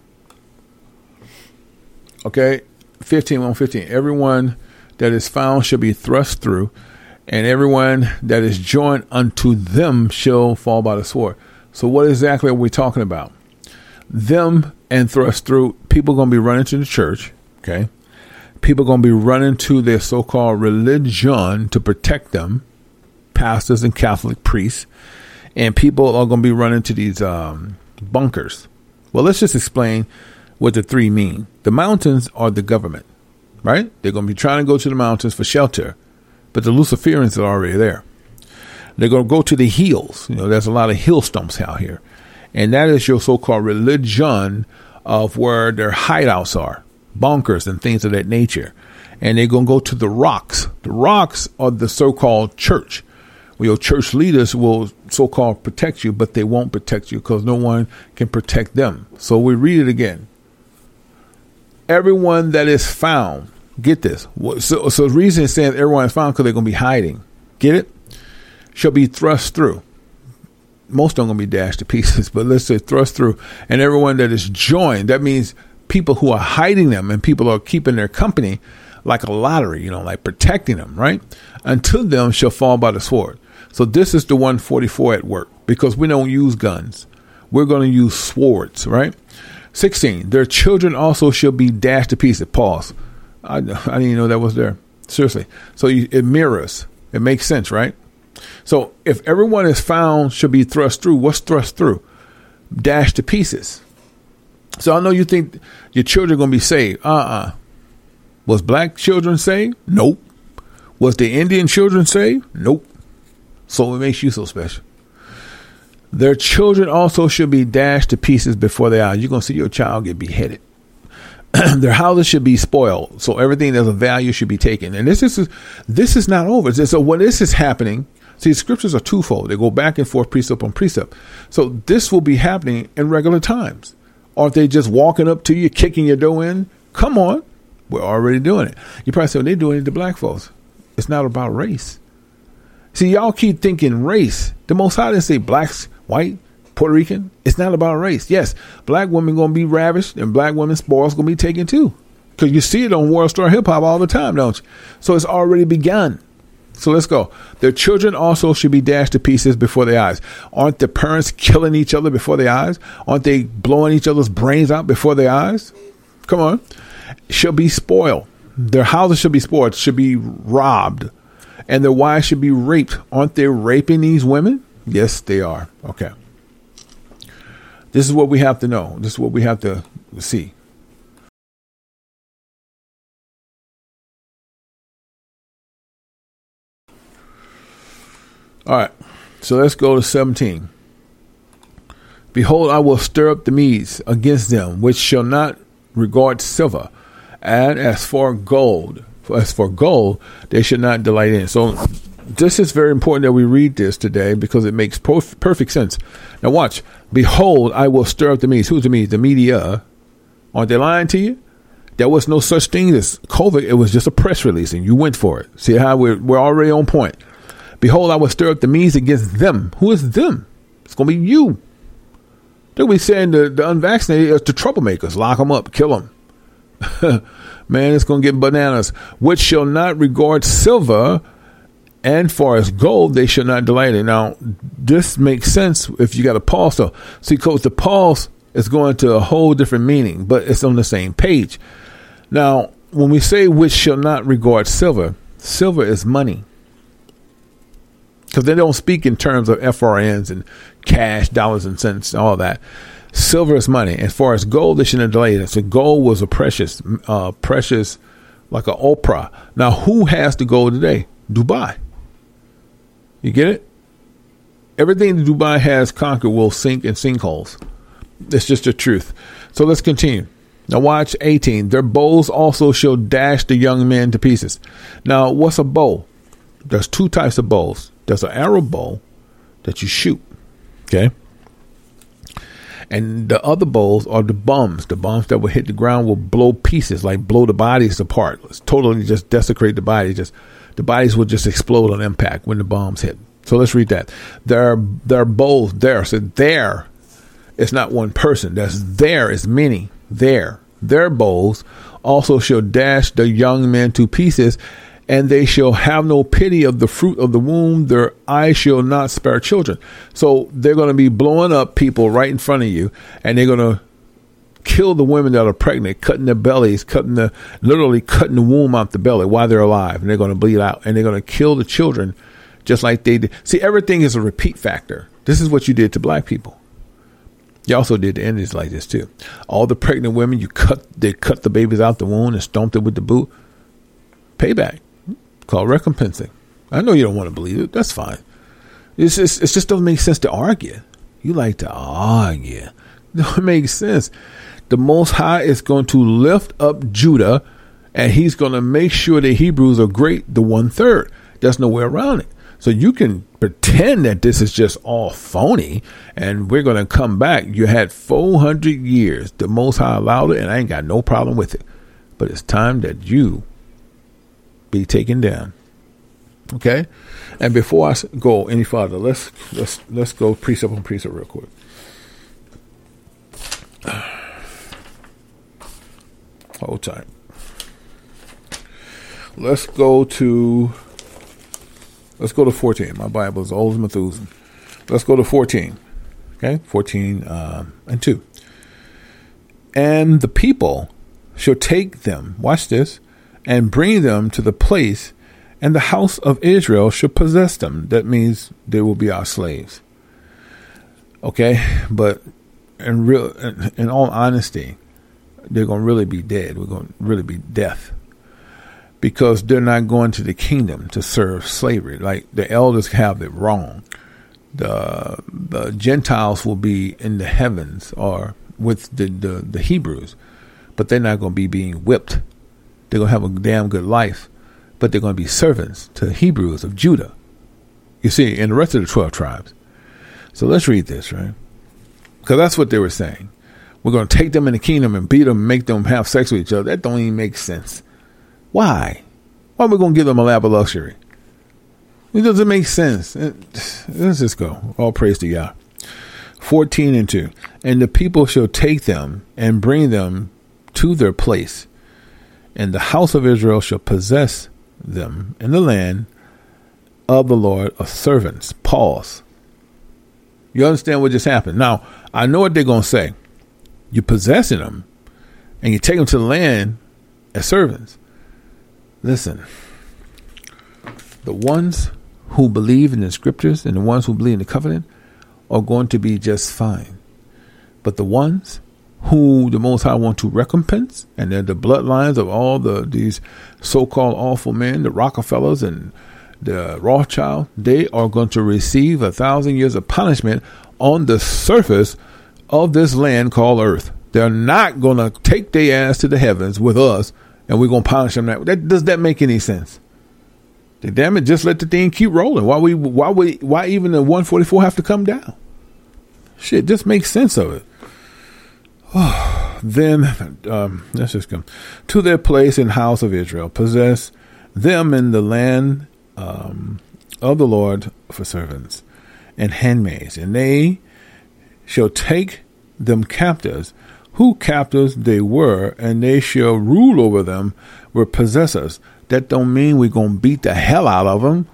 Okay, fifteen one fifteen. Everyone that is found should be thrust through, and everyone that is joined unto them shall fall by the sword. So, what exactly are we talking about? Them and thrust through. People going to be running to the church. Okay, people going to be running to their so called religion to protect them, pastors and Catholic priests, and people are going to be running to these um, bunkers. Well, let's just explain what the three mean. The mountains are the government, right? They're going to be trying to go to the mountains for shelter, but the Luciferians are already there. They're going to go to the hills. You know, there's a lot of hill stumps out here. And that is your so called religion of where their hideouts are, bunkers and things of that nature. And they're going to go to the rocks. The rocks are the so called church. Well, your church leaders will so called protect you, but they won't protect you because no one can protect them. So we read it again. Everyone that is found, get this. So, so the reason it's saying everyone is found because they're going to be hiding. Get it? Shall be thrust through. Most them going to be dashed to pieces, but let's say thrust through. And everyone that is joined, that means people who are hiding them and people are keeping their company like a lottery, you know, like protecting them, right? Until them shall fall by the sword. So this is the 144 at work because we don't use guns. We're going to use swords, right? 16. Their children also shall be dashed to pieces. Pause. I, I didn't even know that was there. Seriously. So you, it mirrors. It makes sense, right? So if everyone is found should be thrust through, what's thrust through? Dashed to pieces. So I know you think your children are going to be saved. Uh uh-uh. uh Was black children saved? Nope. Was the Indian children saved? Nope. So what makes you so special? Their children also should be dashed to pieces before their eyes. You're going to see your child get beheaded. Their houses should be spoiled. So everything that's of value should be taken. And this is this is not over. So when this is happening, see, scriptures are twofold. They go back and forth, precept on precept. So this will be happening in regular times. If they just walking up to you, kicking your door in, come on. We're already doing it. You probably say, well, they're doing it to black folks. It's not about race. See, y'all keep thinking race. The Most High didn't say blacks, white, Puerto Rican. It's not about race. Yes, black women gonna be ravished and black women's spoils gonna be taken too. Cause you see it on World Star Hip Hop all the time, don't you? So it's already begun. So let's go. Their children also should be dashed to pieces before their eyes. Aren't the parents killing each other before their eyes? Aren't they blowing each other's brains out before their eyes? Come on. Shall be spoiled. Their houses should be spoiled, should be robbed and their wives should be raped. Aren't they raping these women? Yes, they are. Okay. This is what we have to know. This is what we have to see. All right. So let's go to 17. Behold, I will stir up the Medes against them, which shall not regard silver, and as for gold, as for gold, they should not delight in. So this is very important that we read this today because it makes perfect sense. Now watch. Behold, I will stir up the Medes. Who's the Medes? The media. Aren't they lying to you? There was no such thing as COVID. It was just a press release, and you went for it. See how we're, we're already on point. Behold, I will stir up the Medes against them. Who is them? It's going to be you. They'll be saying the, the unvaccinated are the troublemakers. Lock them up. Kill them. man, it's going to get bananas. Which shall not regard silver, and far as gold, they shall not delight in. Now, this makes sense if you got a pulse. So, see, because the pulse is going to a whole different meaning, but it's on the same page. Now, when we say which shall not regard silver, silver is money. Because they don't speak in terms of FRNs and cash, dollars and cents, all that silver is money. As far as gold, they shouldn't delay it. So gold was a precious, uh, precious, like a Ophir. Now, who has the gold today? Dubai. You get it? Everything Dubai has conquered will sink in sinkholes. It's just the truth. So let's continue. Now watch 18. Their bows also shall dash the young men to pieces. Now, what's a bow? There's two types of bows. There's an arrow bow that you shoot. Okay. And the other bowls are the bombs. The bombs that will hit the ground will blow pieces, like blow the bodies apart. It's totally just desecrate the body. Just the bodies will just explode on impact when the bombs hit. So let's read that. They're there are bowls there. So there is not one person. That's there is many. There. Their bowls also shall dash the young men to pieces and they shall have no pity of the fruit of the womb. Their eyes shall not spare children. So they're going to be blowing up people right in front of you, and they're going to kill the women that are pregnant, cutting their bellies, cutting the literally cutting the womb out the belly while they're alive, and they're going to bleed out, and they're going to kill the children, just like they did. See, everything is a repeat factor. This is what you did to black people. You also did the Indians like this too. All the pregnant women, you cut they cut the babies out the womb and stomped it with the boot. Payback called recompensing. I know you don't want to believe it. That's fine. It's just, it just doesn't make sense to argue. You like to argue. It don't make sense. The Most High is going to lift up Judah, and He's going to make sure the Hebrews are great. The one third. There's no way around it. So you can pretend that this is just all phony, and we're going to come back. You had 400 years. The Most High allowed it, and I ain't got no problem with it. But it's time that you be taken down. Okay, and before I go any further, let's let's let's go precept on precept real quick. Hold tight. Let's go to let's go to fourteen. My Bible is old as Methuselah. Let's go to fourteen. Okay, fourteen um, and two. And the people shall take them. Watch this, and bring them to the place and the house of Israel shall possess them. That means they will be our slaves. Okay, but in real, in, in all honesty, they're going to really be dead. We're going to really be death because they're not going to the kingdom to serve slavery. Like the elders have it wrong. The the Gentiles will be in the heavens or with the, the, the Hebrews, but they're not going to be being whipped. They're going to have a damn good life but they're going to be servants to the Hebrews of Judah. You see, and the rest of the 12 tribes. So let's read this, right? Because that's what they were saying. We're going to take them in the kingdom and beat them and make them have sex with each other. That don't even make sense. Why? Why are we going to give them a lap of luxury? It doesn't make sense. Let's just go. All praise to Yah. 14 and 2. And the people shall take them and bring them to their place, and the house of Israel shall possess them in the land of the Lord of servants. Pause. You understand what just happened? Now, I know what they're going to say. You're possessing them and you take them to the land as servants. Listen, the ones who believe in the scriptures and the ones who believe in the covenant are going to be just fine. But the ones who the Most High want to recompense, and they're the bloodlines of all the these so-called awful men, the Rockefellers and the Rothschild. They are going to receive a thousand years of punishment on the surface of this land called Earth. They're not going to take their ass to the heavens with us, and we're going to punish them. That, that does that make any sense? damn it, just let the thing keep rolling. Why we why we why even the 144 have to come down? Shit, just make sense of it. then um, let's just come to their place in house of Israel, possess them in the land um, of the Lord for servants and handmaids, and they shall take them captives, who captives they were, and they shall rule over them, were possessors. That don't mean we're gonna beat the hell out of them.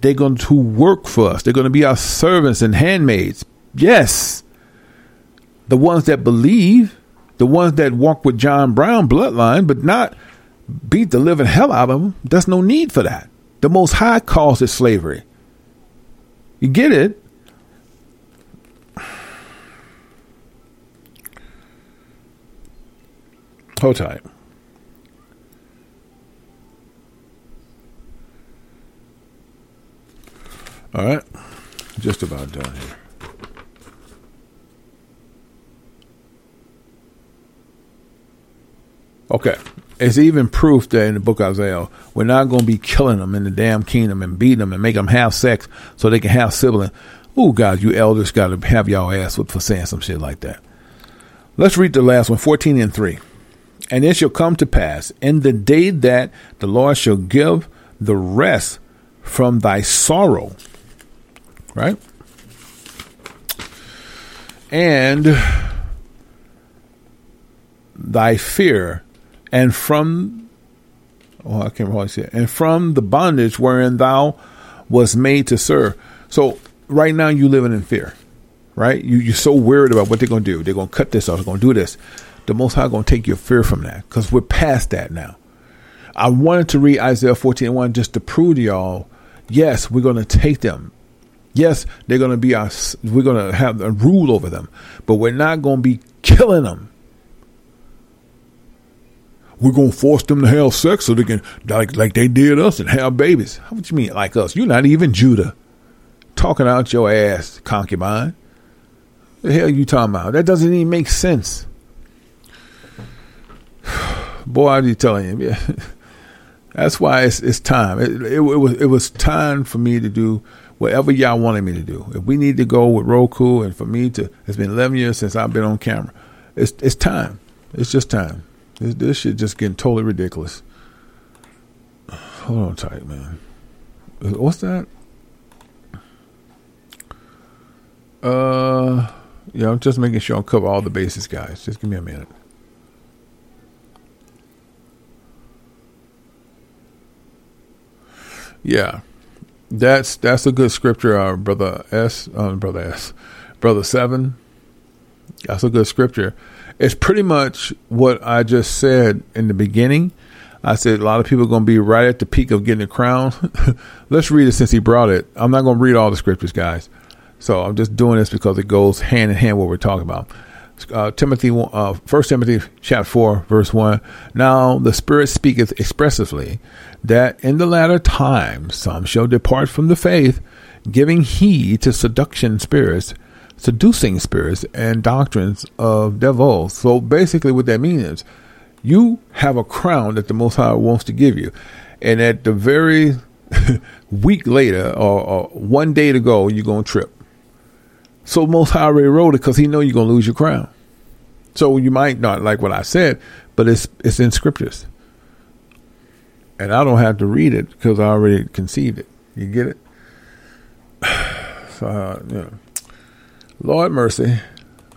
They're going to work for us. They're going to be our servants and handmaids. Yes, the ones that believe, the ones that walk with John Brown bloodline, but not beat the living hell out of them. There's no need for that. The Most High calls it slavery. You get it? Tight. All right. Just about done here. Okay. It's even proof that in the book of Isaiah, we're not going to be killing them in the damn kingdom and beating them and make them have sex so they can have siblings. Oh, God, you elders got to have y'all ass for saying some shit like that. Let's read the last one, 14 and 3. And it shall come to pass in the day that the Lord shall give the rest from thy sorrow. Right? And thy fear and from oh I can't really say it, and from the bondage wherein thou was made to serve. So right now you living in fear, right? You you're so worried about what they're gonna do. They're gonna cut this off. They're gonna do this. The Most High gonna take your fear from that because we're past that now. I wanted to read Isaiah 14 1 just to prove to y'all, yes, we're gonna take them. Yes, they're gonna be our. We're gonna have a rule over them, but we're not gonna be killing them we're gonna force them to have sex so they can like like they did us and have babies. How would you mean like us? You're not even Judah. talking out your ass, concubine. The hell you talking about? That doesn't even make sense. Boy, I be telling you, yeah. that's why it's it's time. It, it, it, was it was time for me to do whatever y'all wanted me to do. If we need to go with Roku, and for me to, it's been 11 years since I've been on camera. It's it's time. It's just time. This, this shit just getting totally ridiculous. Hold on tight, man. What's that? Uh, yeah, I'm just making sure I cover all the bases, guys. Just give me a minute. Yeah, that's that's a good scripture, uh, brother S, uh, brother S, brother Seven. That's a good scripture. It's pretty much what I just said in the beginning. I said a lot of people are going to be right at the peak of getting a crown. Let's read it since he brought it. I'm not going to read all the scriptures, guys. So I'm just doing this because it goes hand in hand what we're talking about. Uh, Timothy, uh, First Timothy chapter four, verse one. Now the Spirit speaketh expressively that in the latter times some shall depart from the faith, giving heed to seduction spirits, seducing spirits, and doctrines of devils. So basically, what that means is you have a crown that the Most High wants to give you, and at the very week later or, or one day to go, you're gonna trip. So Most High already wrote it because He know you're gonna lose your crown. So you might not like what I said, but it's it's in scriptures, and I don't have to read it because I already conceived it. You get it? So uh, yeah. Lord mercy.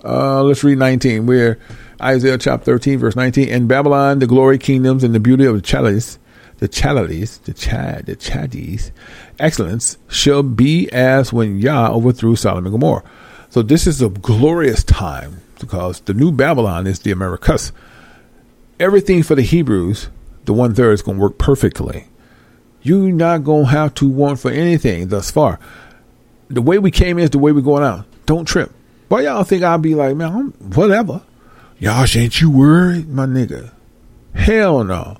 Uh, let's read 19. We're Isaiah chapter 13, verse 19. In Babylon, the glory kingdoms and the beauty of the Chaldees, the Chaldees, the Chad, the Chaldees, excellence shall be as when Yah overthrew Sodom and Gomorrah. So this is a glorious time because the new Babylon is the Americas. Everything for the Hebrews, the one third is going to work perfectly. You're not going to have to want for anything thus far. The way we came is the way we're going out. Don't trip. Why y'all think I'll be like, man, I'm, whatever. Y'all, ain't you worried, my nigga? Hell no.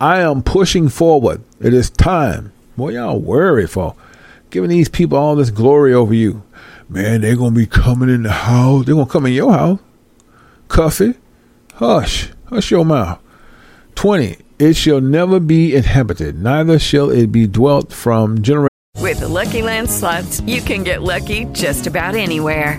I am pushing forward. It is time. What y'all worried for? Giving these people all this glory over you. Man, they're to be coming in the house. They're to come in your house. Cuffy. Hush. Hush your mouth. 20. It shall never be inhabited, neither shall it be dwelt from generation. With the Lucky Land slots, you can get lucky just about anywhere.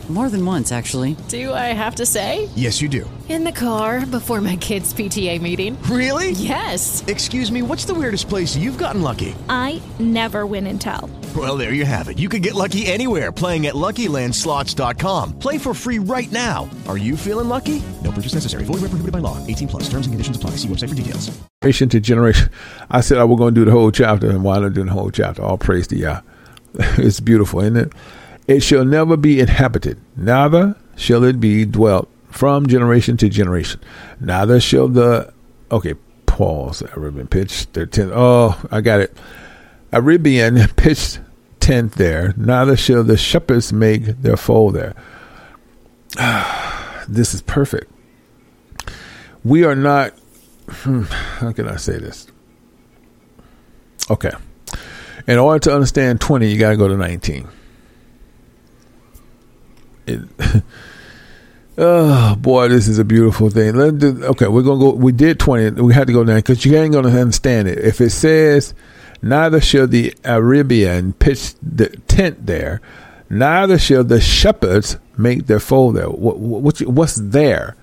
More than once, actually. Do I have to say? Yes, you do. In the car before my kids' PTA meeting. Really? Yes. Excuse me, what's the weirdest place you've gotten lucky? I never win and tell. Well, there you have it. You can get lucky anywhere playing at LuckyLandSlots.com. Play for free right now. Are you feeling lucky? No purchase necessary. Void where prohibited by law. 18 plus. Terms and conditions apply. See website for details. Generation to generation. I said I was going to do the whole chapter, and why not do the whole chapter? All praise to Yah. it's beautiful, isn't it? It shall never be inhabited, neither shall it be dwelt from generation to generation. Neither shall the okay pause. Arabian pitched their tent. Oh, I got it. Arabian pitched tent there. Neither shall the shepherds make their fold there. this is perfect. We are not. Hmm, how can I say this? Okay. In order to understand 20, you got to go to 19. It, oh boy, this is a beautiful thing. Do, okay, we're gonna go. We did 20. We had to go down because you ain't gonna understand it. If it says, "Neither shall the Arabian pitch the tent there, neither shall the shepherds make their fold there." What, what, what's there?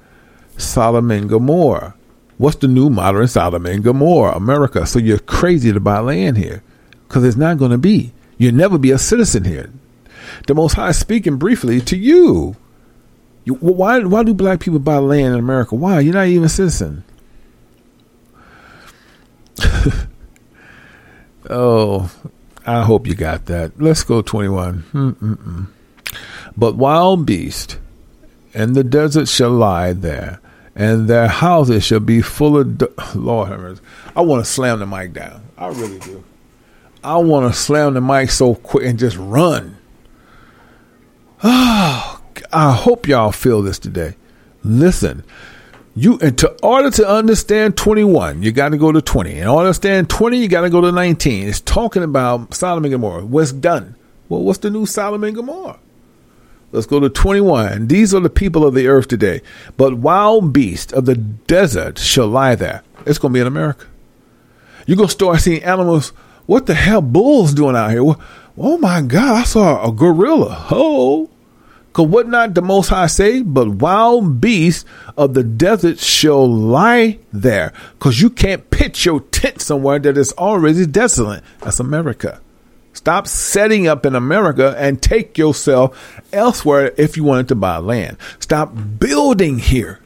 Sodom and Gomorrah. What's the new modern Sodom and Gomorrah? America. So you're crazy to buy land here because it's not going to be. You'll never be a citizen here. The Most High speaking briefly to you. you. Why, why do black people buy land in America? Why? You're not even a citizen. oh, I hope you got that. Let's go 21. Mm-mm-mm. But wild beast and the desert shall lie there, and their houses shall be full of. Do- Lord have mercy. I want to slam the mic down. I really do. I want to slam the mic so quick and just run. Oh, I hope y'all feel this today. Listen, you and to order to understand 21, you got to go to 20. In order to understand 20, you got to go to 19. It's talking about Solomon and Gomorrah. What's done? Well, what's the new Solomon and Gomorrah? Let's go to 21. These are the people of the earth today. But wild beasts of the desert shall lie there. It's going to be in America. You're going to start seeing animals. What the hell bulls doing out here? Oh my God, I saw a gorilla. Oh. Cause what not the Most High say, but wild beasts of the desert shall lie there. Cause you can't pitch your tent somewhere that is already desolate. That's America. Stop setting up in America and take yourself elsewhere if you wanted to buy land. Stop building here.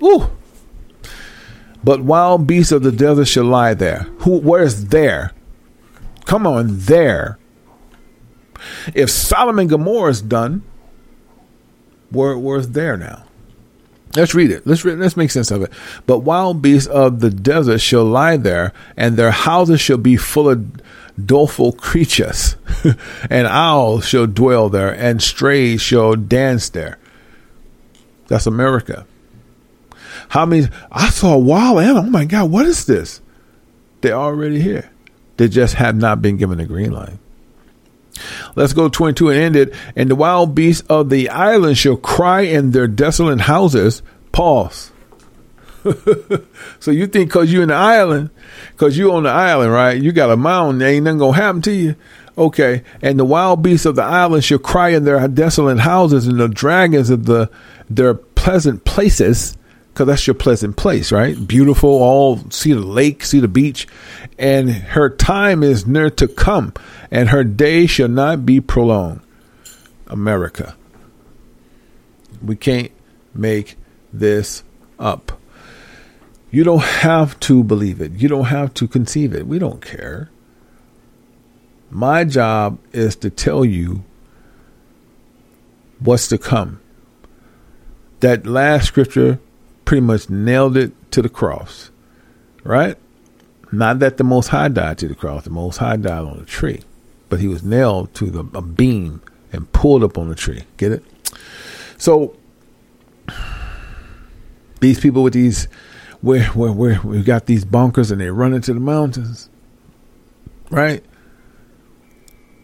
Woo. But wild beasts of the desert shall lie there. Who where's there? Come on, there. If Sodom and Gomorrah is done, where where's there now? Let's read it. Let's read, let's make sense of it. But wild beasts of the desert shall lie there, and their houses shall be full of doleful creatures, and owls shall dwell there, and strays shall dance there. That's America. How many? I saw a wild animal. Oh my God, what is this? They're already here. They just have not been given a green light. Let's go 22 and end it. And the wild beasts of the island shall cry in their desolate houses. Pause. so you think because you're in the island, because you're on the island, right? You got a mountain, ain't nothing gonna happen to you. Okay. And the wild beasts of the island shall cry in their desolate houses, and the dragons of the their pleasant places, because that's your pleasant place, right? Beautiful, all see the lake, see the beach, and her time is near to come, and her day shall not be prolonged. America. We can't make this up. You don't have to believe it. You don't have to conceive it. We don't care. My job is to tell you what's to come. That last scripture pretty much nailed it to the cross, right? Not that the Most High died to the cross. The Most High died on the tree, but he was nailed to the, a beam and pulled up on the tree. Get it? So these people with these where where where we got these bunkers and they run into the mountains, right?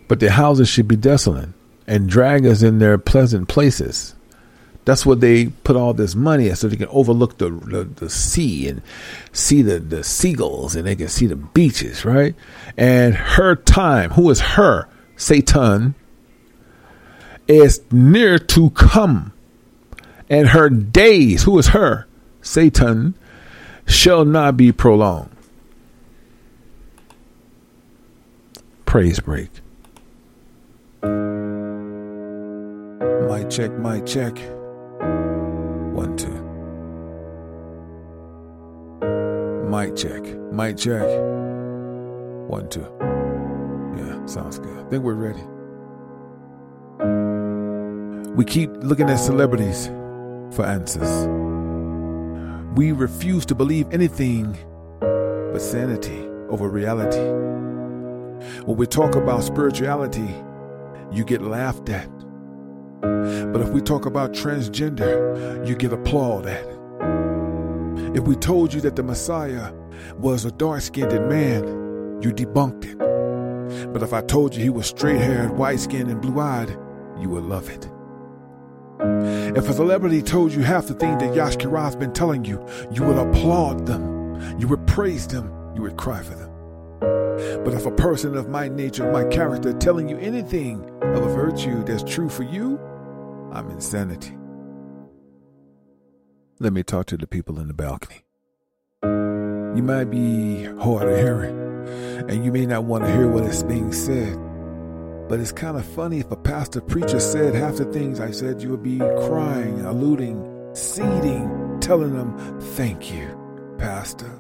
But their houses should be desolate and drag us in their pleasant places. That's what they put all this money at, so they can overlook the, the, the sea and see the, the seagulls and they can see the beaches, right? And her time, who is her? Satan is near to come. And her days, who is her? Satan shall not be prolonged. Praise break. My check, my check. One, two. Mic check, mic check. One, two. Yeah, sounds good. I think we're ready. We keep looking at celebrities for answers. We refuse to believe anything but sanity over reality. When we talk about spirituality, you get laughed at. But if we talk about transgender, you get applauded at. If we told you that the Messiah was a dark skinned man, you debunked it. But if I told you he was straight haired, white skinned, and blue eyed, you would love it. If a celebrity told you half the thing that Yashkira's been telling you, you would applaud them, you would praise them, you would cry for them. But if a person of my nature, my character, telling you anything of a virtue that's true for you, I'm insanity. Let me talk to the people in the balcony. You might be hard of hearing, and you may not want to hear what is being said. But it's kind of funny if a pastor preacher said half the things I said, you would be crying, alluding, seeding, telling them, Thank you, Pastor.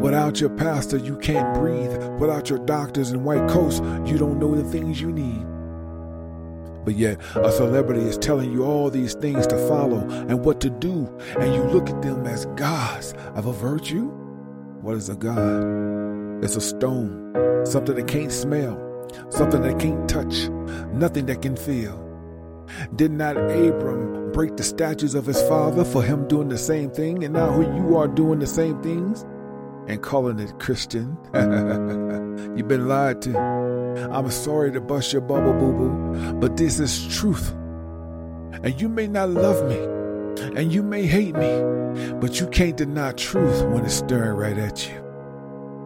Without your pastor, you can't breathe. Without your doctors in white coats, you don't know the things you need. But yet, a celebrity is telling you all these things to follow and what to do, and you look at them as gods of a virtue? What is a god? It's a stone, something that can't smell, something that can't touch, nothing that can feel. Did not Abram break the statues of his father for him doing the same thing, and now who you are doing the same things and calling it Christian? You've been lied to. I'm sorry to bust your bubble, boo boo, but this is truth. And you may not love me, and you may hate me, but you can't deny truth when it's staring right at you.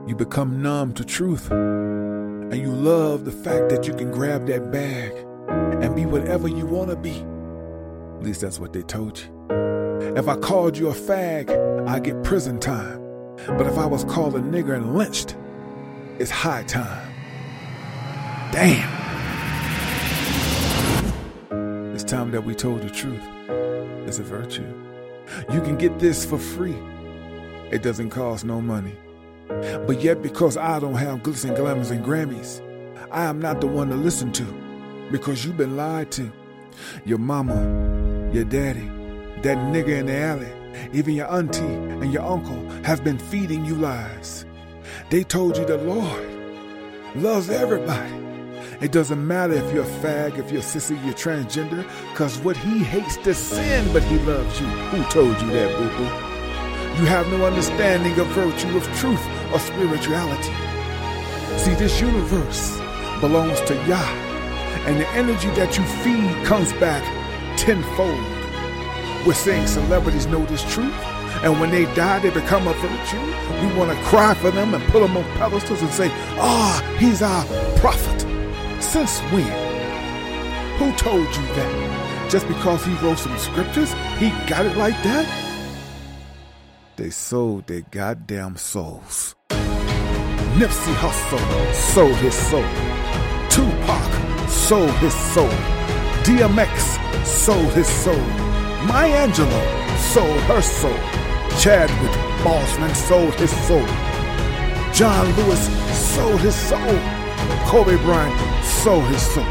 You become numb to truth, and you love the fact that you can grab that bag and be whatever you want to be. At least that's what they told you. If I called you a fag, I get prison time. But if I was called a nigger and lynched, it's high time. Damn. It's time that we told the truth. It's a virtue. You can get this for free. It doesn't cost no money. But yet, because I don't have glitz and glamours and Grammys, I am not the one to listen to because you've been lied to. Your mama, your daddy, that nigga in the alley, even your auntie and your uncle have been feeding you lies. They told you the Lord loves everybody. It doesn't matter if you're a fag, if you're a sissy, you're transgender, because what he hates is sin, but he loves you. Who told you that, boo boo? You have no understanding of virtue, of truth, or spirituality. See, this universe belongs to Yah, and the energy that you feed comes back tenfold. We're saying celebrities know this truth, and when they die, they become a virtue. We want to cry for them and put them on pedestals and say, Ah, oh, he's our prophet. Since when? Who told you that? Just because he wrote some scriptures, he got it like that? They sold their goddamn souls. Nipsey Hussle sold his soul. Tupac sold his soul. DMX sold his soul. Maya Angelou sold her soul. Chadwick Boseman sold his soul. John Lewis sold his soul. Kobe Bryant sold his soul.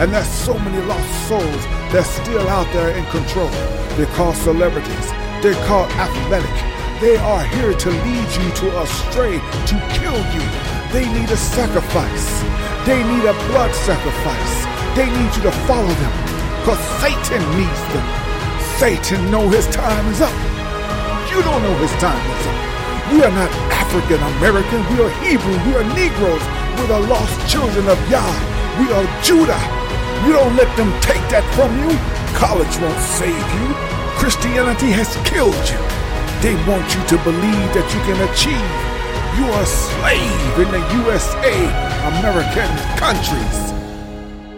And there's so many lost souls that's still out there in control. They're called celebrities. They're called athletic. They are here to lead you to astray, to kill you. They need a sacrifice. They need a blood sacrifice. They need you to follow them. Because Satan needs them. Satan know his time is up. You don't know his time is up. We are not African American. We are Hebrew. We are Negroes. We're the lost children of Yah. We are Judah. You don't let them take that from you. College won't save you. Christianity has killed you. They want you to believe that you can achieve. You are a slave in the USA, American countries.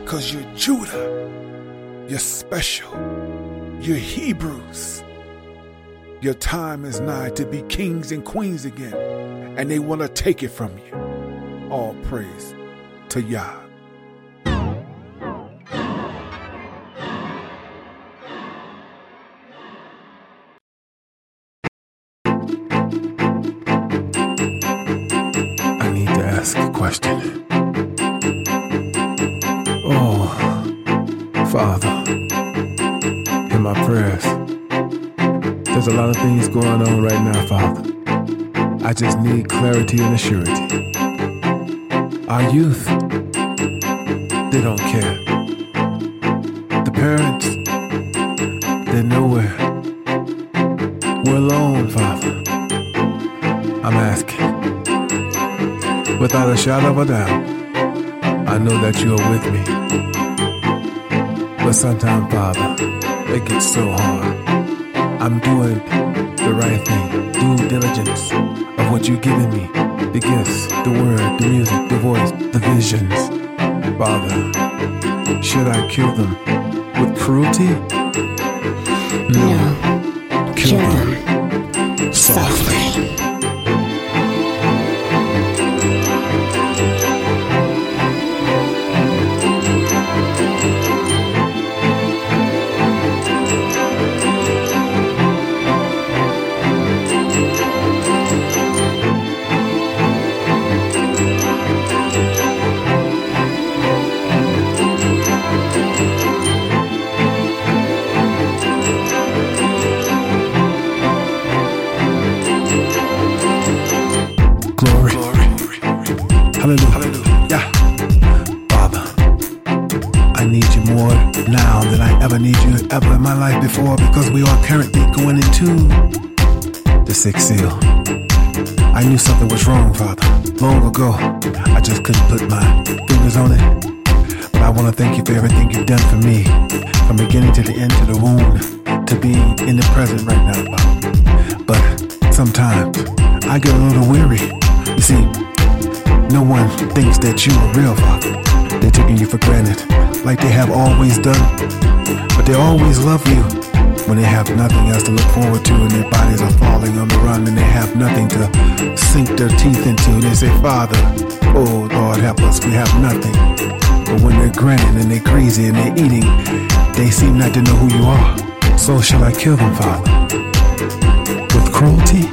Because you're Judah. You're special. You're Hebrews. Your time is nigh to be kings and queens again. And they want to take it from you. All praise to Yah. I need to ask a question. Oh, Father, in my prayers, there's a lot of things going on right now, Father. I just need clarity and assurity. Our youth, they don't care. The parents, they're nowhere. We're alone, Father. I'm asking without a shadow of a doubt, I know that you are with me. But sometimes, Father, it gets so hard. I'm doing the right thing, due diligence of what you've given me the gifts, the word, the music, the voice, the visions. Father, should I kill them with cruelty? No. Kill, kill them, them softly. softly. Sixth seal. I knew something was wrong, Father, long ago. I just couldn't put my fingers on it. But I want to thank you for everything you've done for me, from beginning to the end, to the wound, to being in the present right now, Father. But sometimes I get a little weary. You see, no one thinks that you are real, Father. They're taking you for granted, like they have always done. Father, oh Lord, help us, we have nothing. But when they're grinning and they're crazy and they're eating, they seem not to know who you are. So shall I kill them, Father? With cruelty?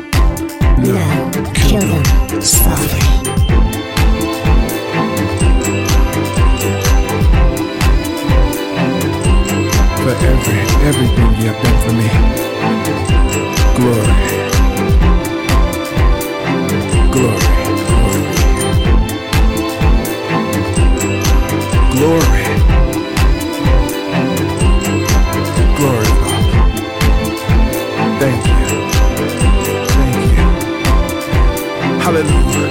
No, kill them softly. for every everything you have done for me. Glory. Glory. Glory. Father. Thank you. Thank you. Hallelujah.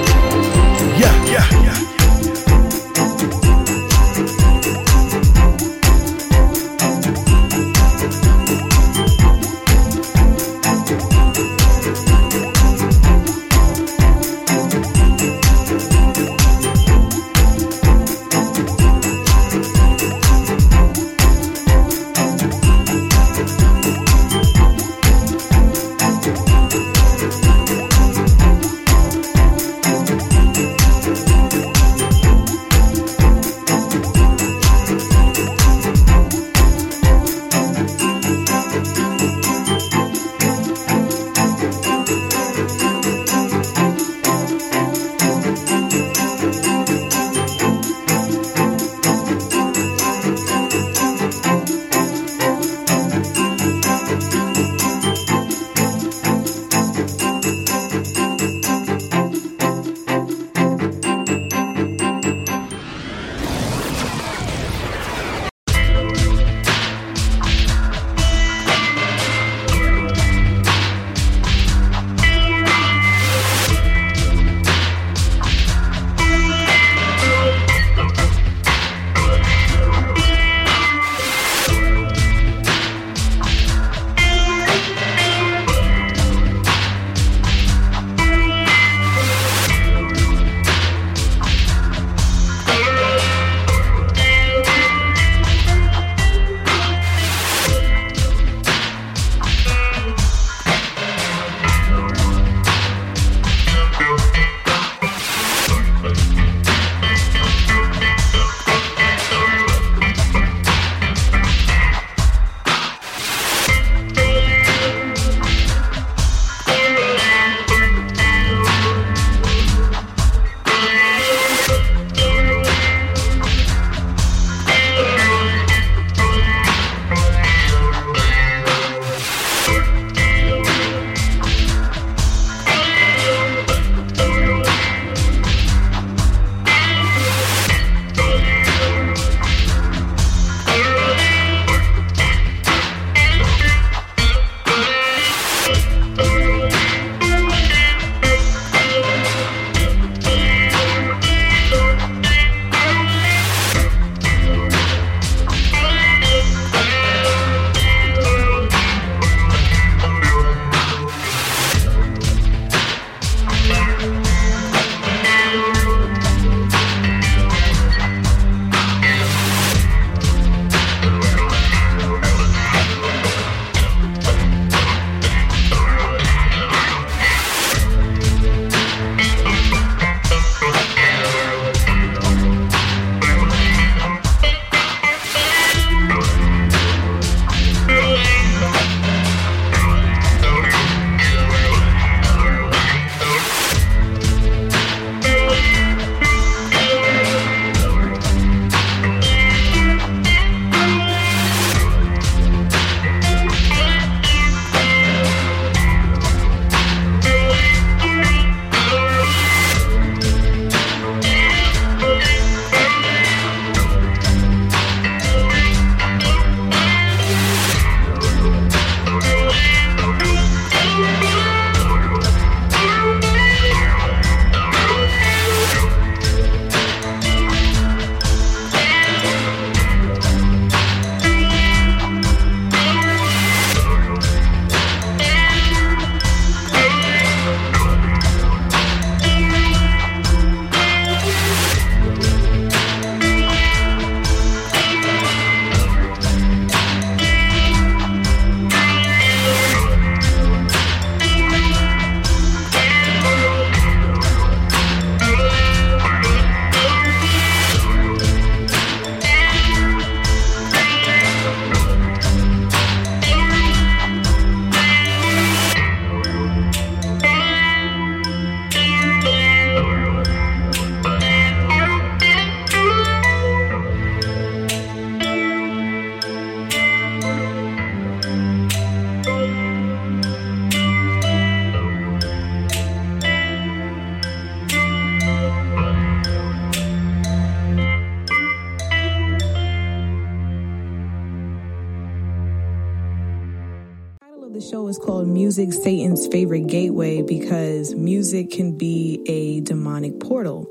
Music can be a demonic portal.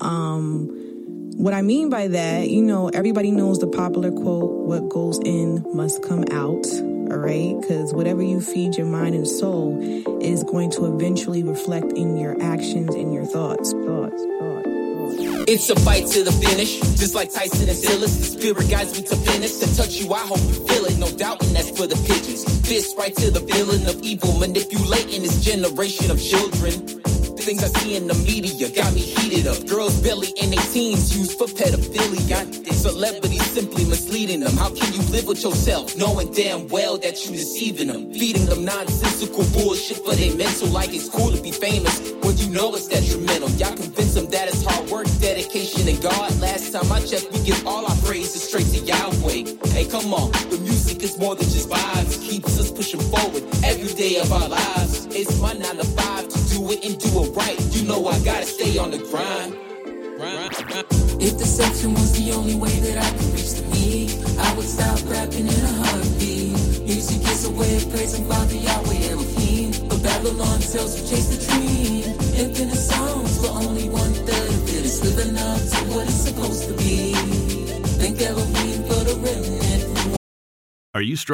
Um, what I mean by that, you know, everybody knows the popular quote, what goes in must come out, all right? Because whatever you feed your mind and soul is going to eventually reflect in your actions and your thoughts. Thoughts, thoughts. It's a fight to the finish, just like Tyson and Silas. The spirit guides me to finish. To touch you, I hope you feel it. No doubting that's for the pigeons. Fist right to the villain of evil, manipulating this generation of children. The things I see in the media got me heated up. Girls barely in their teens used for pedophilia. Celebrities simply misleading them. How can you live with yourself knowing damn well that you deceiving them? Feeding them nonsensical bullshit for their mental like it's cool to be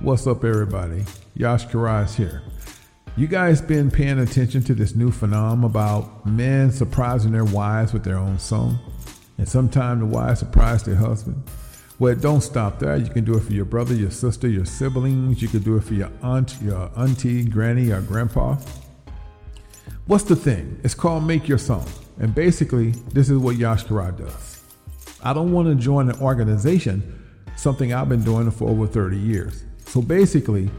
What's up, everybody? Yash Karaz here. You guys been paying attention to this new phenomenon about men surprising their wives with their own song? And sometimes the wives surprise their husband? Well, don't stop there. You can do it for your brother, your sister, your siblings. You can do it for your aunt, your auntie, granny, or grandpa. What's the thing? It's called Make Your Song. And basically, this is what Yash Karaz does. I don't want to join an organization, something I've been doing for over 30 years. So basically,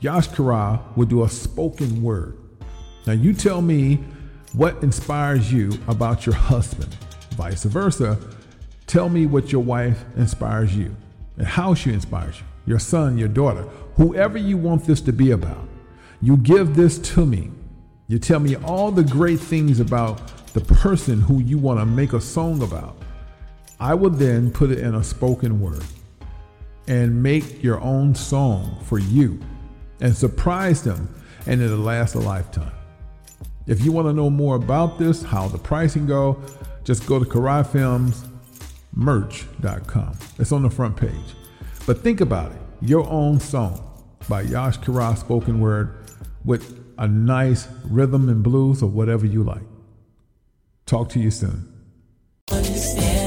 Yash Kara will do a spoken word. Now you tell me what inspires you about your husband. Vice versa, tell me what your wife inspires you and how she inspires you. Your son, your daughter, whoever you want this to be about. You give this to me. You tell me all the great things about the person who you want to make a song about. I will then put it in a spoken word and make your own song for you and surprise them, and it'll last a lifetime. If you want to know more about this, how the pricing go, just go to karafilmsmerch.com. It's on the front page. But think about it your own song by Yash Kara spoken word with a nice rhythm and blues or whatever you like. Talk to you soon. Understands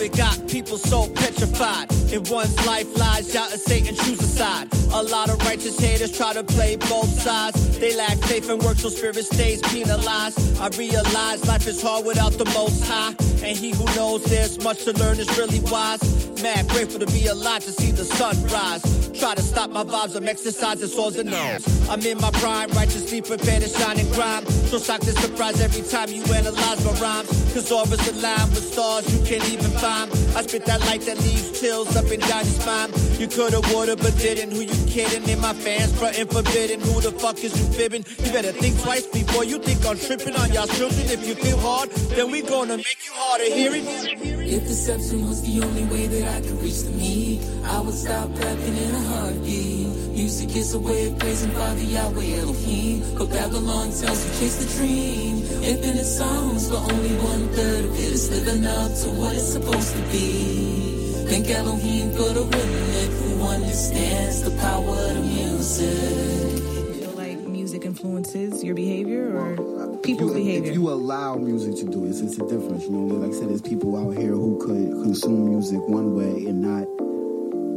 COVID got people so petrified. In one's life lies, y'all Satan choose a side. A lot of righteous haters try to play both sides. They lack faith and work, so spirit stays penalized. I realize life is hard without the most high. And he who knows there's much to learn is really wise. Mad grateful to be alive to see the sunrise. Try to stop my vibes, I'm exercising swords and nerves. I'm in my prime, righteously prepared to shine and grind. So shocked and surprised every time you analyze my rhymes. Cause auras align with stars you can't even find. I spit that light that leaves chills up and down your spine. You coulda, woulda, but didn't. Who you kidding? In my fans, frontin' forbidden. Who the fuck is you fibbing? You better think twice before you think I'm tripping on y'all children. If you feel hard, then we gonna make you harder. Hear it? If deception was the only way that I could reach the me, I would stop rapping in a heartbeat. Music is a way of praising Father Yahweh Elohim. But Babylon tells you chase the dream. Infinite songs, but only one third of it is living up to what it's supposed to be. Thank Elohim for the women who understands the power of the music. feel like music influences your behavior or people's if you, behavior? If you allow music to do it, it's, it's a difference. You know, like I said, there's people out here who could consume music one way and not,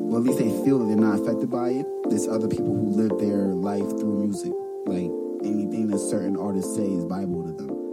well, at least they feel that they're not affected by it. There's other people who live their life through music. Like anything that certain artists say is Bible to them.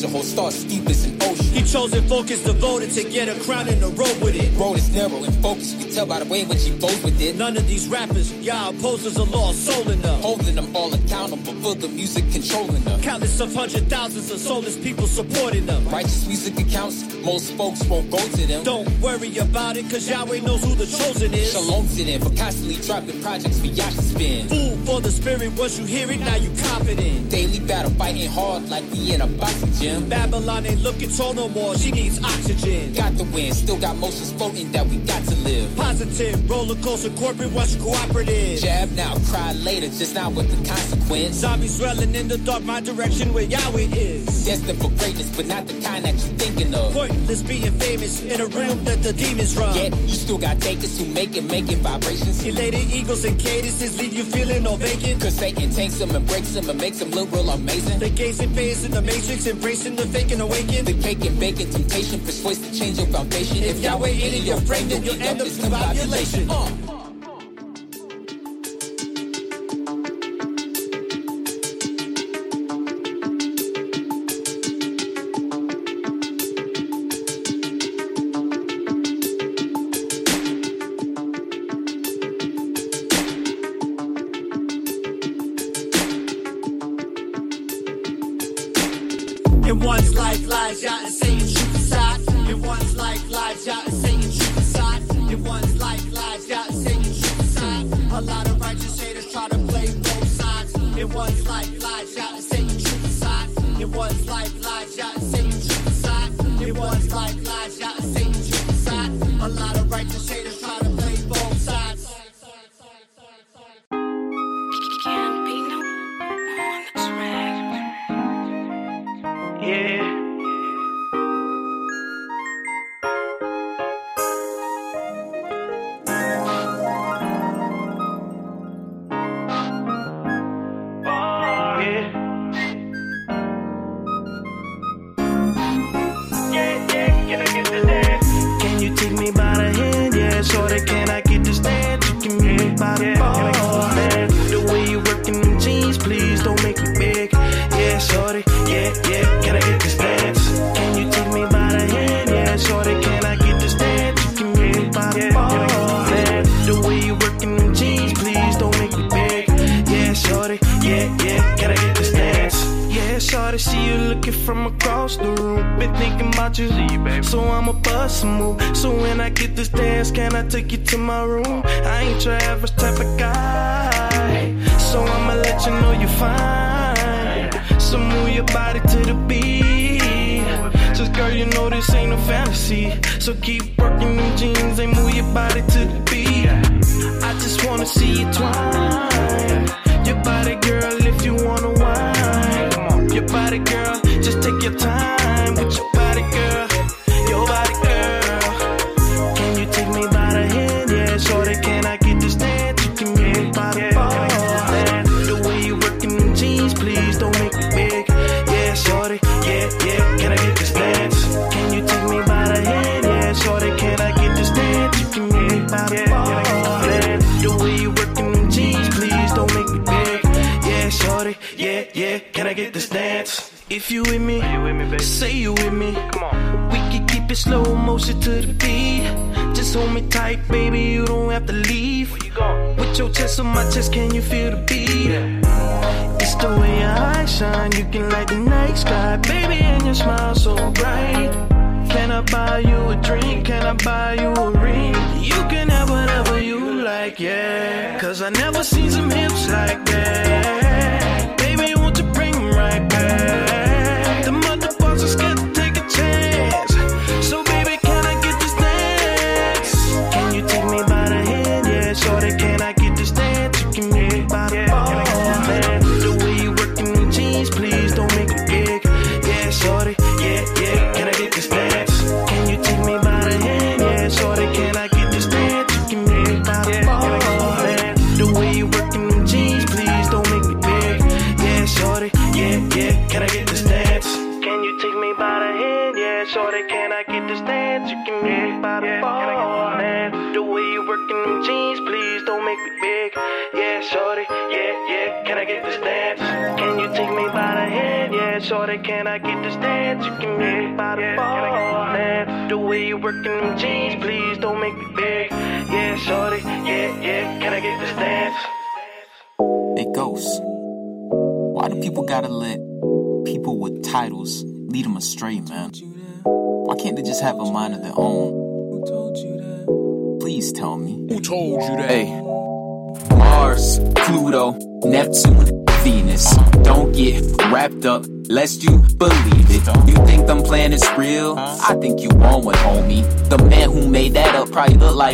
Soldier deep as an ocean. He chose and focused, devoted to get a crown and a road with it. Road is narrow and focused. You can tell by the way in which he flows with it. None of these rappers, y'all opposers a lost soul in them. Holding them all accountable for the music controlling them. Countless of hundred thousands of soulless people supporting them. Righteous music accounts, most folks won't go to them. Don't worry about it, cause Yahweh knows who the chosen is. Shalom to them for constantly dropping projects for y'all to spin. Food for the spirit, once you hear it, now you confident. Daily battle, fighting hard like we in a boxing gym. Babylon ain't looking tall no more, she needs oxygen. Got the win, still got motions floating that we got to live. Positive, roller coaster, corporate, watch cooperative. Jab now, cry later, just not with the consequence. Zombies swelling in the dark, my direction where Yahweh is. Destined for greatness, but not the kind that you're thinking of. Pointless being famous in a realm that the demons run. Yet, you still got takers who make it, making vibrations. Elated eagles and cadences leave you feeling all vacant. Cause Satan takes them and breaks them and makes them look real amazing. The They gazing phase in the matrix, embracing the fake and awaken. The cake and bacon temptation persuades to change your foundation. If Yahweh ain't in your frame, then you'll end up discombobulation. Uh.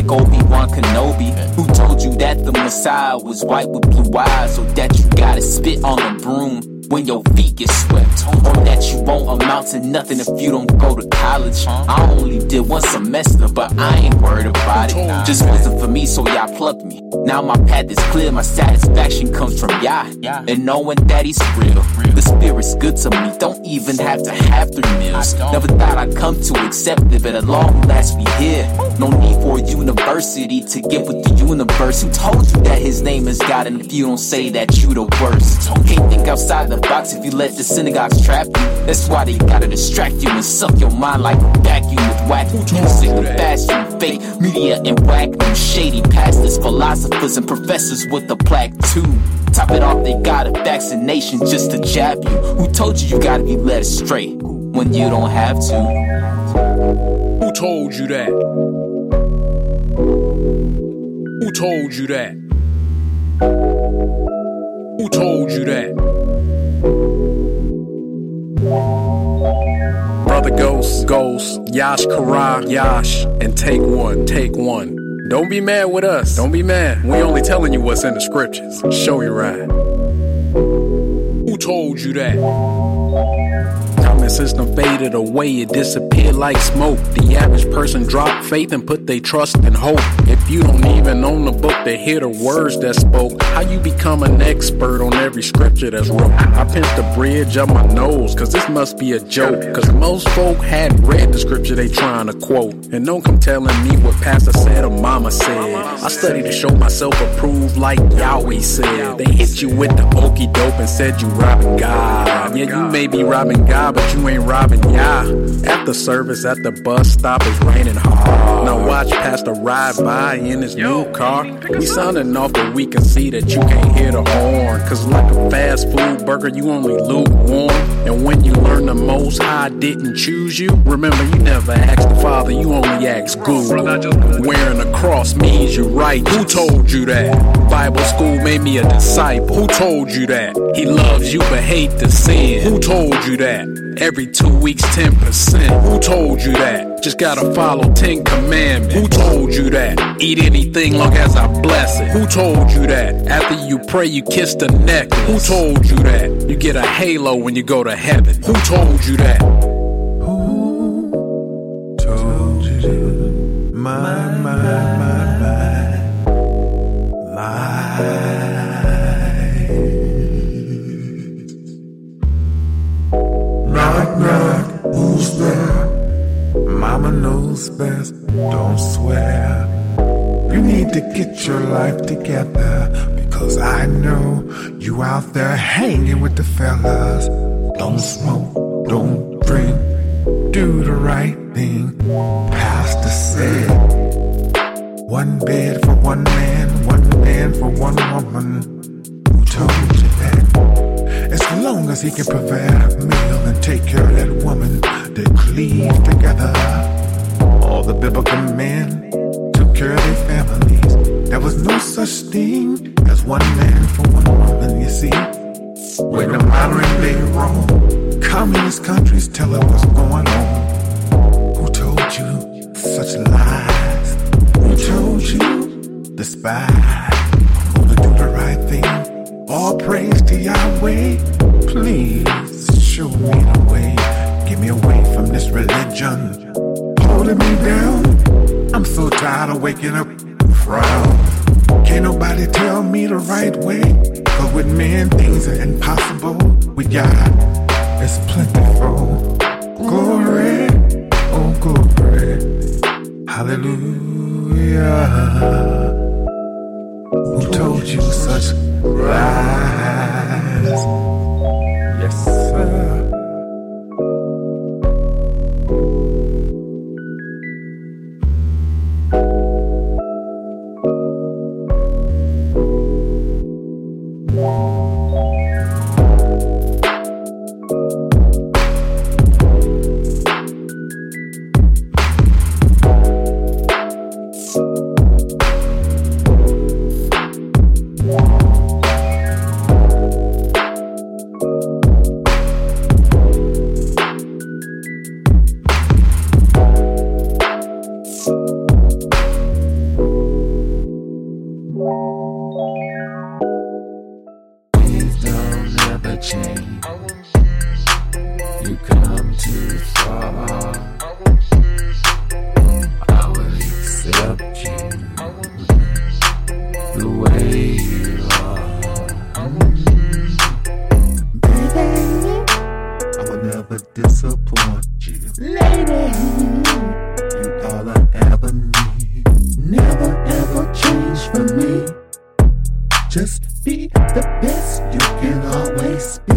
Like Obi-Wan Kenobi. Who told you that the Messiah was white with blue eyes? Or that you gotta spit on a broom when your feet get swept? Or that you won't amount to nothing if you don't go to college? I only did one semester, but I ain't worried about it. Just wasn't for me, so y'all plucked me. Now my path is clear, my satisfaction comes from Yah. And knowing that he's real. The spirit's good to me, don't even have to have three meals. Never thought I'd come to accept it, but at long last we here. No need for a university to get with the universe. Who told you that his name is God? And if you don't say that, you the worst. Can't think outside the box if you let the synagogues trap you. That's why they gotta distract you and suck your mind like a vacuum with whack music, and fake media and whack shady pastors, and professors with a plaque too. Top it off, they got a vaccination just to jab you. Who told you you gotta be led astray when you don't have to? Who told you that? Who told you that? Who told you that? Brother Ghost, Ghost, Yash Kara, Yash, and take one, take one. Don't be mad with us. Don't be mad. We only telling you what's in the scriptures. Show you right. Who told you that? Common system faded away, it disappeared like smoke. The average person dropped faith and put their trust and hope. If you don't even own the book to hear the words that spoke, how you become an expert on every scripture that's wrote? I pinched the bridge up my nose, cause this must be a joke. Cause most folk hadn't read the scripture they trying to quote. And don't come telling me what pastor said or mama said. I study to show myself approved like Yahweh said. They hit you with the okey dope and said you robbing God. Yeah, you may be robbing God, but you ain't robbing. At the service, at the bus stop, it's raining hard. Now watch Pastor ride by in his new car. We sounding off, but we can see that you can't hear the horn. Cause like a fast food burger, you only lukewarm. And when you learn the most high didn't choose you, remember you never asked the Father, you only asked Google. Wearing a cross means you're right. Who told you that? Bible school made me a disciple. Who told you that? He loves you but hate the sin. Who told you that? Every two weeks, 10%. Who told you that? Just gotta follow 10 commandments. Who told you that? Eat anything long as I bless it. Who told you that? After you pray, you kiss the neck. Who told you that? You get a halo when you go to heaven. Who told you that? Best, don't swear. You need to get your life together because I know you out there hanging with the fellas. Don't smoke, don't drink, do the right thing. Pastor said, one bed for one man, one man for one woman. Who told you that? As long as he can provide a meal and take care of that woman, they cleave together. All the biblical men took care of their families. There was no such thing as one man for one woman, you see. When the modern day roam, communist countries tell us what's going on. Who told you such lies? Who told you the spy? Gonna do the right thing. All praise to Yahweh. Please show me the way. Get me away from this religion. Holding me down. I'm so tired of waking up frown. Can't nobody tell me the right way. Cause with men, things are impossible. With God, it's plentiful. Glory, oh glory. Hallelujah. Who told you such lies? Yes, sir. Always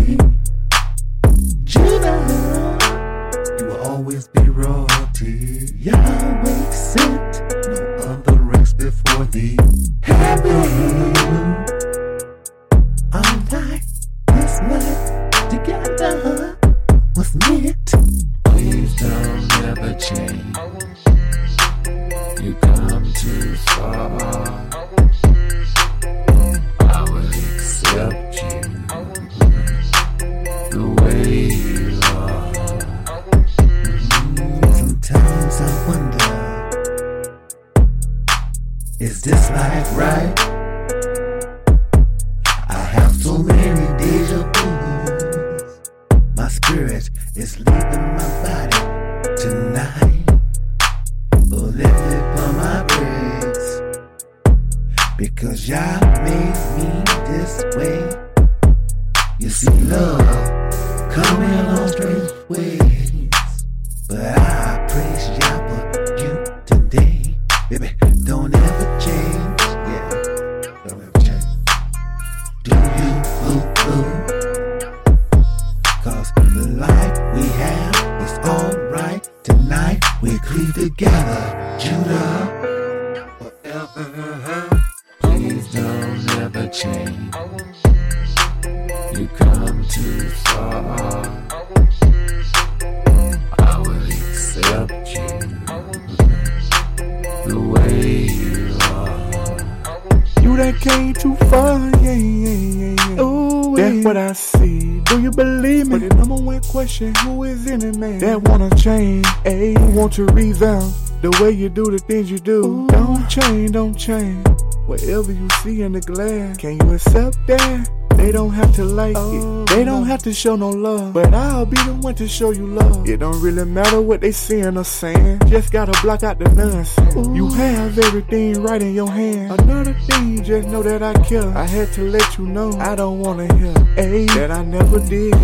to. The way you do the things you do. Don't change, don't change. Whatever you see in the glass, can you accept that? They don't have to like it. They don't have to show no love. But I'll be the one to show you love. It don't really matter what they saying or saying. Just gotta block out the nonsense. You have everything right in your hand. Another thing, just know that I care. I had to let you know I don't wanna hear. Ayy, that I never did.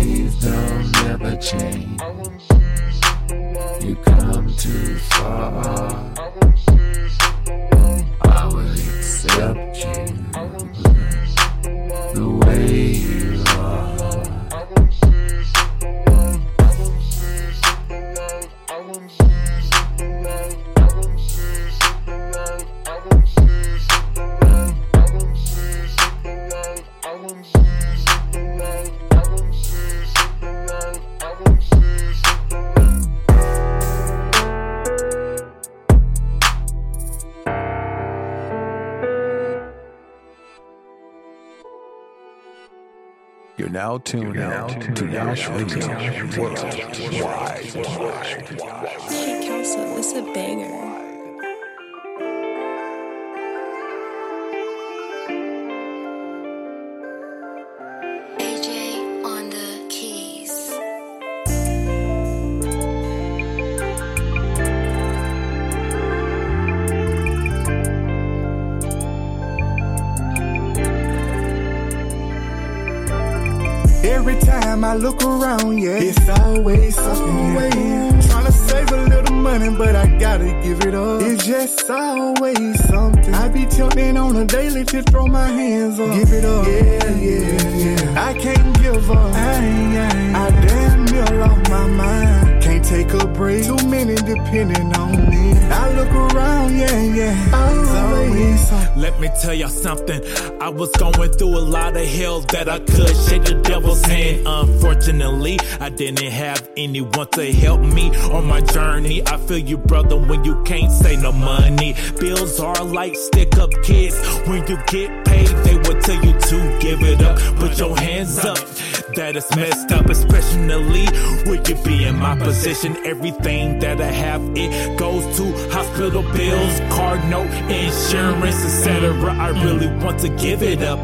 You're now tuned in to Yash Radio Worldwide. Hey, Kelso, this a banger. Look around, yeah, it's always something. Yeah. Trying to save a little money, but I gotta give it up. It's just always something. I be tilting on a daily to throw my hands up. Give it up. Yeah, depending on me. I look around, yeah, yeah. Always. Let me tell y'all something. I was going through a lot of hell that I could shake the devil's hand. Unfortunately, I didn't have anyone to help me on my journey. I feel you, brother, when you can't say no money. Bills are like stick up kids. When you get paid, they will tell you to give it up. Put your hands up. That is messed up, especially would you be in my position? Everything that I have, it goes to hospital bills, car note, insurance, etc. I really want to give it up,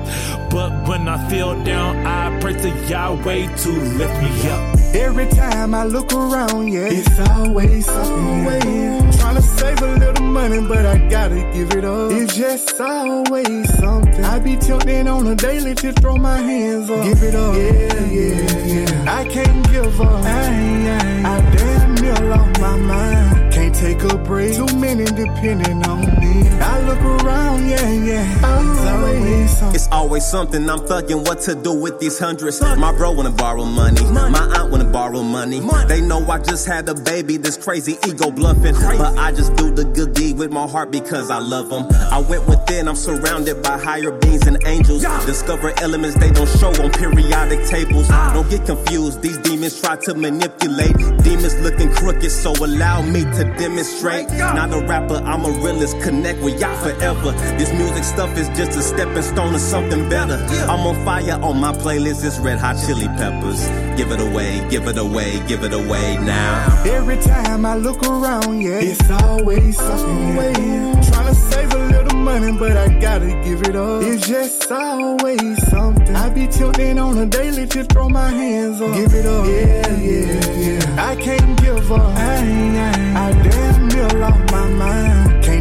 but when I feel down, I pray to Yahweh to lift me up. Every time I look around, yeah, it's always something. Yeah. Trying to save a little money, but I gotta give it up. It's just always something. I be tilting on a daily to throw my hands up. Give it up. Yeah, yeah, yeah. I can't give up. I, ain't, I damn near lost my mind. Can't take a break. Too many depending on me. I look around, yeah, yeah. Always. It's always something. I'm thugging what to do with these hundreds. My bro wanna borrow money. My aunt wanna borrow money. They know I just had a baby. This crazy ego bluffing. But I just do the good deed with my heart because I love them. I went within. I'm surrounded by higher beings and angels. Discover elements they don't show on periodic tables. Ah. Don't get confused. These demons try to manipulate. Demons looking crooked, so allow me to demonstrate. Not a rapper, I'm a realist. Connect with y'all forever. This music stuff is just a stepping stone to something better. I'm on fire on my playlist. It's red hot chili peppers. Give it away, give it away, give it away now. Every time I look around, yeah, it's always something. Yeah. Trying to save a little money, but I gotta give it up. It's just always something. I be tilting on a daily to throw my hands up. Give it up. Yeah, yeah, yeah. I can't give up. I, ain't, I damn near lost my mind.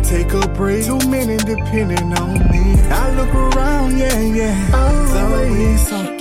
Take a break. Too many depending on me. I look around, yeah, yeah. Always something.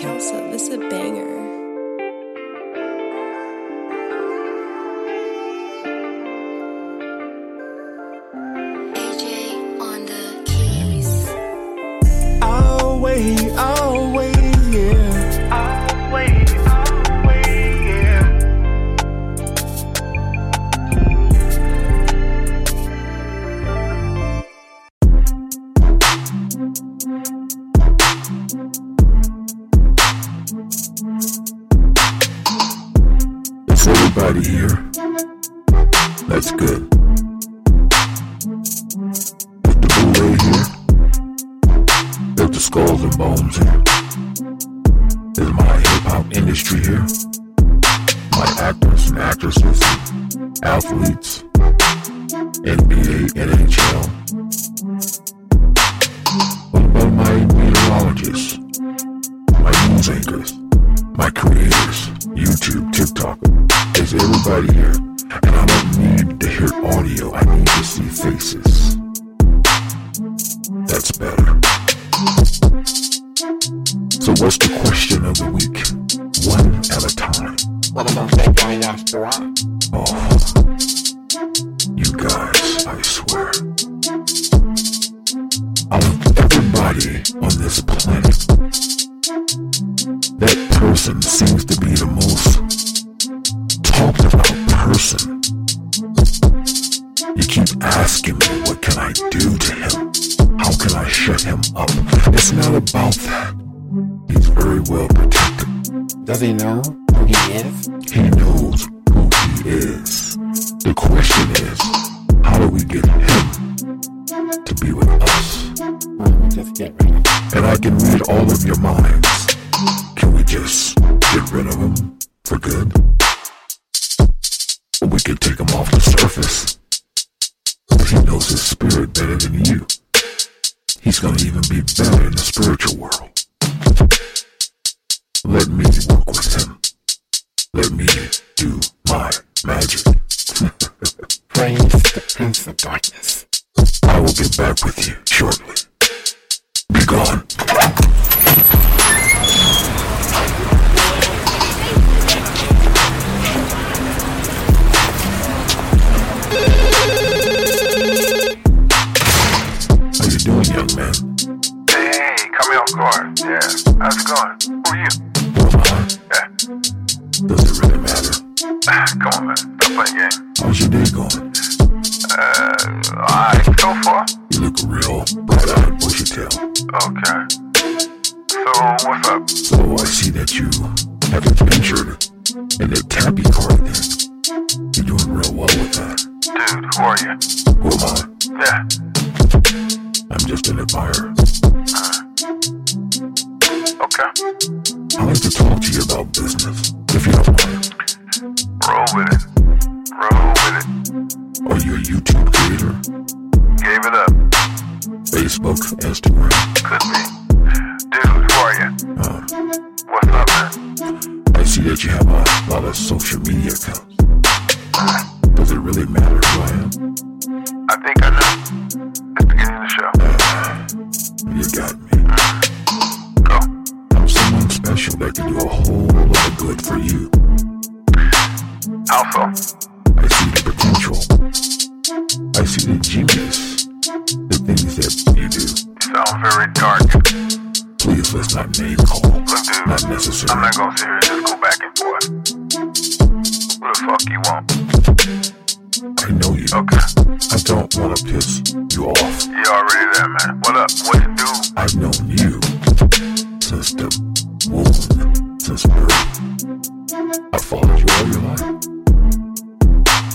I followed you all your life.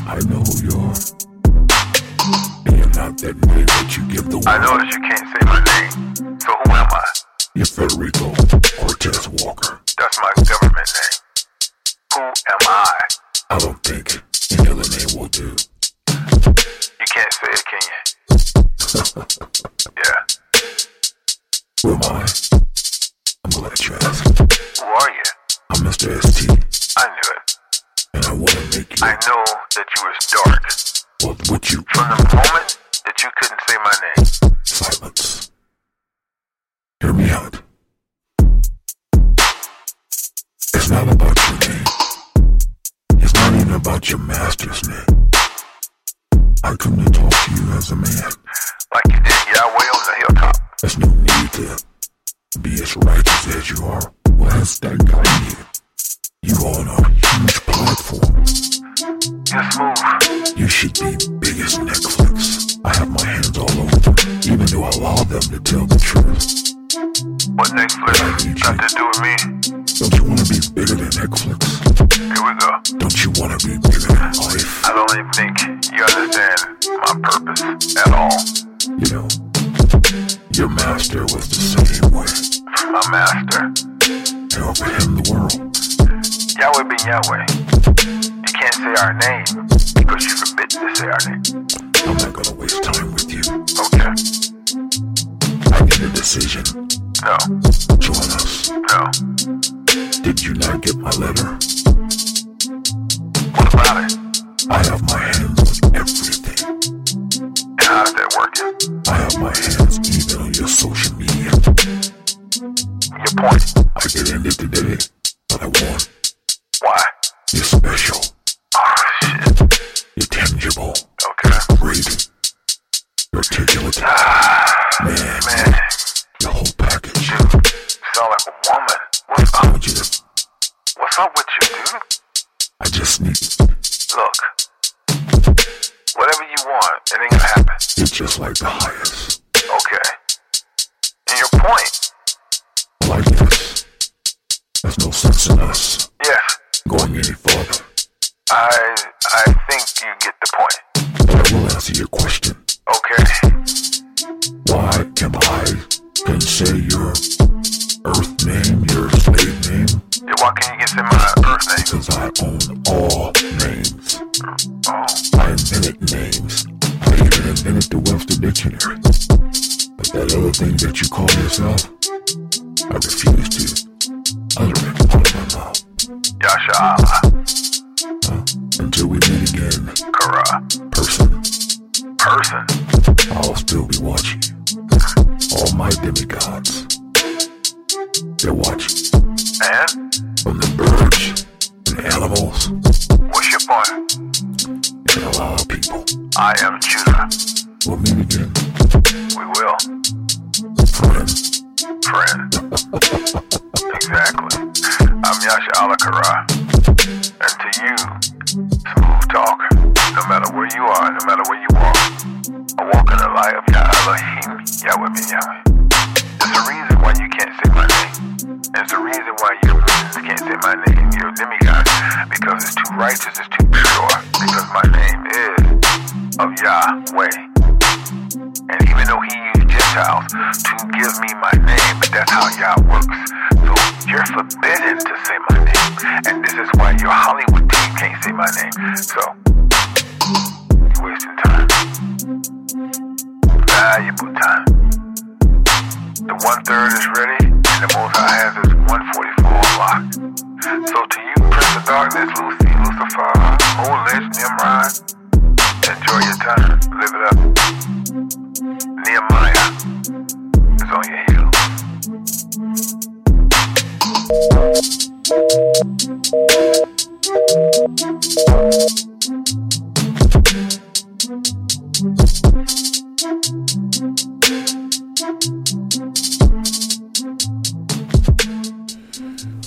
I know who you are. And you're not that name that you give the world. I notice you can't say my name. So who am I? You're Federico Cortez Walker. That's my government name. Who am I? I don't think any other name will do. You can't say it, can you? yeah. Who am I? I'm glad you asked. Who are you? I'm Mr. ST, I knew it. and I want to make you. I know that you was dark. Well, would you? From the moment that you couldn't say my name. Silence. Hear me out. It's not about your name. It's not even about your master's name. I come to talk to you as a man. Like you did Yahweh on the hilltop. There's no need to be as righteous as you are. That gotten you? On a huge platform. You're smooth. You should be big as Netflix. I have my hands all over them, even though I allow them to tell the truth. What Netflix got to do with me? Don't you want to be bigger than Netflix? Here we go. Don't you want to be bigger than life? I don't even think you understand my purpose at all. You know, your master was the same way. My master. Over him, the world. Yahweh Ben Yahweh. You can't say our name because you're forbidden to say our name. I'm not gonna waste time with you. Okay. I need a decision. No. Join us. No. Did you not get my letter? What about it? I have my hands on everything. And how's that working? I have my hands your social media. Your point. I could end it today, but I won't. Why? You're special. Oh, shit. You're tangible. Okay. Great. You're articulate. Ah, man. Man. The whole package. Dude, you sound like a woman. What's up? want you. What's up with you, dude? I just need. Look. Whatever you want, it ain't gonna happen. You're just like the highest. Okay your point. Like this. There's no sense in us. Yeah. Going any farther. I I think you get the point. I will answer your question. Okay. Why am I can say your earth name, your state name? Yeah, why can you get my earth name? Because I own all names. Oh. I invented names. I even invented the Webster Dictionary. But that other thing that you call yourself, I refuse to it out of my mouth. Yasha Allah. Until we meet again, Kara. person, Person. I'll still be watching. All my demigods, they're watching. And? From the birds and animals What's your point? and a lot of people. I am Judah. We'll meet again, We will. friend. Friend. exactly. I'm Yasha Alakara. And to you, smooth talker, no matter where you are, no matter where you walk, I walk in the light of Yah Elohim, Yahweh Ben Yahweh. There's a reason why you can't say my name. There's a reason why you can't say my name, you're a demigod, because it's too righteous, it's too pure, because my name is of Yahweh. And even though he used Gentiles to give me my name, but that's how Yah works. So you're forbidden to say my name. And this is why your Hollywood team can't say my name. So you're wasting time. Valuable time. The one third is ready, and the most high has is 144 unlocked. So to you, Prince of Darkness, Lucy, Lucifer, Lich, Nimrod, enjoy your time. Live it up. Nehemiah is on your heels.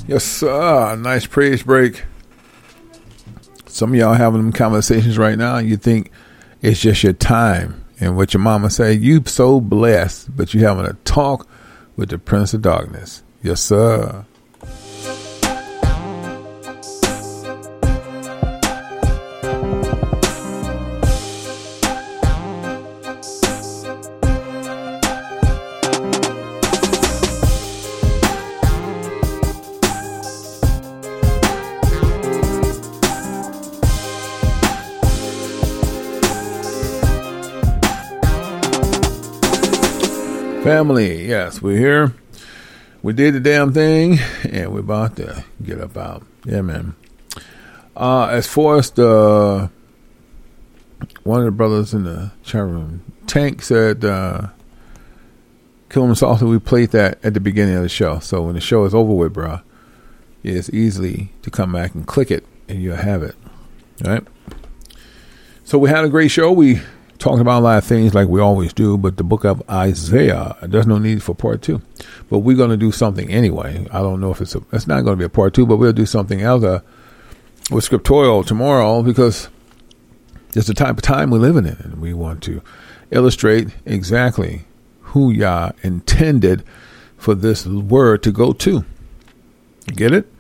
Yes, sir. Nice praise break. Some of y'all having them conversations right now, you think it's just your time. And what your mama say, you so blessed, but you having a talk with the Prince of Darkness. Yes, sir. Family, yes, we're here. We did the damn thing, and we're about to get up out. Yeah, man. Uh, as far as the one of the brothers in the chat room, Tank said, uh, "Kill 'em softly." We played that at the beginning of the show, so when the show is over with, bro, it's easily to come back and click it, and you'll have it. All right. So we had a great show. We talked about a lot of things like we always do, but the book of Isaiah, there's no need for part two. But we're going to do something anyway. I don't know if it's a, it's not going to be a part two, but we'll do something else uh, with scriptorial tomorrow because it's the type of time we're living in, and we want to illustrate exactly who Yah intended for this word to go to. Get it?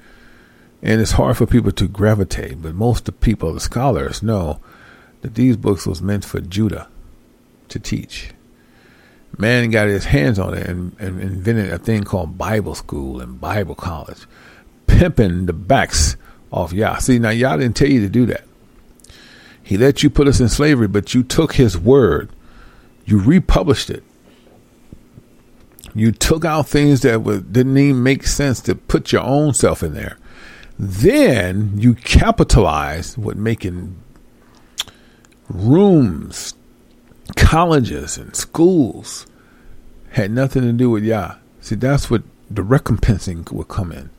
And it's hard for people to gravitate, but most of the people, the scholars, know that these books was meant for Judah to teach. Man got his hands on it and, and invented a thing called Bible school and Bible college, pimping the backs off Yah. See, now Yah didn't tell you to do that. He let you put us in slavery, but you took his word, you republished it. You took out things that didn't even make sense to put your own self in there. Then you capitalized with making rooms, colleges, and schools had nothing to do with Yah. See, that's what the recompensing will come in.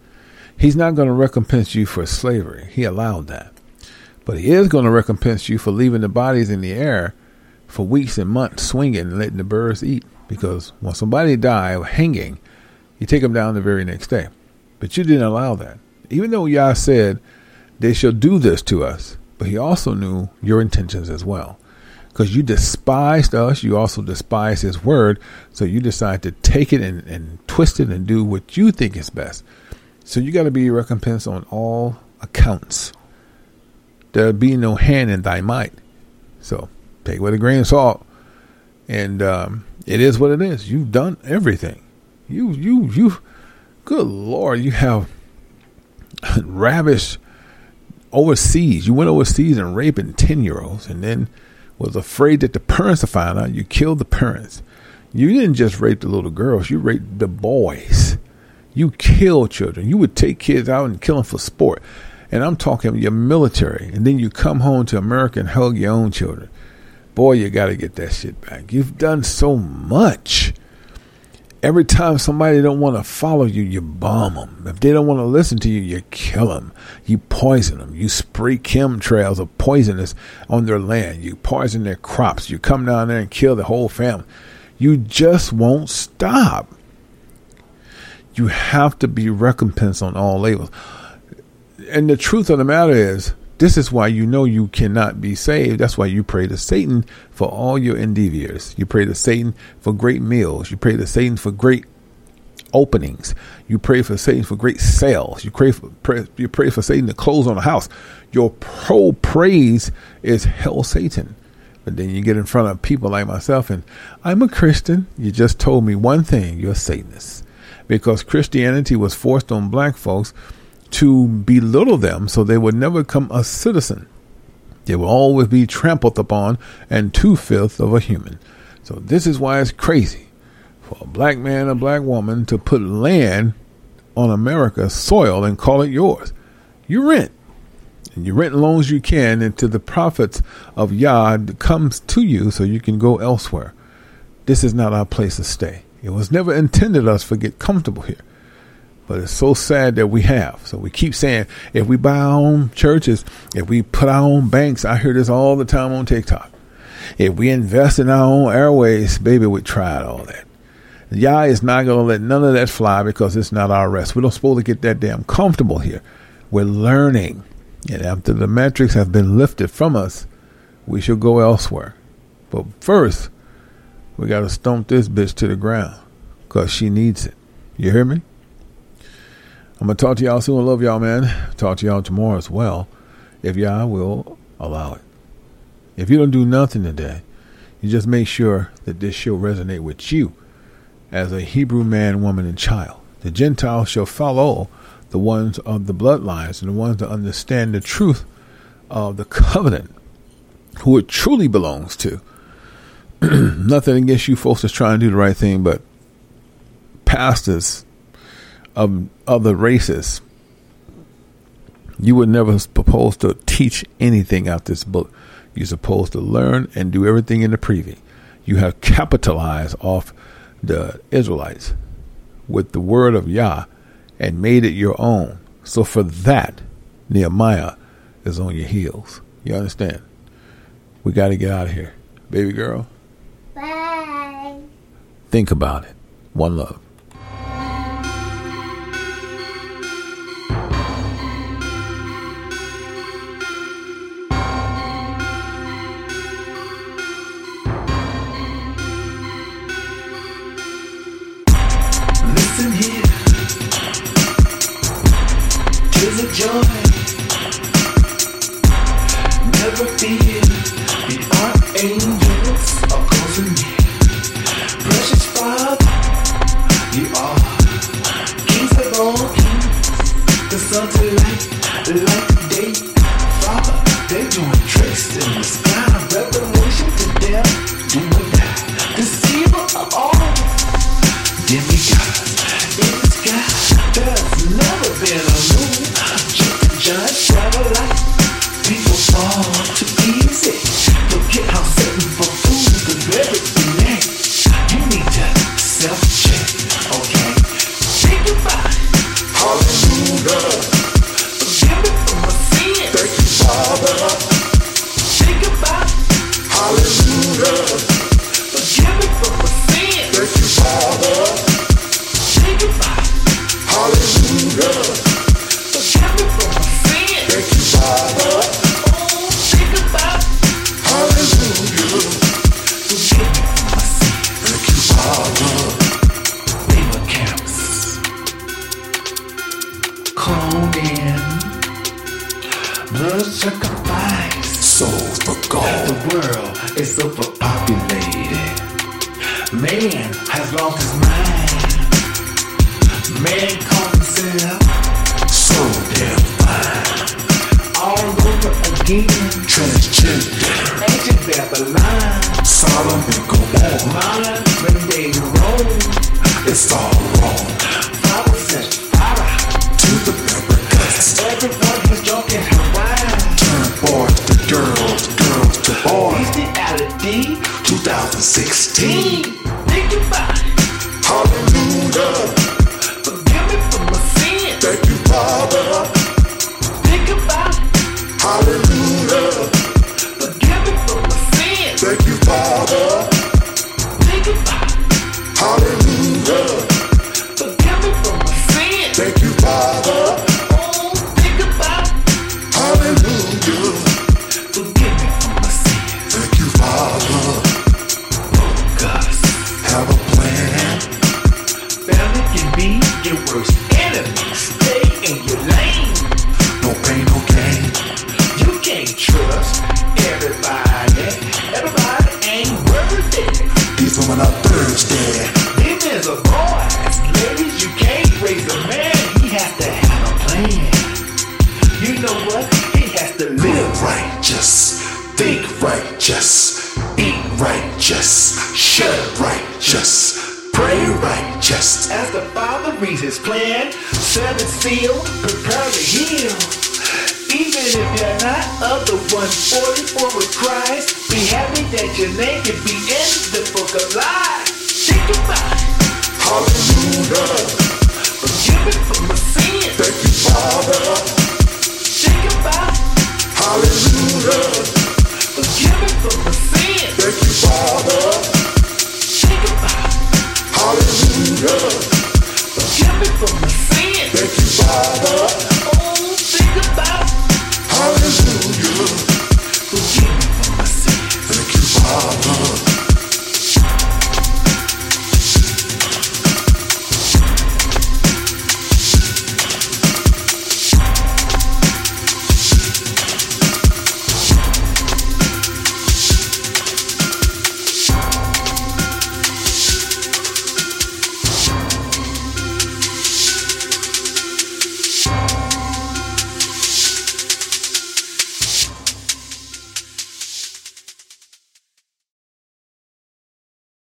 He's not going to recompense you for slavery. He allowed that. But he is going to recompense you for leaving the bodies in the air for weeks and months swinging and letting the birds eat. Because when somebody die hanging, you take them down the very next day. But you didn't allow that. Even though Yah said, they shall do this to us, but he also knew your intentions as well. Because you despised us, you also despised his word, so you decide to take it and, and twist it and do what you think is best. So you got to be recompensed on all accounts. There be no hand in thy might. So take it with a grain of salt. And um, it is what it is. You've done everything. You, you, you, good Lord, you have ravished overseas. You went overseas and raping 10 year olds and then was afraid that the parents would find out. You killed the parents. You didn't just rape the little girls, you raped the boys. You killed children. You would take kids out and kill them for sport. And I'm talking your military. And then you come home to America and hug your own children. Boy, you got to get that shit back. You've done so much. Every time somebody don't want to follow you, you bomb them. If they don't want to listen to you, you kill them. You poison them. You spray chemtrails of poisonous on their land. You poison their crops. You come down there and kill the whole family. You just won't stop. You have to be recompensed on all levels. And the truth of the matter is, this is why you know you cannot be saved. That's why you pray to Satan for all your endeavors. You pray to Satan for great meals. You pray to Satan for great openings. You pray for Satan for great sales. You pray for pray, you pray for Satan to close on a house. Your pro praise is hell Satan. But then you get in front of people like myself and I'm a Christian. You just told me one thing, you're a Satanist. Because Christianity was forced on black folks to belittle them so they would never become a citizen. They will always be trampled upon and two fifths of a human. So this is why it's crazy for a black man a black woman to put land on America's soil and call it yours. You rent. And you rent as long as you can until the prophets of Yah comes to you so you can go elsewhere. This is not our place to stay. It was never intended us to get comfortable here. But it's so sad that we have. So we keep saying if we buy our own churches, if we put our own banks, I hear this all the time on TikTok. If we invest in our own airways, baby, we tried all that. Yah is not going to let none of that fly because it's not our rest. We don't supposed to get that damn comfortable here. We're learning. And after the metrics have been lifted from us, we should go elsewhere. But first, we got to stomp this bitch to the ground because she needs it. You hear me? I'm going to talk to y'all soon. I love y'all, man. Talk to y'all tomorrow as well, if y'all will allow it. If you don't do nothing today, you just make sure that this shall resonate with you as a Hebrew man, woman, and child. The Gentiles shall follow the ones of the bloodlines and the ones that understand the truth of the covenant, who it truly belongs to. Nothing against you folks that's trying to do the right thing, but pastors of other races, you were never supposed to teach anything out this book. You're supposed to learn and do everything in the privy. You have capitalized off the Israelites with the word of Yah and made it your own. So for that, Nehemiah is on your heels. You understand? We got to get out of here. Baby girl. Bye. Think about it. One love.